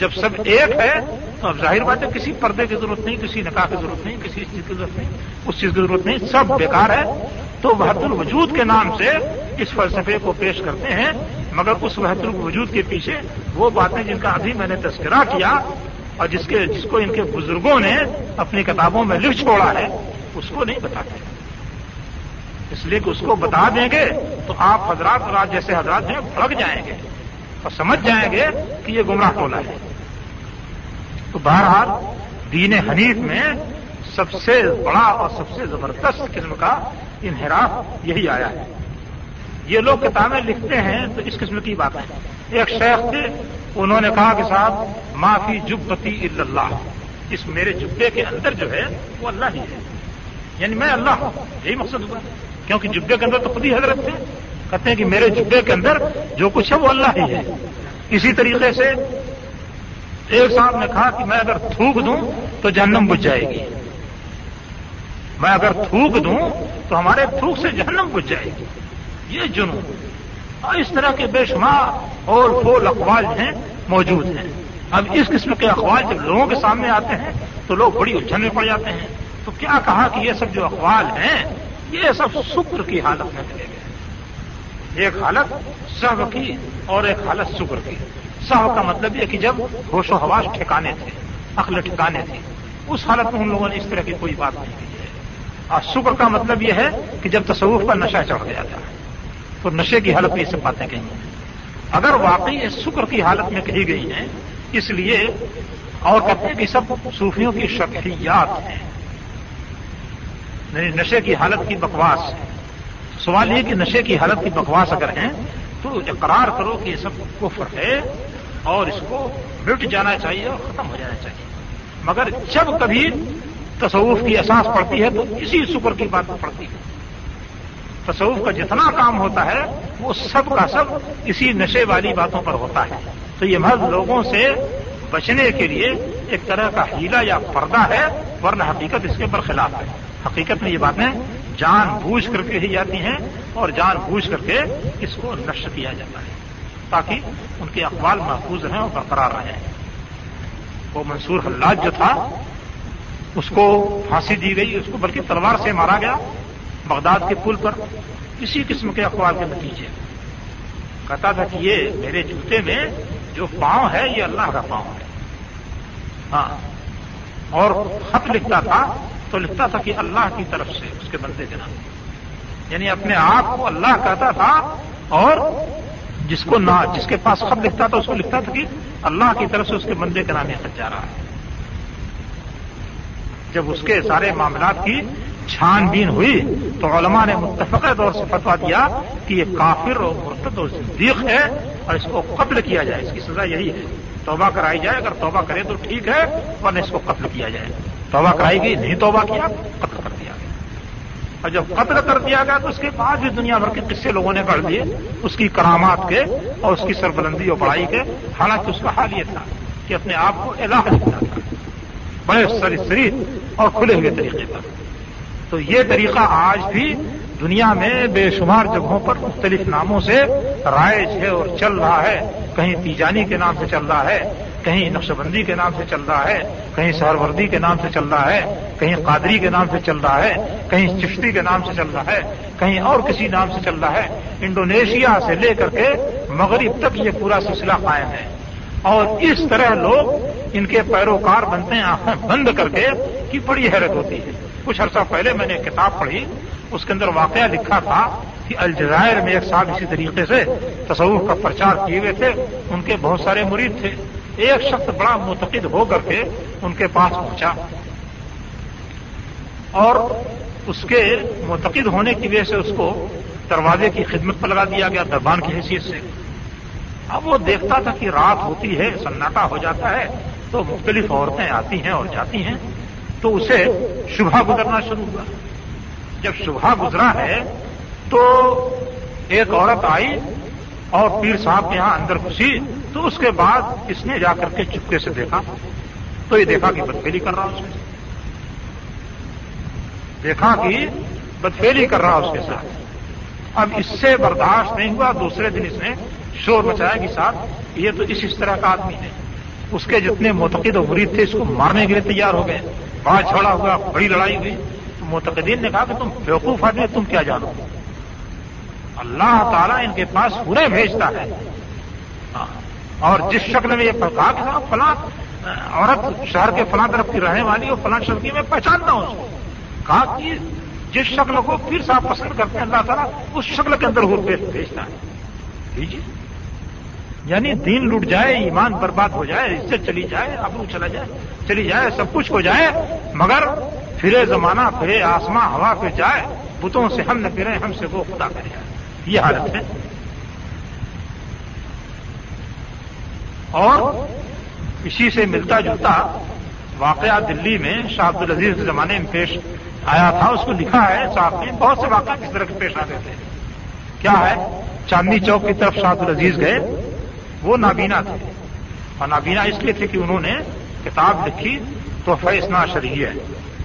جب سب ایک ہے، تو اب ظاہر بات ہے کسی پردے کی ضرورت نہیں، کسی نکاح کی ضرورت نہیں، کسی چیز کی ضرورت نہیں، اس چیز کی ضرورت نہیں، سب بیکار ہے۔ تو وحد الوجود کے نام سے اس فلسفے کو پیش کرتے ہیں، مگر اس وحت وجود کے پیچھے وہ باتیں جن کا ابھی میں نے تذکرہ کیا اور جس کے، جس کو ان کے بزرگوں نے اپنی کتابوں میں لکھ چھوڑا ہے، اس کو نہیں بتاتے۔ اس لیے کہ اس کو بتا دیں گے تو آپ حضرات اور جیسے حضرات ہیں، بھڑک جائیں گے اور سمجھ جائیں گے کہ یہ گمراہ ٹولہ ہے۔ تو بہرحال دین حنیف میں سب سے بڑا اور سب سے زبردست قسم کا انحراف یہی آیا ہے۔ یہ لوگ کتابیں لکھتے ہیں تو اس قسم کی بات ہے ایک شیخ تھے، انہوں نے کہا کہ صاحب معافی جبتی اللہ، اس میرے جبے کے اندر جو ہے وہ اللہ ہی ہے۔ یعنی میں اللہ ہوں، یہی مقصد ہوا۔ کیونکہ جبے کے اندر تو خود ہی حضرت تھے۔ کہتے ہیں کہ میرے جبے کے اندر جو کچھ ہے وہ اللہ ہی ہے۔ اسی طریقے سے ایک صاحب نے کہا کہ میں اگر تھوک دوں تو جہنم بجھ جائے گی۔ میں اگر تھوک دوں تو ہمارے تھوک سے جہنم بجھ جائے گی۔ یہ جنون۔ اور اس طرح کے بے شمار اور پھول اقوال ہیں، موجود ہیں۔ اب اس قسم کے اخبار جب لوگوں کے سامنے آتے ہیں تو لوگ بڑی الجھن میں پڑ جاتے ہیں۔ تو کیا کہا کہ یہ سب جو اخبار ہیں، یہ سب شکر کی حالت میں ملے گئے۔ ایک حالت سب کی اور ایک حالت شکر کی۔ سب کا مطلب یہ کہ جب ہوش و حواس ٹھکانے تھے، عقل ٹھکانے تھے، اس حالت میں ان لوگوں نے اس طرح کی کوئی بات نہیں کی ہے۔ اور شکر کا مطلب یہ ہے کہ جب تصوف کا نشہ چڑھ گیا تھا، تو نشے کی حالت میں یہ سب باتیں کہیں۔ ہیں اگر واقعی شکر کی حالت میں کہی گئی ہیں، اس لیے اور کہتے ہیں کہ سب صوفیوں کی شخصیات ہیں۔ یعنی نشے کی حالت کی بکواس۔ سوال یہ کہ نشے کی حالت کی بکواس اگر ہیں، تو اقرار کرو کہ یہ سب کفر ہے۔ اور اس کو مٹ جانا چاہیے اور ختم ہو جانا چاہیے۔ مگر جب کبھی تصوف کی احساس پڑتی ہے تو اسی شکر کی بات پڑتی ہے۔ تصوف کا جتنا کام ہوتا ہے، وہ سب کا سب اسی نشے والی باتوں پر ہوتا ہے۔ تو یہ مرد لوگوں سے بچنے کے لیے ایک طرح کا ہیلا یا پردہ ہے، ورنہ حقیقت اس کے برخلاف ہے۔ حقیقت میں یہ باتیں جان بوجھ کر کے ہی جاتی ہیں اور جان بوجھ کر کے اس کو نشر کیا جاتا ہے۔ تاکہ ان کے اقوال محفوظ رہیں اور برقرار رہیں۔ وہ منصور حلات جو تھا، اس کو پھانسی دی گئی، اس کو بلکہ تلوار سے مارا گیا بغداد کے پل پر۔ کسی قسم کے اخبار کے نتیجے۔ کہتا تھا کہ یہ میرے جوتے میں جو پاؤں ہے، یہ اللہ کا پاؤں ہے۔ ہاں۔ اور خط لکھتا تھا، تو لکھتا تھا کہ اللہ کی طرف سے، اس کے بندے کے نام۔ یعنی اپنے آپ کو اللہ کہتا تھا اور جس کو نہ جس کے پاس خط لکھتا تھا، اس کو لکھتا تھا کہ اللہ کی طرف سے اس کے بندے کے نام خط جا رہا ہے۔ جب اس کے سارے معاملات کی چھان بین ہوئی، تو علماء نے متفق طور سے فتوا دیا کہ یہ کافر اور مرتد اور صدیق ہے اور اس کو قتل کیا جائے، اس کی سزا یہی ہے۔ توبہ کرائی جائے، اگر توبہ کرے تو ٹھیک ہے، ورنہ اس کو قتل کیا جائے۔ توبہ کرائی گئی، نہیں توبہ کیا، قتل کر دیا اور جب قتل کر دیا گیا تو اس کے بعد بھی دنیا بھر کے قصے لوگوں نے کر دیے اس کی کرامات کے اور اس کی سربلندی اور پڑھائی کے۔ حالانکہ اس کا حال یہ تھا کہ اپنے آپ کو الہ لکھنا تھا، بڑے سری سری اور کھلے ہوئے طریقے پر۔ تو یہ طریقہ آج بھی دنیا میں بے شمار جگہوں پر مختلف ناموں سے رائج ہے اور چل رہا ہے۔ کہیں تیجانی کے نام سے چل رہا ہے کہیں نقش بندی کے نام سے چل رہا ہے، کہیں سہروردی کے نام سے چل رہا ہے، کہیں قادری کے نام سے چل رہا ہے، کہیں چشتی کے نام سے چل رہا ہے، کہیں اور کسی نام سے چل رہا ہے۔ انڈونیشیا سے لے کر کے مغرب تک یہ پورا سلسلہ قائم ہے۔ اور اس طرح لوگ ان کے پیروکار بنتے ہیں، آنکھیں بند کر کے کی بڑی حیرت ہوتی ہے۔ کچھ عرصہ پہلے میں نے کتاب پڑھی، اس کے اندر واقعہ لکھا تھا کہ الجزائر میں ایک صاحب اسی طریقے سے تصور کا پرچار کیے ہوئے تھے۔ ان کے بہت سارے مرید تھے۔ ایک شخص بڑا متقد ہو کر کے ان کے پاس پہنچا۔ اور اس کے متقد ہونے کی وجہ سے اس کو دروازے کی خدمت پر لگا دیا گیا، دربان کی حیثیت سے۔ اب وہ دیکھتا تھا کہ رات ہوتی ہے، سناٹا ہو جاتا ہے، تو مختلف عورتیں آتی ہیں اور جاتی ہیں، تو اسے شبہ گزرنا شروع ہوا۔ جب شبہ گزرا ہے، تو ایک عورت آئی اور پیر صاحب کے یہاں اندر گھسی۔ تو اس کے بعد اس نے جا کر کے چپکے سے دیکھا تو یہ دیکھا کہ بدفیلی کر رہا اس کے ساتھ دیکھا کہ بدفیلی کر رہا اس کے ساتھ۔ اب اس سے برداشت نہیں ہوا، دوسرے دن اس نے شور مچایا کہ ساتھ یہ تو اس اس طرح کا آدمی ہے۔ اس کے جتنے متقد و مرید تھے، اس کو مارنے کے لیے تیار ہو گئے۔ بات چھوڑا ہوا، بڑی لڑائی ہوئی۔ متقدین نے کہا کہ تم بیوقوف آدمی تم کیا جانو؟ اللہ تعالیٰ ان کے پاس پورے بھیجتا ہے۔ ہاں۔ اور جس شکل میں یہ کہا کہ فلاں عورت شہر کے فلاں طرف کی رہنے والی اور فلاں شکل کی میں پہچانتا ہوں اس کو۔ کہا کہ جس شکل کو پھر صاحب پسند کرتے ہیں، اللہ تعالیٰ اس شکل کے اندر ہو بھیجتا ہے۔ دیجیے یعنی دین لٹ جائے، ایمان برباد ہو جائے اس سے چلی جائے، ابرو چلا جائے، چلی جائے، سب کچھ ہو جائے، مگر پھرے زمانہ، پھرے آسماں، ہوا پہ جائے، بتوں سے ہم نہ پھرے ہم سے وہ خدا کرے۔ یہ حالت ہے۔ اور اسی سے ملتا جلتا واقعہ دلی میں شاہ عبد العزیز کے زمانے میں پیش آیا تھا، اس کو لکھا ہے، صاحب نے بہت سے واقعہ کس طرح کے پیش آتے تھے۔ کیا ہے؟ چاندنی چوک کی طرف شاہ عبد العزیز گئے، وہ نابینا تھے۔ اور نابینا اس لیے تھے کہ انہوں نے کتاب لکھی تو فیصنا شریع ہے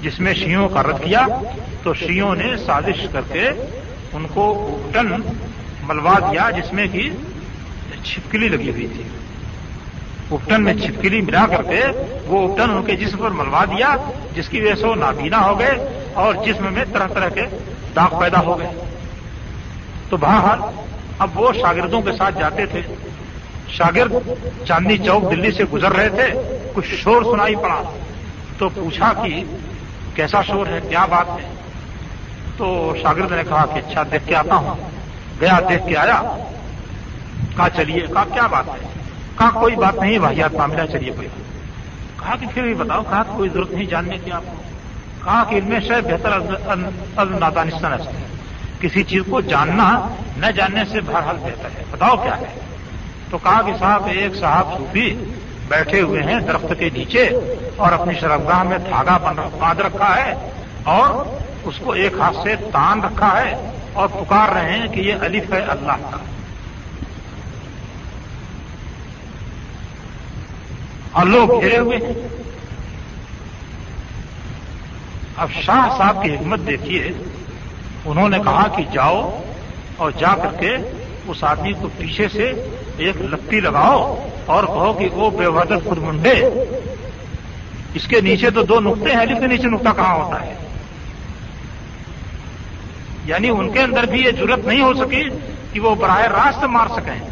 جس میں شیوں کا رد کیا۔ تو شیوں نے سازش کر کے ان کو اپٹن ملوا دیا، جس میں کہ چھپکلی لگی ہوئی تھی۔ اپٹن میں چھپکلی ملا کر کے وہ اپٹن ان کے جسم پر ملوا دیا، جس کی وجہ سے وہ نابینا ہو گئے اور جسم میں طرح طرح کے داغ پیدا ہو گئے۔ تو بہرحال اب وہ شاگردوں کے ساتھ جاتے تھے۔ شاگرد چاندنی چوک دلی سے گزر رہے تھے، کچھ شور سنائی پڑا۔ تو پوچھا کہ کیسا شور ہے، کیا بات ہے؟ تو شاگرد نے کہا کہ اچھا دیکھ کے آتا ہوں۔ گیا، دیکھ کے آیا۔ کہا، چلیے، کہا، کیا بات ہے؟ کہا کوئی بات نہیں واحد معاملہ چلیے کوئی کہا کہ پھر بھی بتاؤ کہا کوئی ضرورت نہیں جاننے کی آپ کو؟ کہا کہ ان میں شاید بہتر نادانستان ہے کسی چیز کو جاننا، نہ جاننے سے بہرحال بہتر ہے۔ بتاؤ کیا ہے؟ تو کہا کہ صاحب، ایک صاحب صوفی بیٹھے ہوئے ہیں درخت کے نیچے اور اپنی شرفگاہ میں دھاگا باندھ رکھا ہے اور اس کو ایک ہاتھ سے تان رکھا ہے اور پکار رہے ہیں کہ یہ الف ہے اللہ کا۔ اور لوگ گھیرے ہوئے ہیں۔ اب شاہ صاحب کی حکمت دیکھیے۔ انہوں نے کہا کہ جاؤ اور جا کر کے اس آدمی کو پیچھے سے ایک لپٹی لگاؤ اور کہو کہ وہ بے وحدت خود منڈے۔ اس کے نیچے تو دو نقطے ہیں جس کے نیچے نقطہ کہاں ہوتا ہے؟ یعنی ان کے اندر بھی یہ ضرورت نہیں ہو سکی کہ وہ براہ راست مار سکیں۔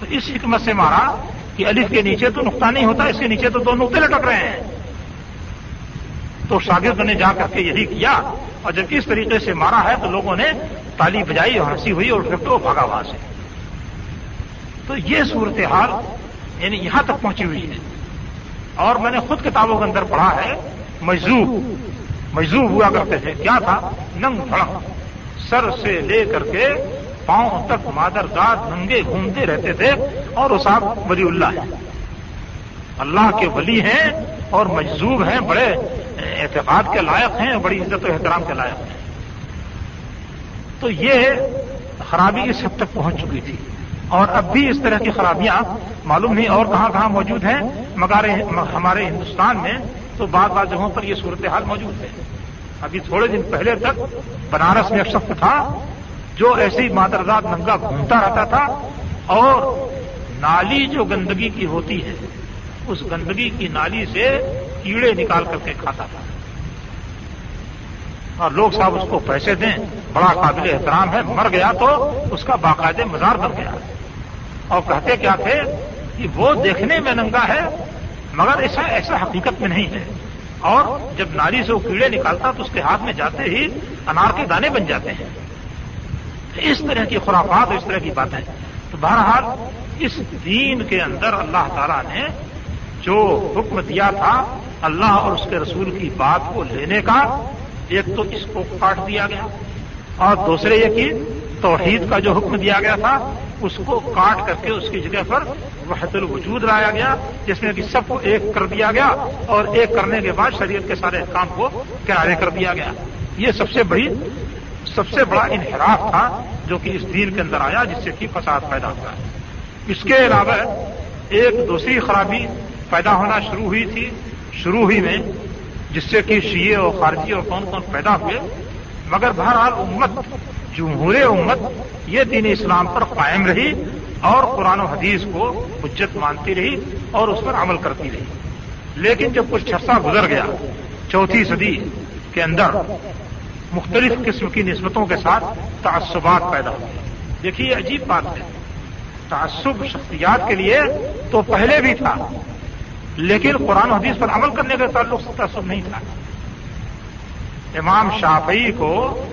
تو اس حکمت سے مارا کہ الف کے نیچے تو نقطہ نہیں ہوتا، اس کے نیچے تو دو نقطے لٹک رہے ہیں۔ تو شاگرد نے جا کر کے یہی کیا اور جب اس طریقے سے مارا ہے تو لوگوں نے تالی بجائی اور ہنسی ہوئی اور پھر تو بھاگا وہاں سے۔ تو یہ صورتحال یعنی یہاں تک پہنچی ہوئی ہے۔ اور میں نے خود کتابوں کے اندر پڑھا ہے مجزوب مجزوب ہوا کرتے تھے۔ کیا تھا؟ ننگ پھڑک سر سے لے کر کے پاؤں تک مادر داد ننگے گھومتے رہتے تھے اور وہ صاحب ولی اللہ ہیں۔ اللہ کے ولی ہیں اور مجزوب ہیں، بڑے اعتقاد کے لائق ہیں، بڑی عزت و احترام کے لائق ہیں۔ تو یہ خرابی اس حد تک پہنچ چکی تھی۔ اور اب بھی اس طرح کی خرابیاں معلوم نہیں اور کہاں کہاں موجود ہیں۔ مگر ہمارے ہندوستان میں تو بعض بعض جگہوں پر یہ صورتحال موجود ہے۔ ابھی تھوڑے دن پہلے تک بنارس میں ایک شخص تھا جو ایسی مادرزاد ننگا گھومتا رہتا تھا اور نالی جو گندگی کی ہوتی ہے، اس گندگی کی نالی سے کیڑے نکال کر کے کھاتا تھا۔ اور لوگ صاحب اس کو پیسے دیں، بڑا قابل احترام ہے، مر گیا تو اس کا باقاعدہ مزار بن گیا۔ اور کہتے کیا تھے کہ وہ دیکھنے میں ننگا ہے، مگر ایسا ایسا حقیقت میں نہیں ہے۔ اور جب ناری سے وہ کیڑے نکالتا تو اس کے ہاتھ میں جاتے ہی انار کے دانے بن جاتے ہیں۔ اس طرح کی خرافات اس طرح کی باتیں۔ تو بہرحال اس دین کے اندر اللہ تعالیٰ نے جو حکم دیا تھا اللہ اور اس کے رسول کی بات کو لینے کا، ایک تو اس کو کاٹ دیا گیا۔ اور دوسرے یہ کہ توحید کا جو حکم دیا گیا تھا، اس کو کاٹ کر کے اس کی جگہ پر وحد الوجود لایا گیا، جس میں کہ سب کو ایک کر دیا گیا اور ایک کرنے کے بعد شریعت کے سارے کام کو کنارے کر دیا گیا۔ یہ سب سے بڑی سب سے بڑا انحراف تھا جو کہ اس دین کے اندر آیا جس سے کہ فساد پیدا ہوا ہے۔ اس کے علاوہ ایک دوسری خرابی پیدا ہونا شروع ہوئی تھی۔ شروع ہی میں جس سے کہ شیعہ اور خارجی اور کون کون پیدا ہوئے۔ مگر بہرحال امت، جمہور امت، یہ دین اسلام پر قائم رہی اور قرآن و حدیث کو حجت مانتی رہی اور اس پر عمل کرتی رہی۔ لیکن جب کچھ عرصہ گزر گیا، چوتھی صدی کے اندر مختلف قسم کی نسبتوں کے ساتھ تعصبات پیدا ہوئے دیکھیے عجیب بات ہے۔ تعصب شخصیات کے لیے تو پہلے بھی تھا، لیکن قرآن حدیث پر عمل کرنے کا تعلق سے تعصب نہیں تھا۔ امام شافعی کو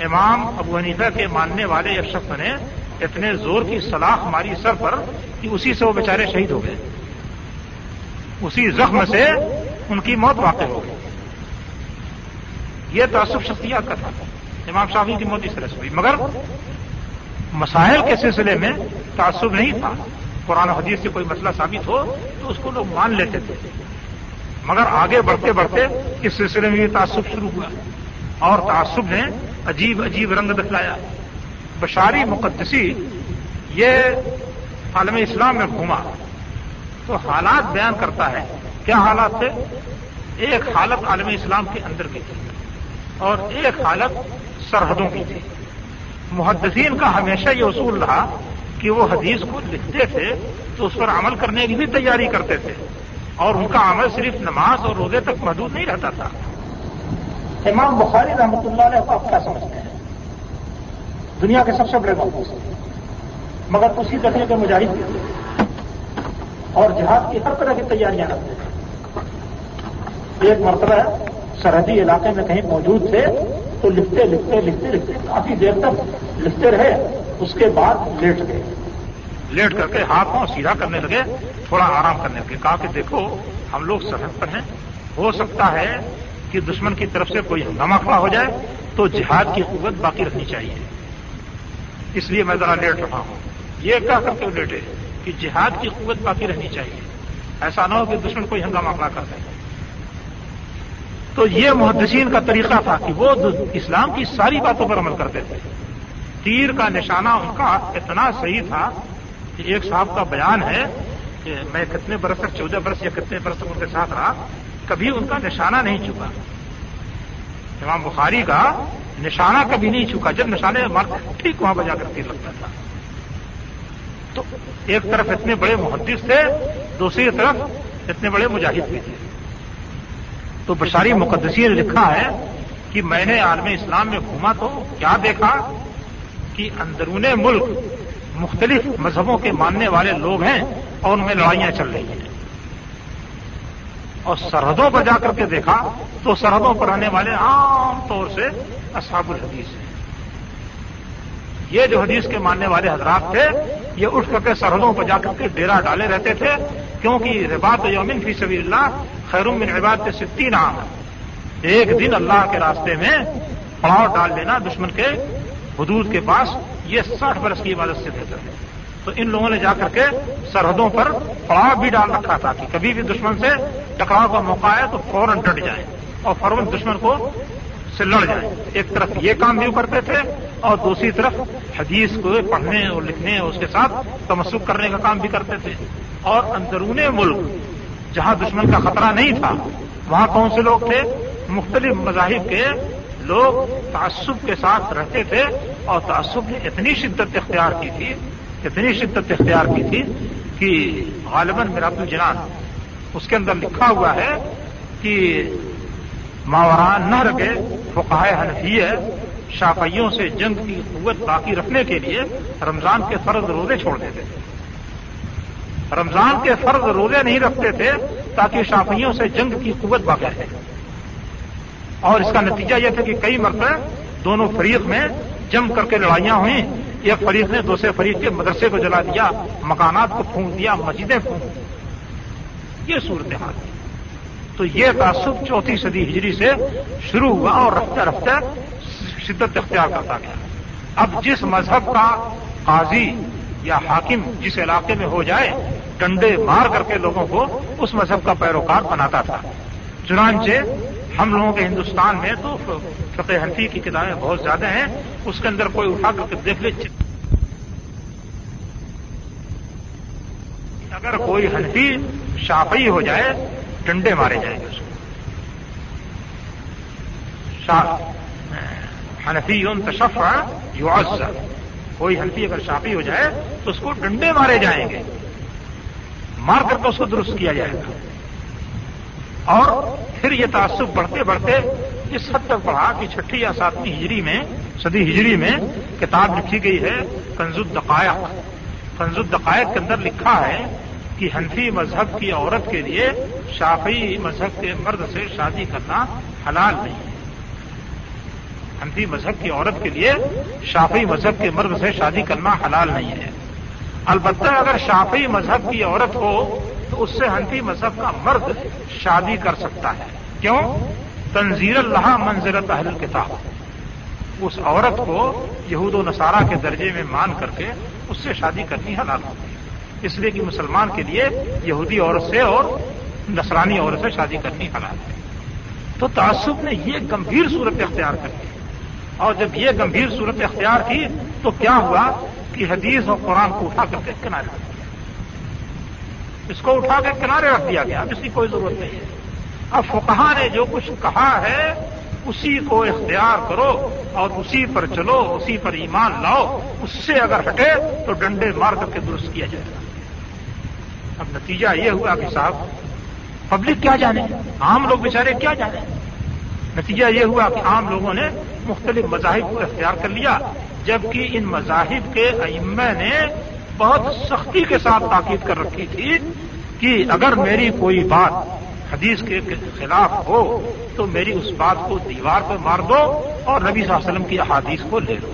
امام ابو حنیفہ کے ماننے والے ایک شخص نے اتنے زور کی سلاخ ماری سر پر کہ اسی سے وہ بیچارے شہید ہو گئے۔ اسی زخم سے ان کی موت واقع ہو گئی۔ یہ تعصب شخصیات کا تھا۔ امام شافی کی موت اس طرح سے ہوئی مگر مسائل کے سلسلے میں تعصب نہیں تھا۔ قرآن حدیث سے کوئی مسئلہ ثابت ہو تو اس کو لوگ مان لیتے تھے۔ مگر آگے بڑھتے بڑھتے اس سلسلے میں یہ تعصب شروع ہوا۔ اور تعصب نے عجیب عجیب رنگ دکھلایا۔ بشاری مقدسی یہ عالم اسلام میں گھوما۔ تو حالات بیان کرتا ہے۔ کیا حالات تھے؟ ایک حالت عالم اسلام کے اندر کی تھی اور ایک حالت سرحدوں کی تھی۔ محدثین کا ہمیشہ یہ اصول رہا کہ وہ حدیث کو لکھتے تھے تو اس پر عمل کرنے کی بھی تیاری کرتے تھے۔ اور ان کا عمل صرف نماز اور روزے تک محدود نہیں رہتا تھا۔ امام بخاری رحمۃ اللہ علیہ کو کیا سمجھتے ہیں دنیا کے سب سے بڑے محبوب مگر اسی درجے کے مجاہد اور جہاد کی ہر طرح کی تیاریاں رکھتے تھے۔ ایک مرتبہ ہے سرحدی علاقے میں کہیں موجود تھے، تو لکھتے لکھتے لکھتے لکھتے کافی دیر تک لکھتے رہے، اس کے بعد لیٹ گئے۔ لیٹ کر کے ہاتھوں سیدھا کرنے لگے، تھوڑا آرام کرنے لگے، کہا کہ دیکھو، ہم لوگ سرحد پر ہیں، ہو سکتا ہے کہ دشمن کی طرف سے کوئی ہنگامہ کھڑا ہو جائے، تو جہاد کی قوت باقی رکھنی چاہیے۔ اس لیے میں ذرا لیٹ رہا ہوں۔ یہ کیا کرتے ہو لیٹے کہ جہاد کی قوت باقی رہنی چاہیے۔ ایسا نہ ہو کہ دشمن کوئی ہنگامہ کھڑا کر دے۔ تو یہ محدثین کا طریقہ تھا کہ وہ اسلام کی ساری باتوں پر عمل کرتے تھے۔ تیر کا نشانہ ان کا اتنا صحیح تھا کہ ایک صاحب کا بیان ہے کہ میں کتنے برس تک، چودہ برس یا کتنے برس تک ان کے ساتھ رہا، کبھی ان کا نشانہ نہیں چکا امام بخاری کا نشانہ کبھی نہیں چکا جب نشانے مارتے ٹھیک وہاں بجا کر تیر لگتا تھا۔ تو ایک طرف اتنے بڑے محدث تھے، دوسری طرف اتنے بڑے مجاہد بھی تھے۔ تو بشاری مقدسی نے لکھا ہے کہ میں نے عالم اسلام میں گھوما تو کیا دیکھا کہ اندرون ملک مختلف مذہبوں کے ماننے والے لوگ ہیں اور ان میں لڑائیاں چل رہی ہیں۔ اور سرحدوں پر جا کر کے دیکھا تو سرحدوں پر رہنے والے عام طور سے اصحاب الحدیث ہیں۔ یہ جو حدیث کے ماننے والے حضرات تھے، یہ اٹھ کر کے سرحدوں پر جا کر کے ڈیرا ڈالے رہتے تھے کیونکہ ربات یومن فی سبیل اللہ خیر من عباد کے ستی نام ایک دن اللہ کے راستے میں پڑاؤ ڈال لینا دشمن کے حدود کے پاس، یہ ساٹھ برس کی عبادت سے بہتر ہے۔ تو ان لوگوں نے جا کر کے سرحدوں پر پڑاؤ بھی ڈال رکھا تھا کہ کبھی بھی دشمن سے ٹکراؤ کا موقع آئے تو فوراً ڈٹ جائیں اور فوراً دشمن کو سے لڑ جائیں۔ ایک طرف یہ کام بھی کرتے تھے اور دوسری طرف حدیث کو پڑھنے اور لکھنے اور اس کے ساتھ تمسک کرنے کا کام بھی کرتے تھے۔ اور اندرون ملک جہاں دشمن کا خطرہ نہیں تھا، وہاں کون سے لوگ تھے؟ مختلف مذاہب کے لوگ تعصب کے ساتھ رہتے تھے اور تعصب نے اتنی شدت اختیار کی تھی، اتنی شدت اختیار کی تھی کہ غالباً میرا الجنان اس کے اندر لکھا ہوا ہے کہ ماوران نہ رکھے فقہ حنفی ہے شافیوں سے جنگ کی قوت باقی رکھنے کے لیے رمضان کے فرض روزے چھوڑ دیتے تھے۔ رمضان کے فرض روزے نہیں رکھتے تھے تاکہ شافیوں سے جنگ کی قوت باقی رہے اور اس کا نتیجہ یہ تھا کہ کئی مرتبہ دونوں فریق میں جم کر کے لڑائیاں ہوئیں۔ ایک فریق نے دوسرے فریق کے مدرسے کو جلا دیا، مکانات کو پھونک دیا، مسجدیں پھونک یہ صورتحال تھی تو یہ تعصب چوتھی صدی ہجری سے شروع ہوا اور رفتہ رفتہ شدت اختیار کرتا گیا۔ اب جس مذہب کا قاضی یا حاکم جس علاقے میں ہو جائے، ڈنڈے مار کر کے لوگوں کو اس مذہب کا پیروکار بناتا تھا۔ چنانچہ ہم لوگوں کے ہندوستان میں تو فقہ حنفی کی کتابیں بہت زیادہ ہیں، اس کے اندر کوئی اٹھا کر کے دیکھ لے۔ اگر کوئی حنفی شافعی ہو جائے، ڈنڈے مارے جائیں گے اس کو۔ حنفی یون تشف یو کوئی حنفی اگر شافی ہو جائے تو اس کو ڈنڈے مارے جائیں گے۔ مار کر کے اس کو درست کیا جائے گا۔ اور پھر یہ تعصب بڑھتے بڑھتے اس حد تک بڑھا کہ چھٹی یا ساتویں ہجری میں، صدی ہجری میں کتاب لکھی گئی ہے کنز الدقائق۔ کنز الدقائق کے اندر لکھا ہے کہ حنفی مذہب کی عورت کے لیے شافی مذہب کے مرد سے شادی کرنا حلال نہیں ہے۔ حنفی مذہب کی عورت کے لیے شافی مذہب کے مرد سے شادی کرنا حلال نہیں ہے۔ البتہ اگر شافی مذہب کی عورت ہو تو اس سے حنفی مذہب کا مرد شادی کر سکتا ہے۔ کیوں؟ تنظیر اللہ منظرت اہل کتاب اس عورت کو یہود و نصارہ کے درجے میں مان کر کے اس سے شادی کرنی حلال ہوتی ہے۔ اس لیے کہ مسلمان کے لیے یہودی عورت سے اور نصرانی عورت سے شادی کرنی حلال ہے۔ تو تعصب نے یہ گمبھیر صورت اختیار کر دی۔ اور جب یہ گمبھیر صورت اختیار کی تو کیا ہوا کہ حدیث اور قرآن کو اٹھا کر کے کنارے رکھ دیا۔ اس کو اٹھا کے کنارے رکھ دیا گیا اب اس کی کوئی ضرورت نہیں۔ ہے اب فقہ نے جو کچھ کہا ہے، اسی کو اختیار کرو اور اسی پر چلو، اسی پر ایمان لاؤ۔ اس سے اگر ہٹے تو ڈنڈے مار کر کے درست کیا جائے گا۔ اب نتیجہ یہ ہوا کہ صاحب پبلک کیا جانے؟ عام لوگ بیچارے کیا جانے؟ نتیجہ یہ ہوا کہ عام لوگوں نے مختلف مذاہب کو اختیار کر لیا، جبکہ ان مذاہب کے ائمہ نے بہت سختی کے ساتھ تاکید کر رکھی تھی کہ اگر میری کوئی بات حدیث کے خلاف ہو، تو میری اس بات کو دیوار پہ مار دو اور نبی صلی اللہ علیہ وسلم کی احادیث کو لے لو۔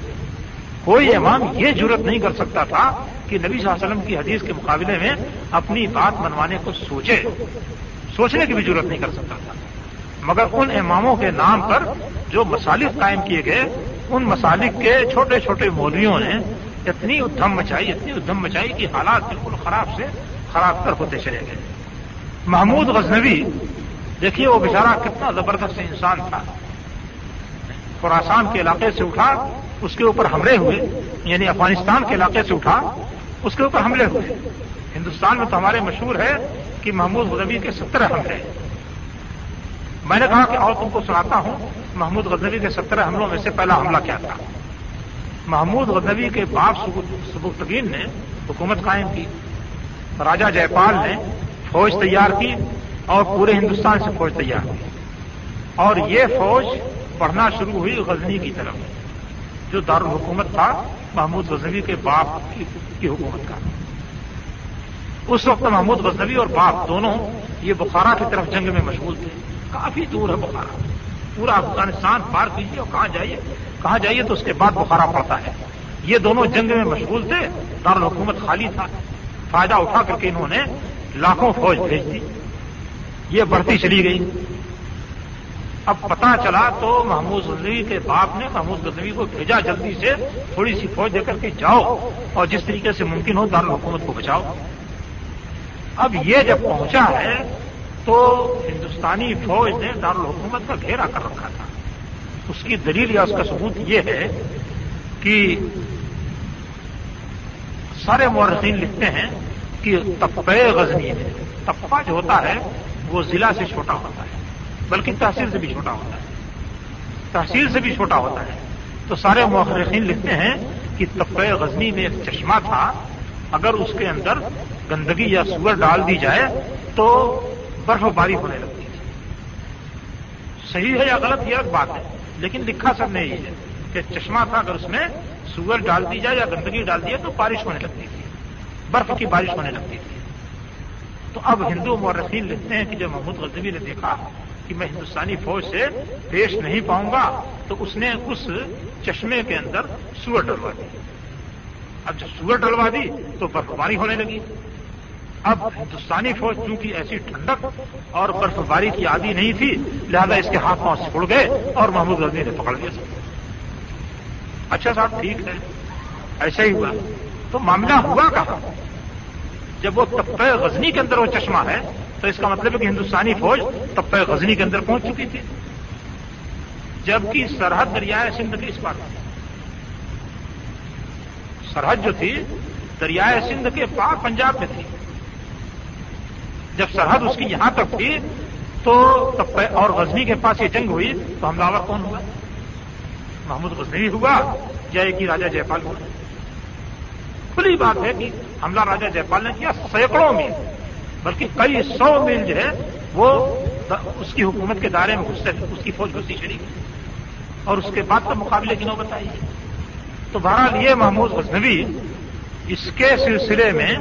کوئی امام یہ ضرورت نہیں کر سکتا تھا کہ نبی صلی اللہ علیہ وسلم کی حدیث کے مقابلے میں اپنی بات منوانے کو سوچے۔ سوچنے کی بھی ضرورت نہیں کر سکتا تھا۔ مگر ان اماموں کے نام پر جو مسالک قائم کیے گئے، ان مسالک کے چھوٹے چھوٹے مولویوں نے اتنی ادھم مچائی، اتنی ادھم مچائی کہ حالات بالکل خراب سے خراب تر ہوتے چلے گئے۔ محمود غزنوی، دیکھیے وہ بیچارہ کتنا زبردست انسان تھا۔ خوراسان کے علاقے سے اٹھا، اس کے اوپر حملے ہوئے یعنی افغانستان کے علاقے سے اٹھا، اس کے اوپر حملے ہوئے۔ ہندوستان میں تو ہمارے مشہور ہے کہ محمود غزنوی کے سترہ حملے۔ میں نے کہا کہ اور تم کو سناتا ہوں محمود غزنوی کے سترہ حملوں میں سے پہلا حملہ کیا تھا؟ محمود غزنوی کے باپ سبکتگین نے حکومت قائم کی راجا جے پال نے فوج تیار کی اور پورے ہندوستان سے فوج تیار کی۔ اور یہ فوج بڑھنا شروع ہوئی غزنی کی طرف، جو دارالحکومت تھا محمود غزنوی کے باپ کی حکومت کا۔ اس وقت محمود غزنوی اور باپ دونوں یہ بخارا کی طرف جنگ میں مشغول تھے، کافی دور ہے بخارا۔ پورا افغانستان پار کیجیے اور کہاں جائیے؟ کہاں جائیے تو اس کے بعد بخارا پڑتا ہے۔ یہ دونوں جنگ میں مشغول تھے، دارالحکومت خالی تھا۔ فائدہ اٹھا کر کے انہوں نے لاکھوں فوج بھیج دی۔ یہ بڑھتی چلی گئی۔ اب پتا چلا تو محمود غزنوی کے باپ نے محمود غزنوی کو بھیجا جلدی سے، تھوڑی سی فوج دے کر کے جاؤ اور جس طریقے سے ممکن ہو دارالحکومت کو بچاؤ۔ اب یہ جب پہنچا ہے تو ہندوستانی فوج نے دارالحکومت کا گھیرا کر رکھا تھا۔ اس کی دلیل یا اس کا ثبوت یہ ہے کہ سارے مورخین لکھتے ہیں کہ تپے غزنی ہے۔ تپا جو ہوتا ہے، وہ ضلع سے چھوٹا ہوتا ہے، بلکہ تحصیل سے بھی چھوٹا ہوتا ہے۔ تحصیل سے بھی چھوٹا ہوتا ہے۔ تو سارے مورخین لکھتے ہیں کہ تپے غزنی میں ایک چشمہ تھا۔ اگر اس کے اندر گندگی یا سور ڈال دی جائے، تو برف باری ہونے لگتی تھی صحیح ہے یا غلط یہ بات ہے، لیکن لکھا سب نے یہ ہے کہ چشمہ تھا، اگر اس میں سور ڈال دی جائے یا گندگی ڈال دی جائے تو بارش ہونے لگتی تھی۔ برف کی بارش ہونے لگتی تھی۔ تو اب ہندو مورخین لکھتے ہیں کہ جب محمود غزبی نے دیکھا کہ میں ہندوستانی فوج سے پیش نہیں پاؤں گا، تو اس نے اس چشمے کے اندر سور ڈلوا دی۔ اب جب سور ڈلوا دی تو برف باری ہونے لگی۔ اب ہندوستانی فوج چونکہ ایسی ٹھنڈک اور برف باری کی عادی نہیں تھی، لہذا اس کے ہاتھ پاؤں چھوڑ گئے اور محمود غزنی نے پکڑ لیا۔ اچھا صاحب، ٹھیک ہے۔ ایسا ہی ہوا۔ تو معاملہ ہوا کہاں؟ جب وہ تپے غزنی کے اندر وہ چشمہ ہے، تو اس کا مطلب ہے کہ ہندوستانی فوج تپے غزنی کے اندر پہنچ چکی تھی۔ جبکہ سرحد دریائے سندھ کی اس بات۔ سرحد جو تھی، دریائے سندھ کے پاک پنجاب میں تھی۔ جب سرحد اس کی یہاں تک تھی، تو اور غزنی کے پاس یہ جنگ ہوئی، تو حملہ کون ہوا؟ محمود غزنی ہوا یا ایک ہی راجا جے پال ہوا؟ کھلی بات ہے کہ حملہ راجا جے پال نے کیا سینکڑوں میل، بلکہ کئی سو میل جو ہے، وہ اس کی حکومت کے دائرے میں گھستے اس کی فوج گھسی چڑی اور اس کے بعد تو مقابلے کی نوبت آئی۔ تو بہرحال یہ محمود غزنوی اس کے سلسلے میں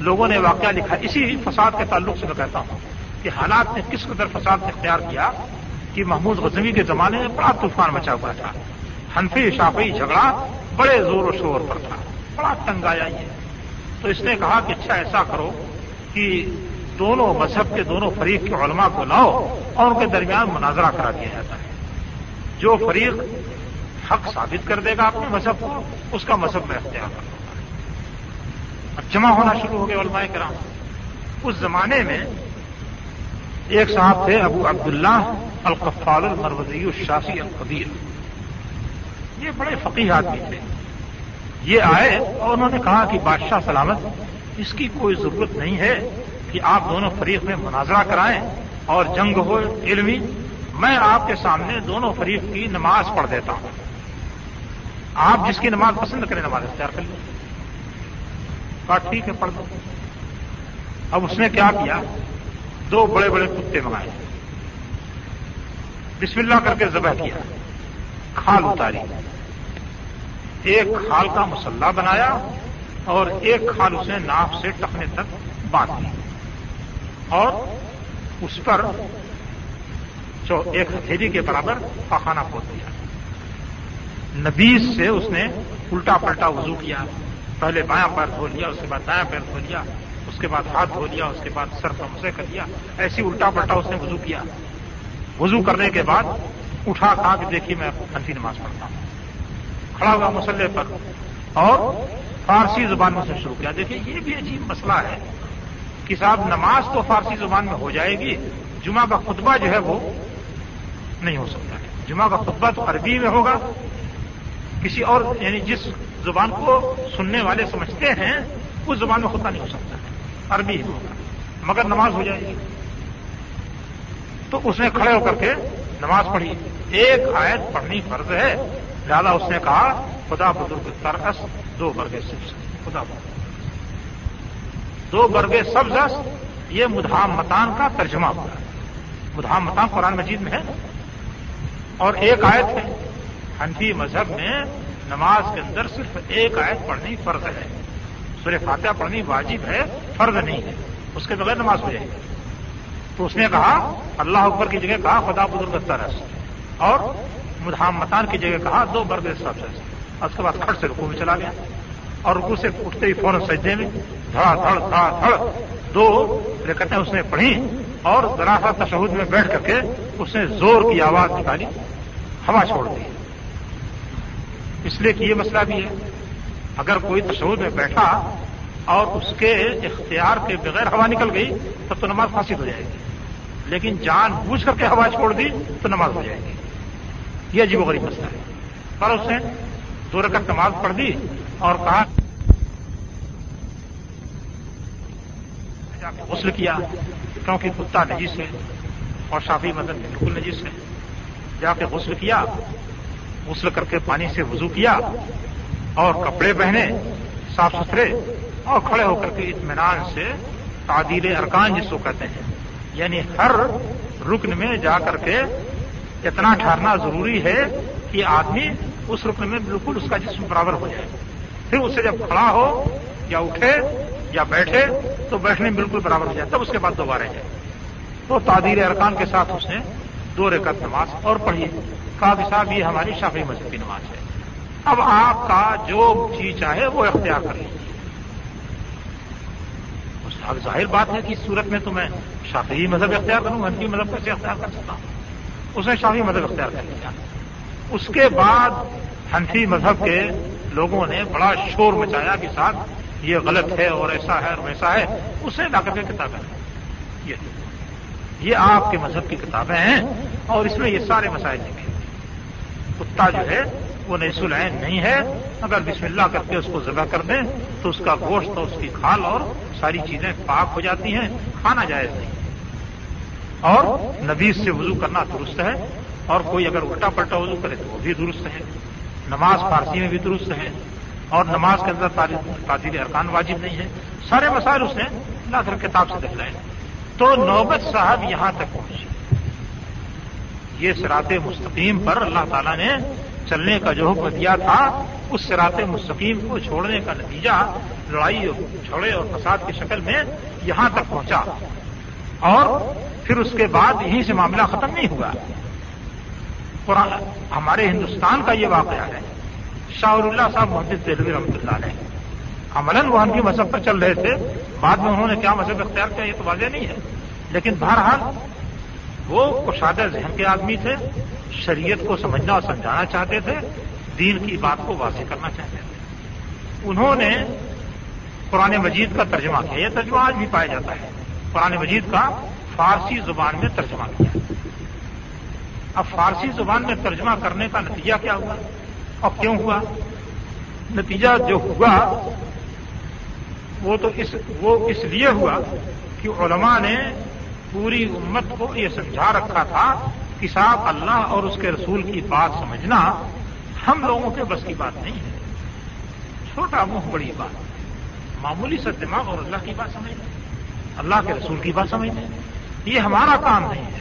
لوگوں نے واقعہ لکھا۔ اسی فساد کے تعلق سے میں کہتا ہوں کہ حالات نے کس قدر فساد اختیار کیا کہ محمود غزنوی کے زمانے میں بڑا طوفان مچا ہوا تھا۔ حنفی شافی جھگڑا بڑے زور و شور پر تھا۔ بڑا تنگ آیا یہ۔ تو اس نے کہا کہ اچھا ایسا کرو کہ دونوں مذہب کے دونوں فریق کے علماء کو لاؤ اور ان کے درمیان مناظرہ کرا دیا جاتا ہے۔ جو فریق حق ثابت کر دے گا اپنے مذہب کو، اس کا مذہب میں اختیار کر اب جمع ہونا شروع ہو گئے علماء کرام۔ اس زمانے میں ایک صاحب تھے ابو عبداللہ القفال المروزی الشافی القبیر۔ یہ بڑے فقیر آدمی تھے۔ یہ آئے اور انہوں نے کہا کہ بادشاہ سلامت، اس کی کوئی ضرورت نہیں ہے کہ آپ دونوں فریق میں مناظرہ کرائیں اور جنگ ہو، علمی۔ میں آپ کے سامنے دونوں فریق کی نماز پڑھ دیتا ہوں۔ آپ جس کی نماز پسند کریں نماز اختیار کر لیں۔ کہا، ٹھیک ہے، پڑھ دو اب اس نے کیا کیا؟ دو بڑے بڑے کتے منگائے۔ بسم اللہ کر کے ذبح کیا۔ کھال اتاری۔ ایک کھال کا مسلح بنایا اور ایک کھال اس نے ناف سے ٹکنے تک باندھ لی اور اس پر جو ایک ہتھیلی کے برابر پخانا کھود دیا۔ نبیز سے اس نے الٹا پلٹا وضو کیا۔ پہلے بایاں پیر دھو لیا، اس کے بعد دایاں پیر دھو لیا، اس کے بعد ہاتھ دھو لیا، اس کے بعد سر مسے کر لیا، ایسی الٹا پلٹا اس نے وضو کیا۔ وضو کرنے کے بعد اٹھا کھا کے دیکھیے میں ہنسی نماز پڑھتا ہوں۔ کھڑا ہوا مسلح پر اور فارسی زبان میں سے شروع کیا۔ دیکھیے، یہ بھی عجیب مسئلہ ہے کہ صاحب، نماز تو فارسی زبان میں ہو جائے گی، جمعہ کا خطبہ جو ہے وہ نہیں ہو سکتا۔ جمعہ کا خطبہ تو عربی میں ہوگا، کسی اور یعنی جس زبان کو سننے والے سمجھتے ہیں، اس زبان میں خطبہ نہیں ہو سکتا۔ ہے عربی ہوگا۔ مگر نماز ہو جائے گی۔ تو اس نے کھڑے ہو کر کے نماز پڑھی۔ ایک آیت پڑھنی فرض ہے۔ لہٰذا اس نے کہا، خدا بزرگ ترس، دو برگے سبز۔ خدا بزرگ۔ دو برگے سبز، یہ مدھام متان کا ترجمہ ہوا۔ مدھام متان قرآن مجید میں ہے۔ اور ایک آیت ہے۔ ہنفی مذہب میں نماز کے اندر صرف ایک آیت پڑھنی فرض ہے۔ سورہ فاتحہ پڑھنی واجب ہے، فرض نہیں ہے۔ اس کے بغیر نماز ہو جائے گی۔ تو اس نے کہا، اللہ اکبر کی جگہ کہا، خدا بزرگ ترس اور مدھام متان کی جگہ کہا، دو برگ سب سے۔ اس کے بعد کھٹ سے رکو میں چلا گیا۔ اور رکو سے اٹھتے ہی فوراً سجدے میں دھڑا دھڑ دھڑا دھڑ دو رکتیں اس نے پڑھی اور ذرا سا تشہد میں بیٹھ کر کے اس نے زور کی آواز نکالی، ہوا چھوڑ دی۔ اس لیے کہ یہ مسئلہ بھی ہے۔ اگر کوئی تشہد میں بیٹھا اور اس کے اختیار کے بغیر ہوا نکل گئی تب تو نماز پھانسی ہو جائے گی۔ لیکن جان بوجھ کر کے ہوا چھوڑ دی تو نماز ہو جائے گی۔ یہ عجیب و غریب مسئلہ ہے۔ پر اس نے دو رکعت نماز پڑھ دی اور کہا غسل کیا، کیونکہ کتا نجیس ہے اور شافی مدد بالکل نجیس ہے۔ جا کے غسل کیا غسل کر کے پانی سے وضو کیا اور کپڑے پہنے، صاف ستھرے اور کھڑے ہو کر کے اطمینان سے تعدیل ارکان جس کو کہتے ہیں۔ یعنی ہر رکن میں جا کر کے اتنا ٹھہرنا ضروری ہے کہ آدمی اس رکن میں بالکل اس کا جسم برابر ہو جائے۔ پھر اس سے جب کھڑا ہو یا اٹھے یا بیٹھے تو بیٹھنے میں بالکل برابر ہو جائے، تب اس کے بعد دوبارہ جائے۔ تو تعدیر ارکان کے ساتھ اس نے دو رکعت نماز اور پڑھی۔ کا صاحب، یہ ہماری شافی مذہب کی نماز ہے۔ اب آپ کا جو چیز چاہے وہ اختیار کر لیجیے ظاہر بات ہے کہ اس صورت میں تو میں شافی مذہب اختیار کروں ہنفی مذہب کیسے اختیار کر سکتا ہوں؟ اس نے شافی مذہب اختیار کر لیا اس کے بعد ہنفی مذہب کے لوگوں نے بڑا شور مچایا کہ صاحب یہ غلط ہے اور ایسا ہے اور ویسا ہے، اسے لا کر کے کتابیں یہ یہ آپ کے مذہب کی کتابیں ہیں اور اس میں یہ سارے مسائل لکھے کتا جو ہے، وہ نئیس العین نہیں ہے۔ اگر بسم اللہ کر کے اس کو ذبح کر دیں، تو اس کا گوشت اور اس کی کھال اور ساری چیزیں پاک ہو جاتی ہیں، کھانا جائز نہیں۔ اور نبیز سے وضو کرنا درست ہے، اور کوئی اگر الٹا پلٹا وضو کرے تو وہ بھی درست ہے۔ نماز فارسی میں بھی درست ہے۔ اور نماز کے اندر تعدیر ارکان واجب نہیں ہے۔ سارے مسائل اس نے اللہ کر کتاب سے دکھلائے تو نوبت صاحب یہاں تک پہنچے یہ سرات مستقیم پر اللہ تعالیٰ نے چلنے کا جو حکم دیا تھا، اس سرات مستقیم کو چھوڑنے کا نتیجہ لڑائی چھوڑے اور فساد کی شکل میں یہاں تک پہنچا۔ اور پھر اس کے بعد یہیں سے معاملہ ختم نہیں ہوا۔ ہمارے ہندوستان کا یہ واقعہ ہے۔ شاہ اللہ صاحب محدود دہلوی رحمۃ اللہ علیہ۔ عملاً وہ ان کی مذہب پر چل رہے تھے۔ بعد میں انہوں نے کیا مذہب اختیار کیا یہ تو واضح نہیں ہے۔ لیکن بہرحال وہ کشادہ ذہن کے آدمی تھے، شریعت کو سمجھنا اور سمجھانا چاہتے تھے، دین کی بات کو واضح کرنا چاہتے تھے۔ انہوں نے قرآن مجید کا ترجمہ کیا، یہ ترجمہ آج بھی پایا جاتا ہے۔ قرآن مجید کا فارسی زبان میں ترجمہ کیا۔ اب فارسی زبان میں ترجمہ کرنے کا نتیجہ کیا ہوا؟ اور کیوں ہوا؟ نتیجہ جو ہوا، وہ تو اس، وہ اس لیے ہوا کہ علماء نے پوری امت کو یہ سمجھا رکھا تھا کہ صاحب اللہ اور اس کے رسول کی بات سمجھنا ہم لوگوں کے بس کی بات نہیں ہے۔ چھوٹا منہ بڑی بات۔ معمولی سا دماغ اور اللہ کی بات سمجھنا۔ اللہ کے رسول کی بات سمجھنا۔ یہ ہمارا کام نہیں ہے۔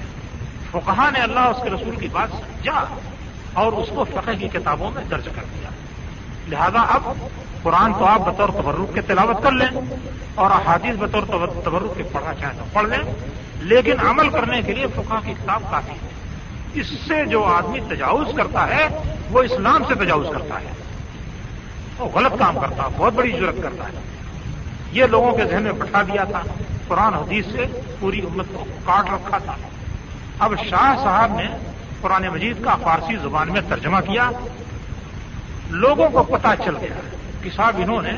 فقہ نے اللہ اس کے رسول کی بات سمجھا اور اس کو فقہ کی کتابوں میں درج کر دیا۔ لہذا اب قرآن تو آپ بطور تبرک کے تلاوت کر لیں اور احادیث بطور تبرک کے پڑھنا چاہیں تو پڑھ لیں۔ لیکن عمل کرنے کے لیے فقہ کی کتاب کافی ہے۔ اس سے جو آدمی تجاوز کرتا ہے، وہ اسلام سے تجاوز کرتا ہے۔ وہ غلط کام کرتا ہے بہت بڑی ضرورت کرتا ہے۔ یہ لوگوں کے ذہن میں بٹھا دیا تھا۔ قرآن حدیث سے پوری امت کو کاٹ رکھا تھا۔ اب شاہ صاحب نے قرآن مجید کا فارسی زبان میں ترجمہ کیا۔ لوگوں کو پتا چل گیا کہ صاحب انہوں نے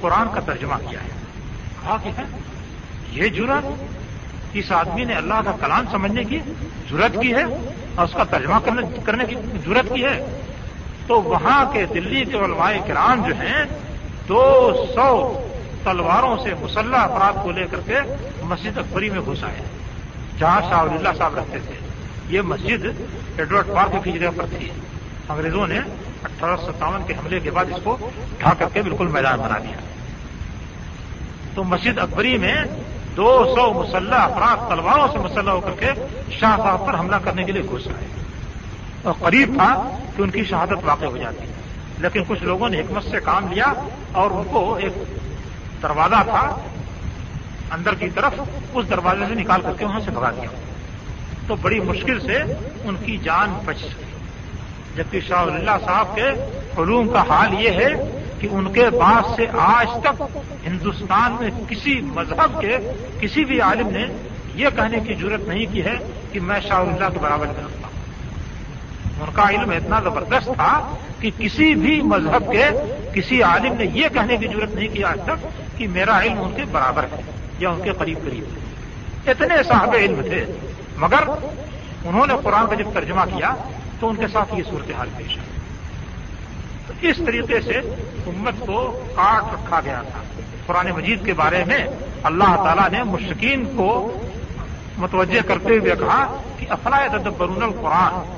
قرآن کا ترجمہ کیا ہے۔ کہا کہ یہ جرت اس آدمی نے اللہ کا کلام سمجھنے کی ضرورت کی ہے اور اس کا ترجمہ کرنے کی ضرورت کی ہے۔ تو وہاں کے دلی کے علماء کرام جو ہیں، دو سو تلواروں سے مسلح افراد کو لے کر کے مسجد اکبری میں گھسا ہے جہاں شاہ اللہ صاحب رکھتے تھے۔ یہ مسجد ایڈورڈ پارک کی جگہ پر تھی۔ انگریزوں نے اٹھارہ سو ستاون کے حملے کے بعد اس کو ڈھا کر کے بالکل میدان بنا دیا۔ تو مسجد اکبری میں دو سو مسلح افراد تلواروں سے مسلح ہو کر کے شاہ صاحب پر حملہ کرنے کے لیے گھس آئے اور قریب تھا کہ ان کی شہادت واقع ہو جاتی لیکن کچھ لوگوں نے حکمت سے کام لیا اور ان کو ایک دروازہ تھا اندر کی طرف، اس دروازے سے نکال کر کے وہاں سے بھگا دیا۔ تو بڑی مشکل سے ان کی جان بچ سکی جبکہ شاہ اللہ صاحب کے علوم کا حال یہ ہے کہ ان کے بعد سے آج تک ہندوستان میں کسی مذہب کے کسی بھی عالم نے یہ کہنے کی ضرورت نہیں کی ہے کہ میں شاہ اللہ کے برابر کرتا ہوں ان کا علم اتنا زبردست تھا کہ کسی بھی مذہب کے کسی عالم نے یہ کہنے کی ضرورت نہیں کی آج تک کہ میرا علم ان کے برابر ہے یا ان کے قریب قریب ہے۔ اتنے صاحب علم تھے، مگر انہوں نے قرآن کا جب ترجمہ کیا تو ان کے ساتھ یہ صورتحال پیش ہے تو اس طریقے سے امت کو کاٹ رکھا گیا تھا۔ قرآن مجید کے بارے میں اللہ تعالیٰ نے مشکین کو متوجہ کرتے ہوئے کہا کہ افلا تدبرون القرآن،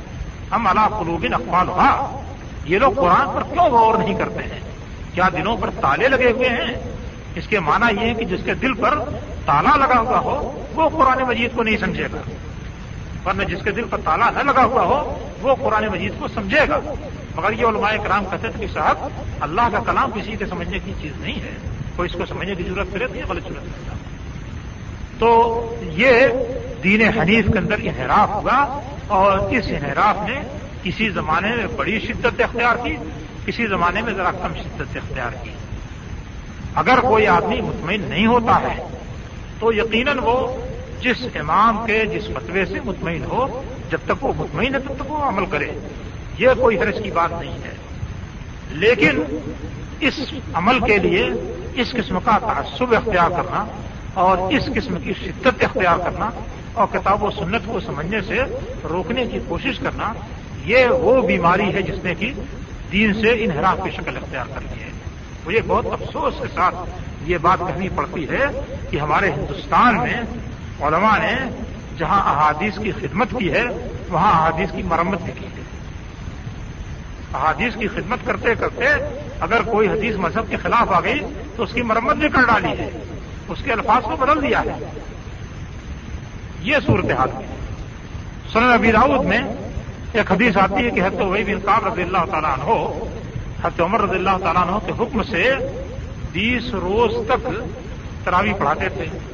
ہم اللہ قلوبن اقبال ہوا یہ لوگ قرآن پر کیوں غور نہیں کرتے ہیں؟ کیا دنوں پر تالے لگے ہوئے ہیں؟ اس کے معنی یہ ہے کہ جس کے دل پر تالا لگا ہوا ہو، وہ قرآن مجید کو نہیں سمجھے گا۔ ورنہ جس کے دل پر تالا نہ لگا ہوا ہو، وہ قرآن مجید کو سمجھے گا۔ مگر یہ علماء کرام کہتے تھے کہ صاحب، اللہ کا کلام کسی کے سمجھنے کی چیز نہیں ہے۔ کوئی اس کو سمجھنے کی ضرورت کرے تو یہ غلط ضرورت کرتا تو یہ دین حنیف کے اندر انحراف ہوا اور اس انحراف نے کسی زمانے میں بڑی شدت اختیار کی، کسی زمانے میں ذرا کم شدت اختیار کی۔ اگر کوئی آدمی مطمئن نہیں ہوتا ہے، تو یقیناً وہ جس امام کے جس فتوے سے مطمئن ہو، جب تک وہ مطمئن ہے تب تک وہ عمل کرے۔ یہ کوئی حرج کی بات نہیں ہے۔ لیکن اس عمل کے لیے اس قسم کا تعصب اختیار کرنا اور اس قسم کی شدت اختیار کرنا اور کتاب و سنت کو سمجھنے سے روکنے کی کوشش کرنا، یہ وہ بیماری ہے جس نے کہ دین سے انحراف کی شکل اختیار کر لی ہے۔ مجھے بہت افسوس کے ساتھ یہ بات کہنی پڑتی ہے کہ ہمارے ہندوستان میں علماء نے جہاں احادیث کی خدمت کی ہے، وہاں احادیث کی مرمت بھی کی ہے۔ احادیث کی خدمت کرتے کرتے اگر کوئی حدیث مذہب کے خلاف آ گئی تو اس کی مرمت بھی کر ڈالی ہے۔ اس کے الفاظ کو بدل دیا ہے۔ یہ صورتحال ہے۔ سن نبی راؤد میں ایک حدیث آتی ہے کہ حت وہی بن کاب رضی اللہ تعالیٰ عنہ حت عمر رضی اللہ تعالیٰ عنہ کے حکم سے بیس روز تک تراوی پڑھاتے تھے۔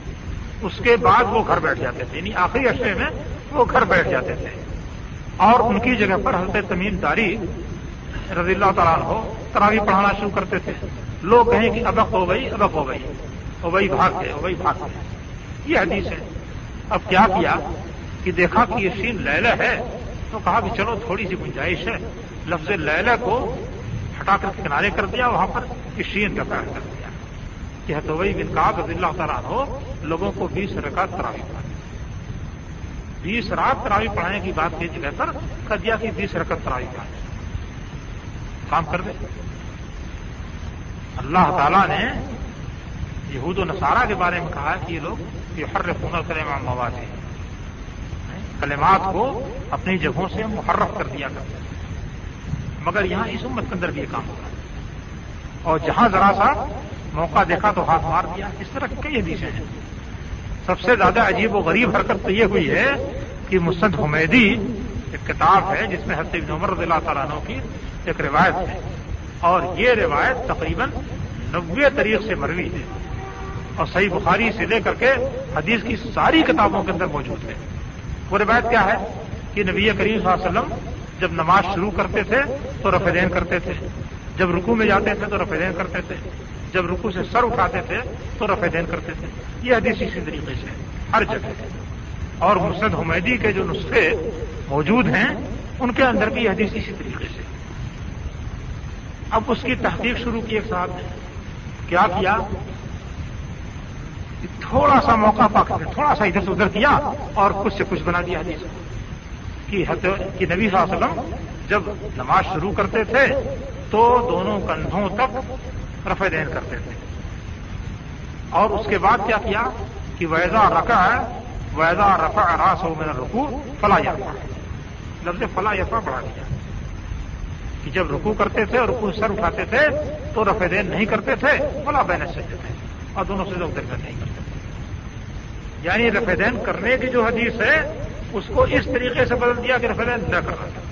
اس کے بعد وہ گھر بیٹھ جاتے تھے یعنی آخری عرصے میں وہ گھر بیٹھ جاتے تھے۔ اور ان کی جگہ پر حضرت تمیم داری رضی اللہ تعالیٰ ہو تراوی پڑھانا شروع کرتے تھے۔ لوگ کہیں کہ ابک ہو گئی ابک ہو گئی اور وہی بھاگ گئے وہی بھاگ گئے۔ یہ حدیث ہے۔ اب کیا کیا کہ دیکھا کہ یہ سین لیلا ہے تو کہا کہ چلو تھوڑی سی گنجائش ہے۔ لفظ لیلا کو ہٹا کر کنارے کر دیا، وہاں پر شین کا پیار کر دیا۔ کہ تو بن کا رضی اللہ تعالیٰ ہو لوگوں کو بیس رکعت تراوی پڑھائی بیس رات تراوی پڑھانے کی بات کی جگہ پر کر بیس رکعت تراوی پڑھائیں۔ کام کر دے اللہ تعالیٰ نے یہود و نصارہ کے بارے میں کہا کہ یہ لوگ یہ ہر فون کلمہ مواد ہے کلمات کو اپنی جگہوں سے محرف کر دیا کرتے مگر یہاں اس امت کے اندر بھی یہ کام ہو رہا ہے۔ اور جہاں ذرا سا موقع دیکھا تو ہاتھ مار دیا۔ اس طرح کئی حدیثیں ہیں۔ سب سے زیادہ عجیب و غریب حرکت تو یہ ہوئی ہے کہ مسد حمیدی ایک کتاب ہے جس میں حسب عمر رضی اللہ تعالیٰ عنہ کی ایک روایت ہے۔ اور یہ روایت تقریباً نوے طریق سے مروی ہے۔ اور صحیح بخاری سے لے کر کے حدیث کی ساری کتابوں کے اندر موجود ہے۔ وہ روایت کیا ہے؟ کہ نبی کریم صلی اللہ علیہ وسلم جب نماز شروع کرتے تھے تو رفیدین کرتے تھے۔ جب رکو میں جاتے تھے تو رفیدین کرتے تھے۔ جب رکو سے سر اٹھاتے تھے تو رفیدین کرتے تھے۔ یہ حدیث اسی طریقے سے ہر جگہ۔ اور مرسد حمیدی کے جو نسخے موجود ہیں، ان کے اندر بھی یہ حدیث اسی طریقے سے اب اس کی تحقیق شروع کی ایک صاحب نے۔ کیا کیا؟ تھوڑا سا موقع پا کر تھوڑا سا ادھر سے ادھر کیا اور کچھ سے کچھ بنا دیا حدیث۔ کہ نبی صلی اللہ علیہ وسلم جب نماز شروع کرتے تھے تو دونوں کندھوں تک رفع دین کرتے تھے۔ اور اس کے بعد کیا کیا کہ ویزا رکا ہے ویزا رفا راس ہو میرا رکو فلا یافا لفظ فلا یافا بڑھا دیا۔ کہ جب رکو کرتے تھے اور رکو سر اٹھاتے تھے تو رفع دین نہیں کرتے تھے، فلا بین سکتے تھے اور دونوں سے لوگ درگاہ نہیں کرتے تھے۔ یعنی رفع دین کرنے کی جو حدیث ہے، اس کو اس طریقے سے بدل دیا کہ رفع دین نہ کرنا۔ چاہتے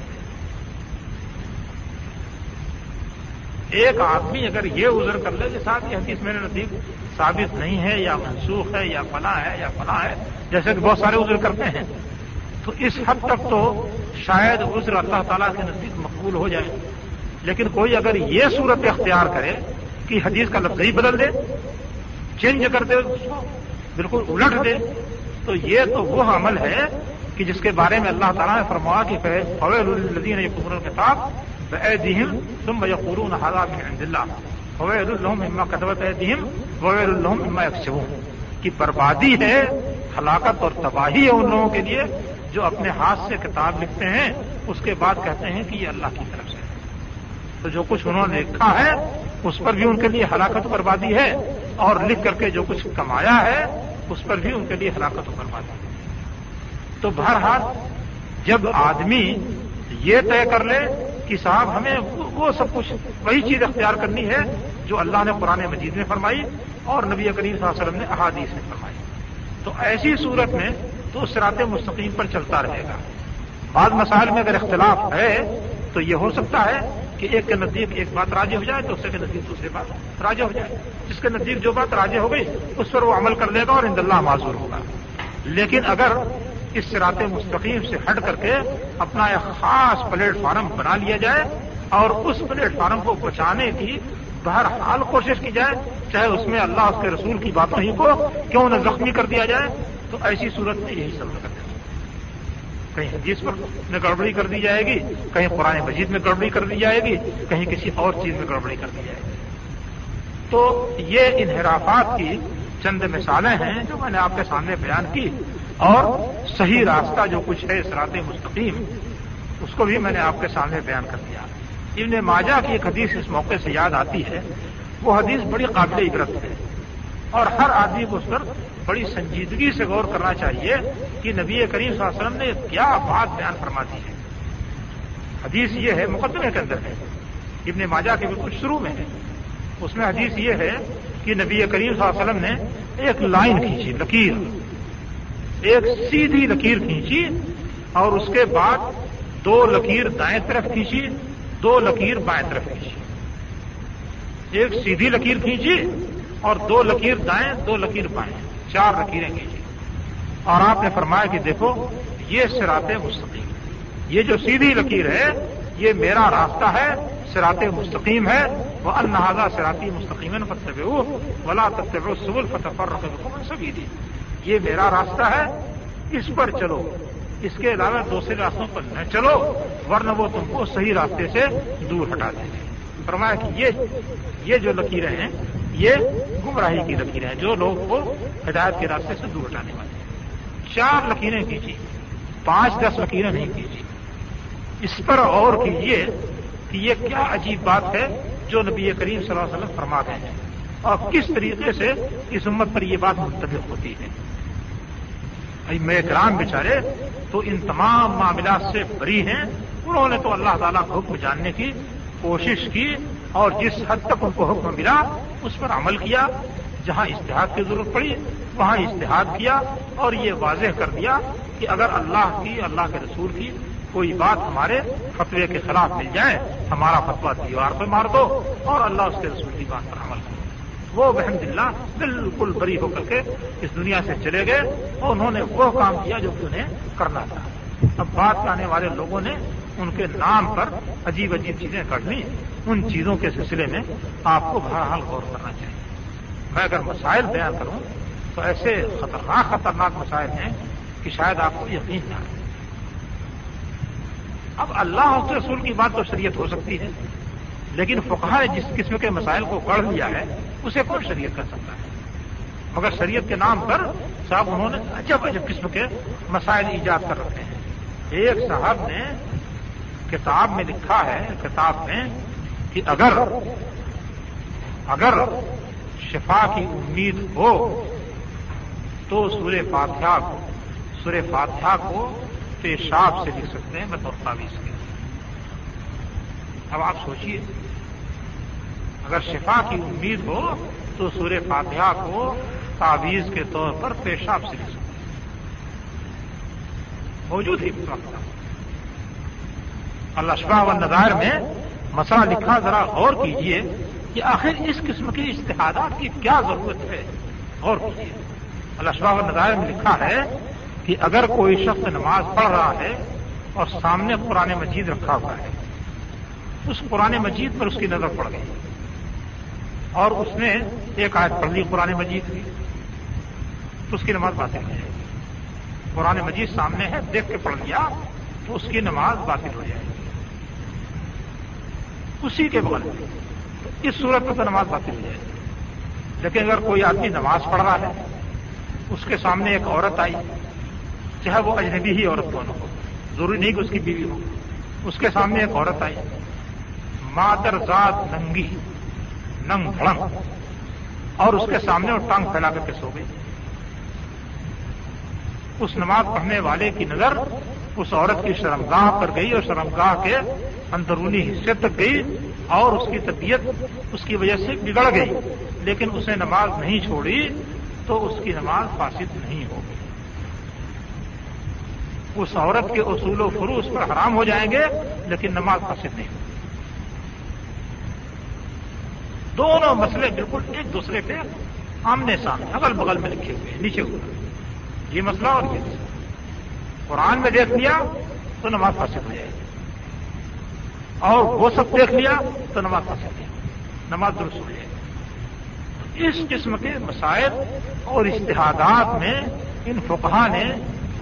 ایک آدمی اگر یہ عذر کر لے کہ صاحب یہ حدیث میرے نزدیک ثابت نہیں ہے یا منسوخ ہے یا فلاں ہے یا فلاں ہے، جیسے کہ بہت سارے عذر کرتے ہیں، تو اس حد تک تو شاید عذر اللہ تعالیٰ کے نزدیک مقبول ہو جائے۔ لیکن کوئی اگر یہ صورت اختیار کرے کہ حدیث کا لفظ ہی بدل دے، چینج کر دے اس کو بالکل الٹ دے، تو یہ تو وہ عمل ہے کہ جس کے بارے میں اللہ تعالیٰ نے فرمایا کہ فویل الدین یہ کتاب بأيديهم ثم يقولون هذا من عند الله. فويل لهم مما كتبت أيديهم، وويل لهم مما يكسبون. کی بربادی ہے ہلاکت اور تباہی ہے ان لوگوں کے لیے جو اپنے ہاتھ سے کتاب لکھتے ہیں، اس کے بعد کہتے ہیں کہ یہ اللہ کی طرف سے تو جو کچھ انہوں نے لکھا ہے، اس پر بھی ان کے لیے ہلاکت و بربادی ہے، اور لکھ کر کے جو کچھ کمایا ہے، اس پر بھی ان کے لیے ہلاکت و بربادی ہے۔ تو بہرحال جب آدمی یہ طے کر لے کہ صاحب، ہمیں وہ سب کچھ وہی چیز اختیار کرنی ہے جو اللہ نے قرآن مجید میں فرمائی اور نبی کریم صلی اللہ علیہ وسلم نے احادیث میں فرمائی۔ تو ایسی صورت میں تو سرات مستقیم پر چلتا رہے گا۔ بعض مسائل میں اگر اختلاف ہے تو یہ ہو سکتا ہے کہ ایک کے نزدیک ایک بات راجی ہو جائے دوسرے کے نزدیک دوسری بات راجی ہو جائے۔ جس کے نزدیک جو بات راجی ہو گئی، اس پر وہ عمل کر لے گا اور اند اللہ معذور ہوگا۔ لیکن اگر اس سرات مستقیم سے ہٹ کر کے اپنا ایک خاص پلیٹ فارم بنا لیا جائے اور اس پلیٹ فارم کو بچانے کی بہرحال کوشش کی جائے، چاہے اس میں اللہ اس کے رسول کی باتوں ہی کو کیوں نہ زخمی کر دیا جائے، تو ایسی صورت میں یہی سب کرتے کہیں حدیث پر میں گڑبڑی کر دی جائے گی، کہیں قرآن مجید میں گڑبڑی کر دی جائے گی، کہیں کسی اور چیز میں گڑبڑی کر دی جائے گی۔ تو یہ انحرافات کی چند مثالیں ہیں جو میں نے آپ کے سامنے بیان کی۔ اور صحیح راستہ جو کچھ ہے سرات مستقیم، اس کو بھی میں نے آپ کے سامنے بیان کر دیا۔ ابن ماجہ کی ایک حدیث اس موقع سے یاد آتی ہے۔ وہ حدیث بڑی قابل عبرت ہے۔ اور ہر آدمی کو اس پر بڑی سنجیدگی سے غور کرنا چاہیے کہ نبی کریم صلی اللہ علیہ وسلم نے کیا بات بیان فرما دی ہے۔ حدیث یہ ہے، مقدمے کے اندر ہے۔ ابن ماجہ کے بالکل شروع میں ہے۔ اس میں حدیث یہ ہے کہ نبی کریم صلی اللہ علیہ وسلم نے ایک لائن کھینچی، لکیر۔ ایک سیدھی لکیر کھینچی اور اس کے بعد دو لکیر دائیں طرف کھینچی، دو لکیر بائیں طرف کھینچی۔ ایک سیدھی لکیر کھینچی اور دو لکیر دائیں، دو لکیر بائیں، چار لکیریں کھینچی۔ اور آپ نے فرمایا کہ دیکھو، یہ سرات مستقیم۔ یہ جو سیدھی لکیر ہے، یہ میرا راستہ ہے سرات مستقیم ہے۔ وہ النہذا سراتی مستقیم فتح ولا فتح سبل فتح رقم سبھی دی یہ میرا راستہ ہے، اس پر چلو۔ اس کے علاوہ دوسرے راستوں پر نہ چلو، ورنہ وہ تم کو صحیح راستے سے دور ہٹا دیں گے۔ فرمایا کہ یہ یہ جو لکیریں ہیں، یہ گمراہی کی لکیریں ہیں، جو لوگ کو ہدایت کے راستے سے دور ہٹانے والے ہیں۔ چار لکیریں کیجیے، پانچ، دس لکیریں نہیں کیجیے۔ اس پر اور کیجیے کہ یہ کیا عجیب بات ہے جو نبی کریم صلی اللہ علیہ وسلم فرما گئے ہیں۔ اور کس طریقے سے اس امت پر یہ بات منتخب ہوتی ہے؟ میں کرام بیچارے، تو ان تمام معاملات سے بری ہیں۔ انہوں نے تو اللہ تعالیٰ کو حکم جاننے کی کوشش کی اور جس حد تک ان کو حکم ملا، اس پر عمل کیا۔ جہاں اشتہاد کی ضرورت پڑی، وہاں اشتہاد کیا اور یہ واضح کر دیا کہ اگر اللہ کی، اللہ کے رسول کی کوئی بات ہمارے فتوے کے خلاف مل جائے، ہمارا فتوا دیوار پہ مار دو اور اللہ اس کے رسول کی بات پر عمل کرو وہ بحمد اللہ بالکل بری ہو کر کے اس دنیا سے چلے گئے اور انہوں نے وہ کام کیا جو کہ انہیں کرنا تھا۔ اب بات کرنے والے لوگوں نے ان کے نام پر عجیب عجیب چیزیں کر لی ان چیزوں کے سلسلے میں آپ کو بہرحال غور کرنا چاہیے۔ میں اگر مسائل بیان کروں تو ایسے خطرناک خطرناک مسائل ہیں کہ شاید آپ کو یقین نہ آئے۔ اب اللہ اس رسول کی بات تو شریعت ہو سکتی ہے، لیکن فقہ نے جس قسم کے مسائل کو گڑھ لیا ہے اسے کون شریعت کر سکتا ہے۔ مگر شریعت کے نام پر صاحب انہوں نے عجب عجب قسم کے مسائل ایجاد کر رکھے ہیں۔ ایک صاحب نے کتاب میں لکھا ہے، کتاب میں کہ اگر اگر شفا کی امید ہو تو سورہ فاتحہ کو، سورہ فاتحہ کو پیشاب سے لکھ سکتے ہیں بطور تعویذ کے اب آپ سوچیے اگر شفا کی امید ہو، تو سورہ فاتحہ کو تعویذ کے طور پر پیشاب سے لکھ سکتے موجود ہی اللہ شفا و نظائر میں مسئلہ لکھا، ذرا غور کیجیے کہ آخر اس قسم کے اشتہادات کی کیا ضرورت ہے۔ غور کیجیے اللہ شفا و نظائر میں لکھا ہے کہ اگر کوئی شخص نماز پڑھ رہا ہے اور سامنے قرآن مجید رکھا ہوا ہے، اس قرآن مجید پر اس کی نظر پڑ گئی۔ اور اس نے ایک آیت پڑھ لی قرآن مجید کی۔ تو اس کی نماز باطل ہو جائے۔ گی قرآن مجید سامنے ہے، دیکھ کے پڑھ لیا تو اس کی نماز باطل ہو جائے۔ گی اسی کے بغل میں اس صورت میں تو نماز باطل ہو جائے۔ گی لیکن اگر کوئی آدمی نماز پڑھ رہا ہے، اس کے سامنے ایک عورت آئی، چاہے وہ اجنبی ہی عورت کون ہو، ضروری نہیں کہ اس کی بیوی ہو۔ اس کے سامنے ایک عورت آئی، مادر ذات ننگی۔ ننگ بھڑنگ، اور اس کے سامنے وہ ٹانگ پھیلا کر کے سو گئی۔ اس نماز پڑھنے والے کی نظر اس عورت کی شرمگاہ پر گئی اور شرمگاہ کے اندرونی حصے تک گئی اور اس کی طبیعت اس کی وجہ سے بگڑ گئی۔ لیکن اسے نماز نہیں چھوڑی تو اس کی نماز فاسد نہیں ہوگی اس عورت کے اصول و فرو اس پر حرام ہو جائیں گے، لیکن نماز فاسد نہیں ہوگی دونوں مسئلے بالکل ایک دوسرے کے آمنے سامنے اگل بغل میں لکھے ہوئے ہیں، نیچے ہوئے یہ مسئلہ اور یہ مسئلہ۔ قرآن میں دیکھ لیا تو نماز فاسد ہو جائے گی۔ اور وہ سب دیکھ لیا تو نماز فاسد نہیں نماز درست ہو جائے گی۔ اس قسم کے مسائل اور اشتہادات میں ان فقہ نے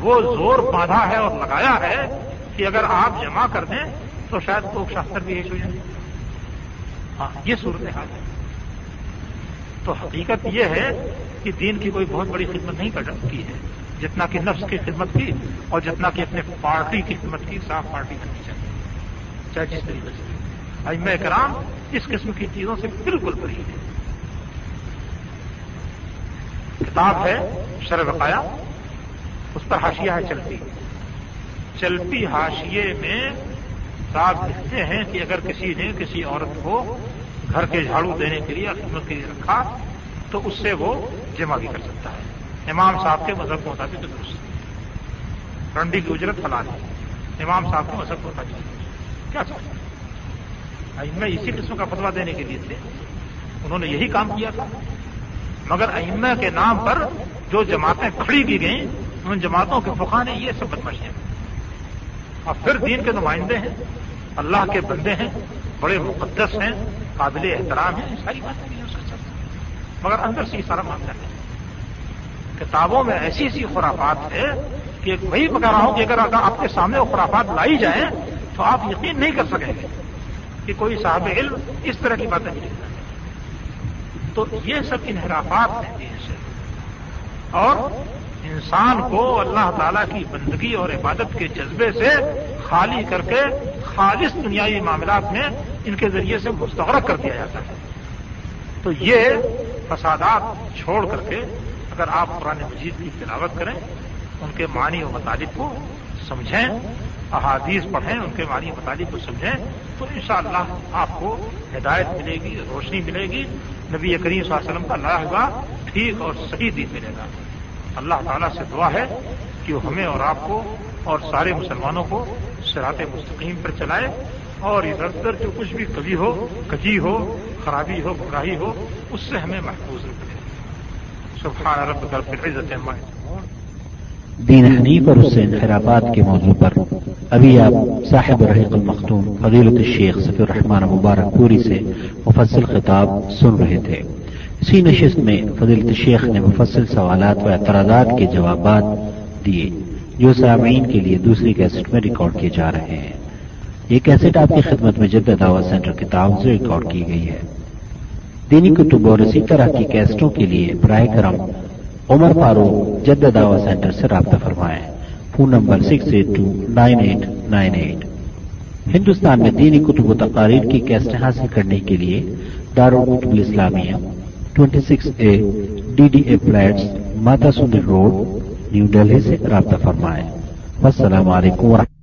وہ زور باندھا ہے اور لگایا ہے کہ اگر آپ جمع کر دیں تو شاید تو شاستر بھی ہو جائے۔ ہاں یہ صورت حال ہے۔ تو حقیقت یہ ہے کہ دین کی کوئی بہت بڑی خدمت نہیں کر کی ہے، جتنا کہ نفس کی خدمت کی اور جتنا کہ اپنے پارٹی کی خدمت کی، صاف پارٹی کرنی چاہیے۔ چاہے جس طریقے سے آج میں کرام اس قسم کی چیزوں سے بالکل بری ہے کتاب ہے شر بقایا، اس پر ہاشیہ ہے چلتی۔ چلتی ہاشیے میں صاحب لکھتے ہیں کہ اگر کسی نے کسی عورت کو گھر کے جھاڑو دینے کے لیے خدمت کے لیے رکھا، تو اس سے وہ جمع بھی کر سکتا ہے۔ امام صاحب کے مذہب کے مطابق درست۔ رنڈی کی اجرت فلا امام صاحب کو اصل ہوتا چاہیے کیا سمجھتے ائمہ اسی قسم کا فتوا دینے کے لیے تھے۔ انہوں نے یہی کام کیا تھا۔ مگر ائمہ کے نام پر جو جماعتیں کھڑی کی گئیں، ان جماعتوں کے فقہ نے یہ سب بدمشیاں اور پھر دین کے نمائندے ہیں، اللہ کے بندے ہیں، بڑے مقدس ہیں قابل احترام ہیں ساری باتیں بھی اس کے مگر اندر سے یہ سارا معاملہ ہے۔ کتابوں میں ایسی ایسی خرافات ہے کہ وہی بتا رہا ہوں کہ اگر آپ کے سامنے وہ خرافات لائی جائیں تو آپ یقین نہیں کر سکیں گے کہ کوئی صاحب علم اس طرح کی باتیں نہیں تو یہ سب انحرافات ہیں سے۔ اور انسان کو اللہ تعالی کی بندگی اور عبادت کے جذبے سے خالی کر کے خالص دنیائی معاملات میں ان کے ذریعے سے مستغرق کر دیا جاتا ہے۔ تو یہ فسادات چھوڑ کر کے اگر آپ قرآن مجید کی تلاوت کریں، ان کے معنی و مطالب کو سمجھیں، احادیث پڑھیں، ان کے معنی و مطالب کو سمجھیں، تو انشاءاللہ اللہ آپ کو ہدایت ملے گی، روشنی ملے گی۔ نبی کریم صلی اللہ علیہ وسلم کا لایا ہوا ٹھیک اور صحیح دین ملے گا۔ اللہ تعالیٰ سے دعا ہے کہ ہمیں اور آپ کو اور سارے مسلمانوں کو سرات مستقیم پر چلائے اور ادھر ادھر جو کچھ بھی کبھی ہو، کجی ہو، خرابی ہو، گمراہی ہو، اس سے ہمیں محفوظ رکھے۔ سبحان رب کر عزت دین حنیف اور اس سے کے موضوع پر ابھی آپ صاحب رحیق المختوم، فضیلت الشیخ صفی الرحمان مبارک پوری سے مفصل خطاب سن رہے تھے۔ اسی نشست میں فضیلت الشیخ نے مفصل سوالات و اعتراضات کے جوابات دیے۔ جو سامعین کے لیے دوسری کیسٹ میں ریکارڈ کیے جا رہے ہیں۔ یہ کیسٹ آپ کی خدمت میں جد دعوت سینٹر کی تعاون سے ریکارڈ کی گئی ہے۔ دینی کتب اور اسی طرح کی کیسٹوں کے لیے براہ کرم عمر فاروق جد دعوت سینٹر سے رابطہ فرمائیں۔ Phone number six eight two nine eight nine eight Hindustan میں دینی کتب و تقاریر کی کیسٹ حاصل کرنے کے لیے Darul Kutub Al Islamia twenty six A D D A flats Mata Sundar road new Delhi سے رابطہ فرمائیں السلام علیکم ورحمۃ